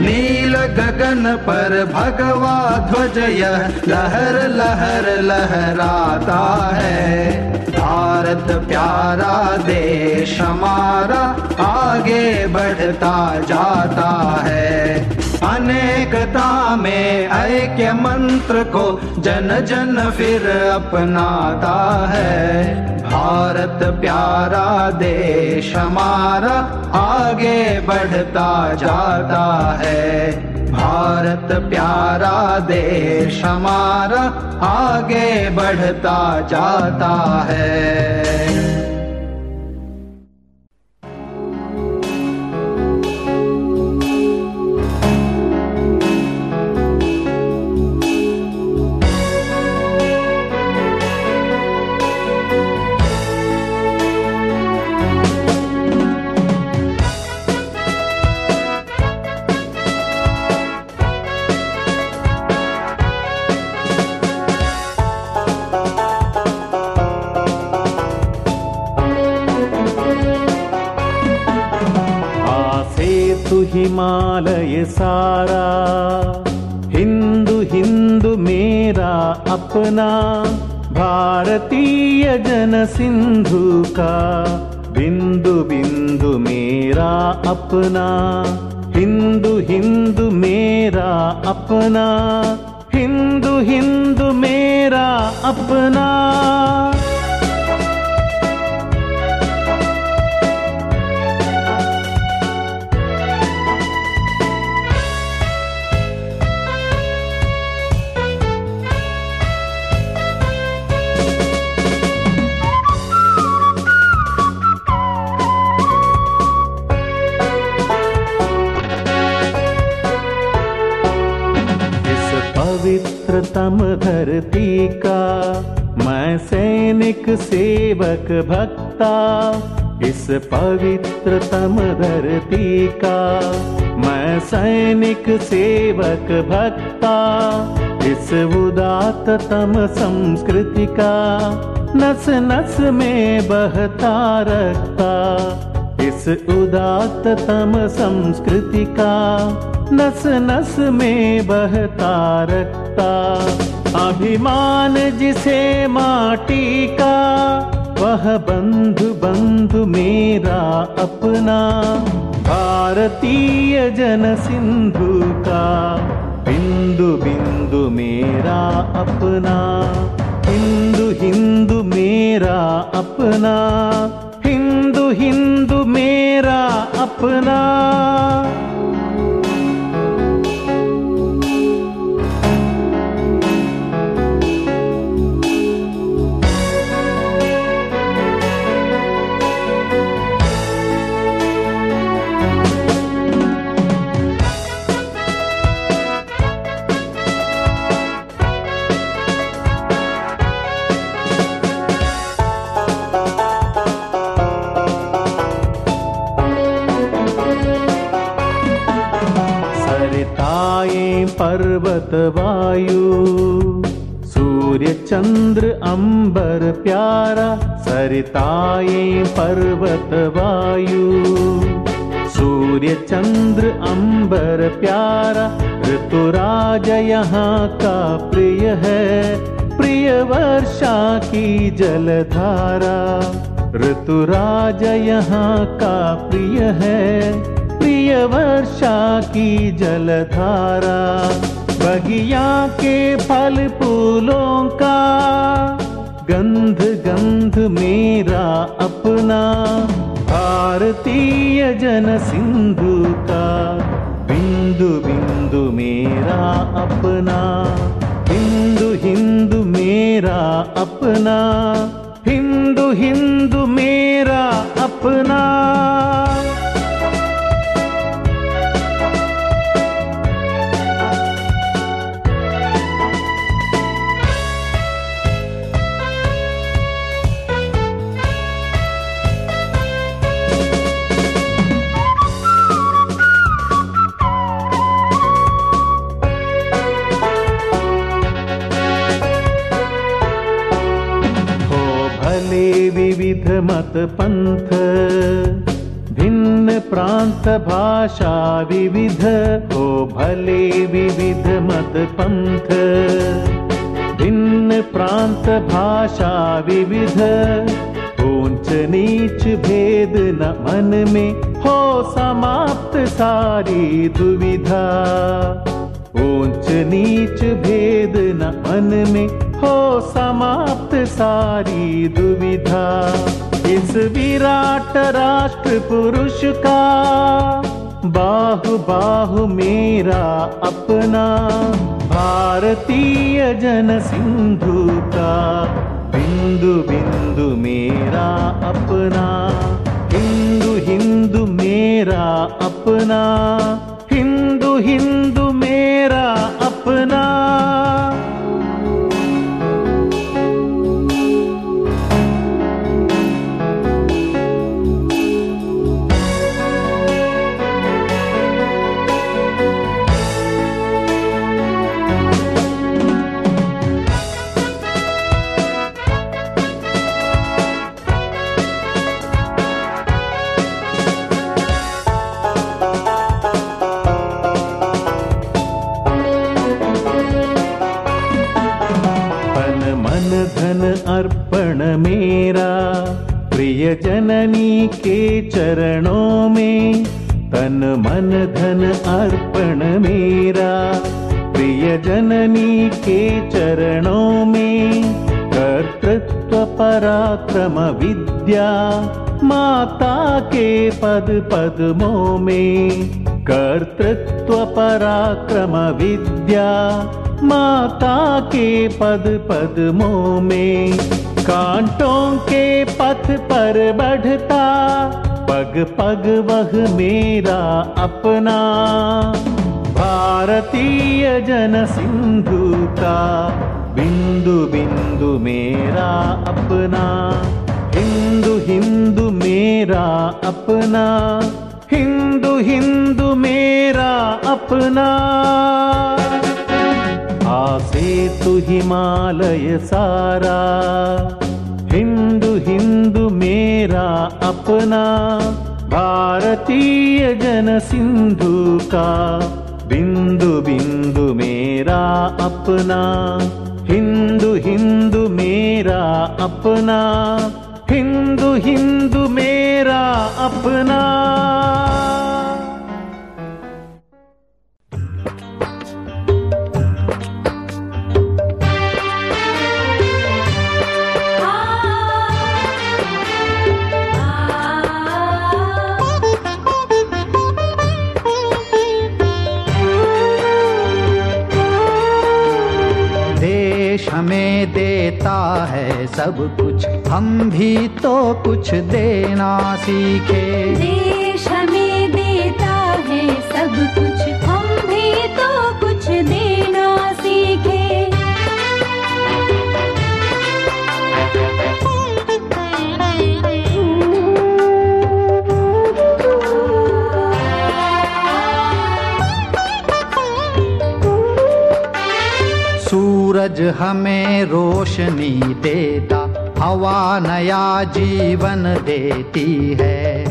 नील गगन पर भगवा ध्वज यह लहर लहर लहराता है। भारत प्यारा देश हमारा आगे बढ़ता जाता है। अनेकता में ऐक्य मंत्र को जन जन फिर अपनाता है। भारत प्यारा देश हमारा आगे बढ़ता जाता है। भारत प्यारा देश हमारा आगे बढ़ता जाता है। हिमालय सारा हिंदू हिंदू मेरा अपना भारतीय जन सिंधु का बिंदु बिंदु मेरा अपना हिंदू हिंदू मेरा अपना हिंदू हिंदू मेरा अपना पवित्रतम धरती का, मैं सैनिक सेवक भक्ता, इस पवित्रतम धरती का, मैं सैनिक सेवक भक्ता, इस उदात्ततम संस्कृति का, नस नस में बहता रखता। इस उदात्ततम संस्कृति का नस नस में बहता रखता अभिमान जिसे माटी का वह बंधु बंधु मेरा अपना। भारतीय जन सिंधु का बिंदु बिंदु मेरा अपना। हिंदू हिंदू मेरा अपना हिंदू हिंदू मेरा अपना वायु सूर्य, चंद्र, अंबर, प्यारा, सरिताए, पर्वत, वायु। सूर्य, चंद्र, अंबर, प्यारा, ऋतुराज यहाँ का प्रिय है। प्रिय वर्षा की जलधारा, ऋतुराज यहाँ का प्रिय है। प्रिय वर्षा की जलधारा। बगिया के फल फूलों का गंध गंध मेरा अपना भारतीय जन सिंधु का बिंदु बिंदु मेरा अपना हिंदू हिंदू मेरा अपना हिंदू हिंदू मेरा अपना पंथ भिन्न प्रांत भाषा विविध हो भले विविध मत पंथ भिन्न प्रांत भाषा विविध, ऊंच नीच भेद न मन में हो समाप्त सारी दुविधा। ऊंच नीच भेद न मन में हो समाप्त सारी दुविधा। इस विराट राष्ट्र पुरुष का बाहु बाहु मेरा अपना भारतीय जन सिंधु का बिंदु बिंदु मेरा अपना हिंदू हिंदू मेरा अपना हिंदू हिंदू मेरा अपना मेरा प्रिय जननी के चरणों में तन मन धन अर्पण मेरा प्रिय जननी के चरणों में कर्तृत्व पराक्रम विद्या माता के पद पद्मों में कर्तृत्व पराक्रम विद्या माता के पद पद्मों में कांटों के पथ पर बढ़ता पग पग वह मेरा अपना भारतीय जन सिंधु का बिंदु बिंदु मेरा अपना हिंदू हिंदू मेरा अपना हिंदू हिंदू मेरा अपना आसे तु हिमालय सारा हिंदू हिंदू मेरा अपना भारतीय जन सिंधु का बिंदु बिंदु मेरा अपना हिंदू हिंदू मेरा अपना हिंदू हिंदू मेरा अपना देता है सब कुछ। हम भी तो कुछ देना सीखे। देश हमें देता है सब कुछ। हम भी तो कुछ देना सीखे। सूरज हमें रोशनी देता हवा नया जीवन देती है।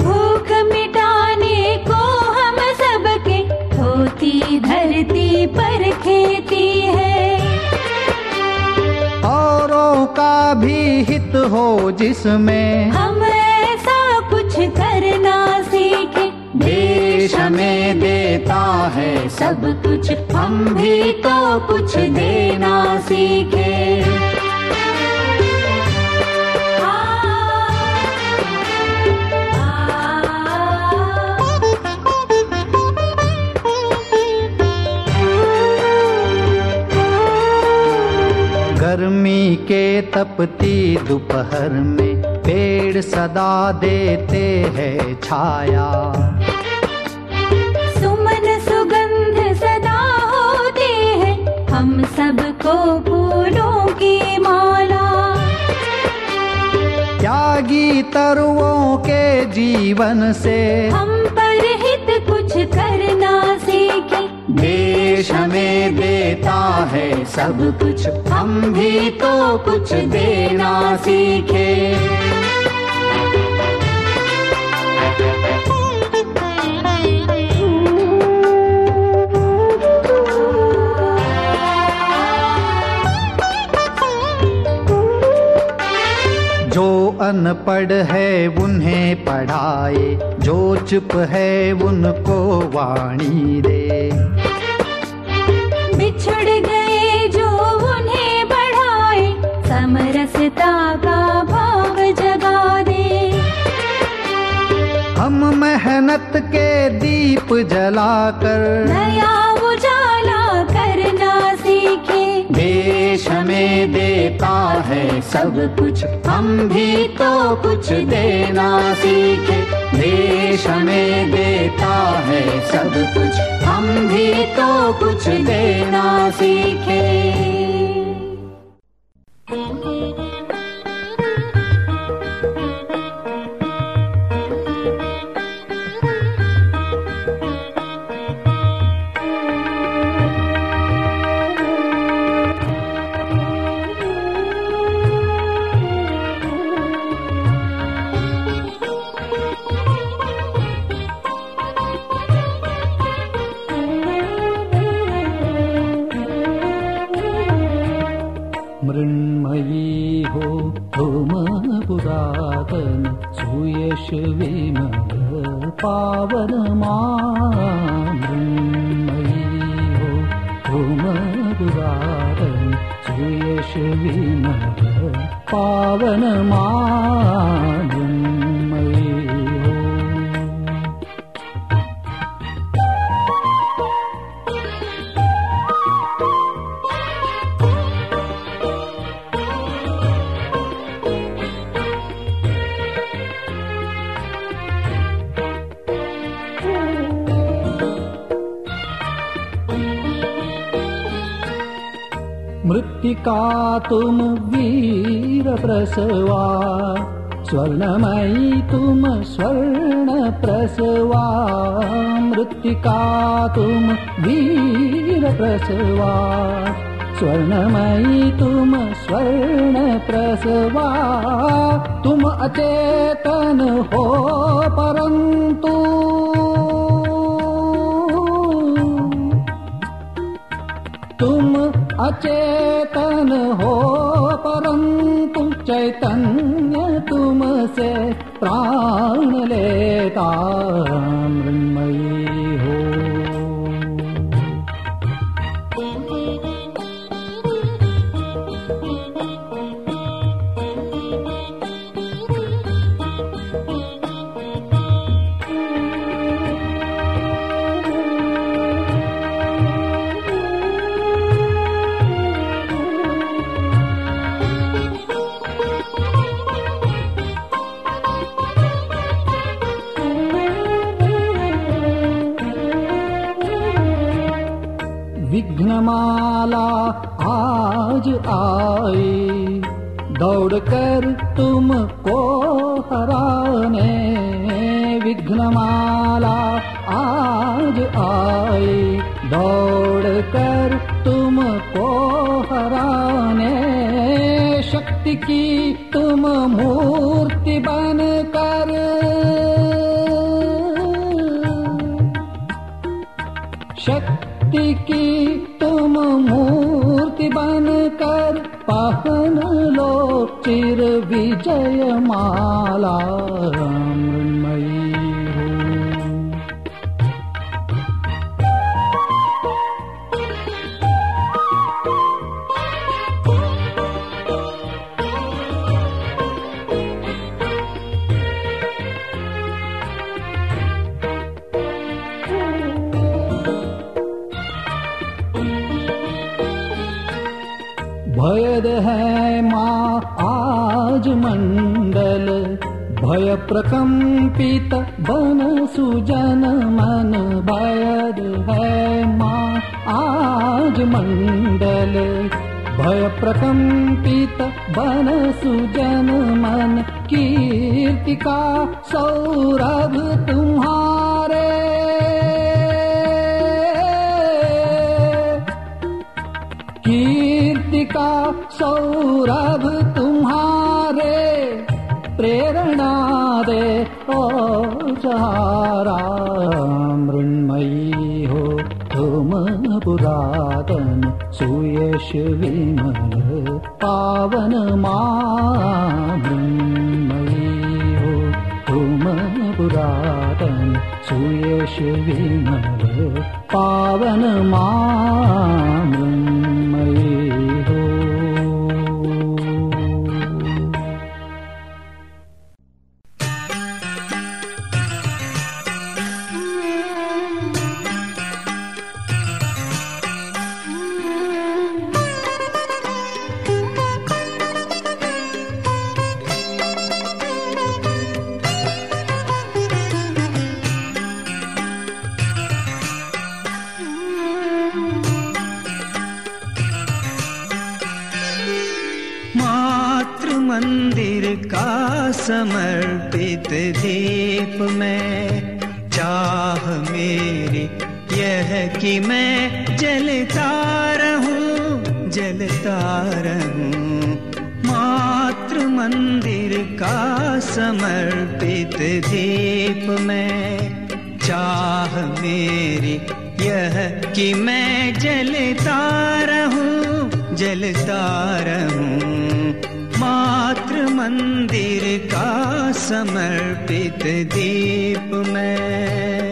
भूख मिटाने को हम सबके होती धरती पर खेती है। औरों का भी हित हो जिसमें हम ऐसा कुछ करना सीखे देश हमें देता है सब कुछ हम भी तो कुछ देना सीखे। गर्मी के तपती दोपहर में पेड़ सदा देते हैं छाया। त्यागी तरुओं के जीवन से। हम पर हित कुछ करना सीखे। देश हमें देता है सब कुछ। हम भी तो कुछ देना सीखे। अनपढ़ है उन्हें पढ़ाए जो चुप है उनको वाणी दे। बिछड़ गए जो उन्हें बढ़ाए समरसता का भाव जगा दे। हम मेहनत के दीप जलाकर नया हमें देता है सब कुछ। हम भी तो कुछ देना सीखे। देश हमें देता है सब कुछ। हम भी तो कुछ देना सीखे। मृत्तिका तु वीरप्रसवा स्वर्णमयी तुम स्वर्णप्रसवा मृत्तिकातुं वीरप्रसवा स्वर्णमयी तुम स्वर्णप्रसवा तुम अचेतन हो परन्तु अचेतन हो परंतु चैतन्य तुमसे प्राण लेता दौड़कर तुमको हराने विघ्नमाला। आज आई दौड़ कर तुमको हराने। शक्ति की तुम मूर्ति जयमालामयी भयद है भय प्रकंपित बन सुजन मन भयद है माँ। आज मंडल भय प्रकंपित बन सुजन मन कीर्ति दीप में चाह मेरी यह कि मैं जलता रहूँ जलता रहूँ। मातृ मंदिर का समर्पित दीप में चाह मेरी यह कि मैं जलता रहूँ जलता रहूँ। मंदिर का समर्पित दीप मैं।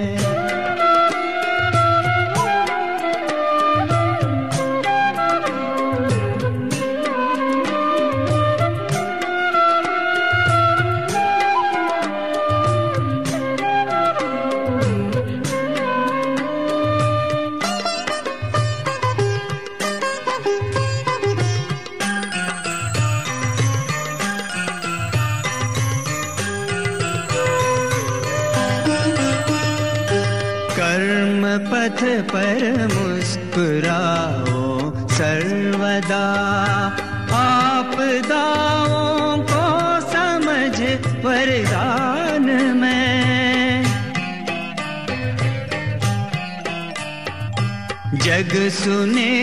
सुने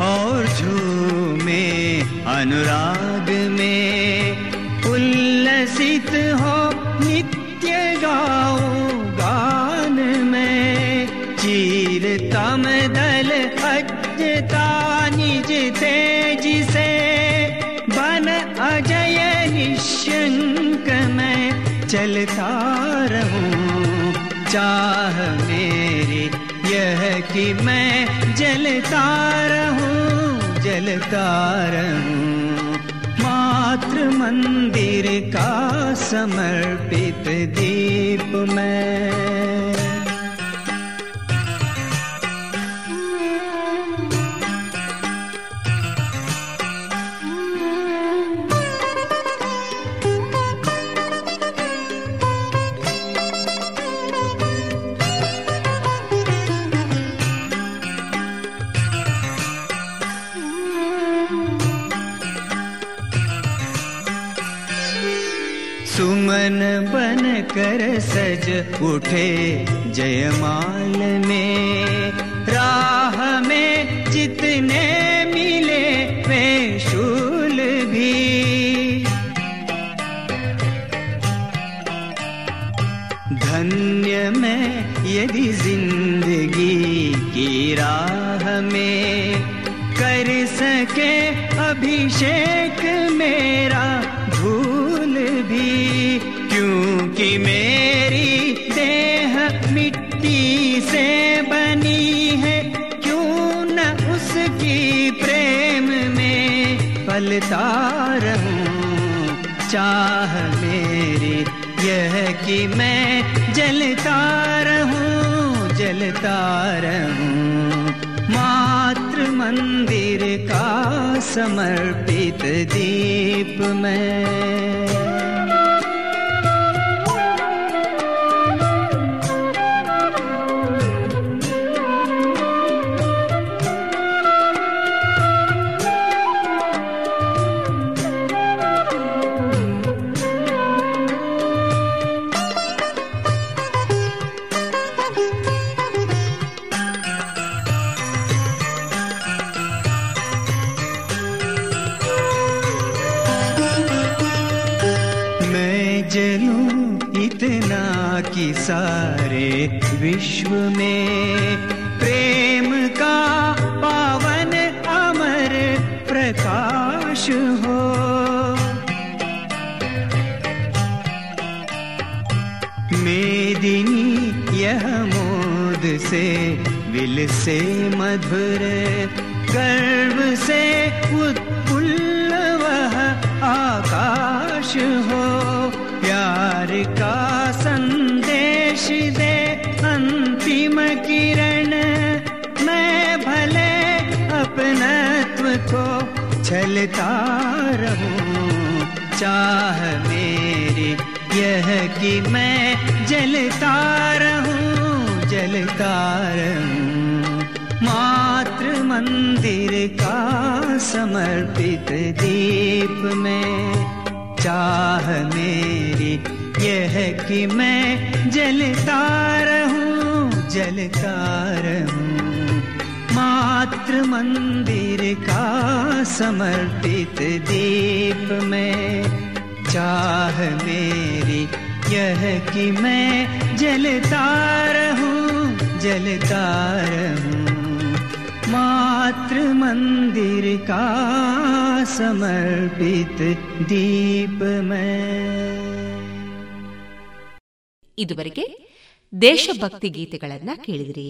और झूमे अनुराग में। उल्लसित हो नित्य गाओ गान में। चीर तम दल अजता निज तेज से। बन अजय निशंक मैं चलता रहूँ। चाह मेरी यह कि मैं जलता रहूँ जलता रहूँ। मातृ मंदिर का समर्पित दीप मैं। सज उठे जयमाल में, राह में जितने मिले वे शूल भी। धन्य में यदि ज़िंदगी की राह में कर सके अभिषेक मेरा रहूँ चाह मेरी यह कि मैं जलता रहूँ जलता रहूँ। मात्र मंदिर का समर्पित दीप मैं। जलूं इतना कि सारे विश्व में प्रेम का पावन अमर प्रकाश हो। मेदिनी यह मोद से, विल से, मधुर गर्व से उत्फुल्ल छलता रहूँ, चाह मेरी यह कि मैं जलता रहूँ जलता रहूँ। मातृ मंदिर का समर्पित दीप में चाह मेरी यह कि मैं जलता रहूँ जलता रहूँ। मातृ मंदिर का समर्पित दीप में चाह मेरी यह कि मैं जलता रहूं जलता रहूं मातृ मंदिर का समर्पित दीप में ಇದುವರೆಗೆ ದೇಶಭಕ್ತಿ ಗೀತೆಗಳನ್ನ ಕೇಳಿದಿರಿ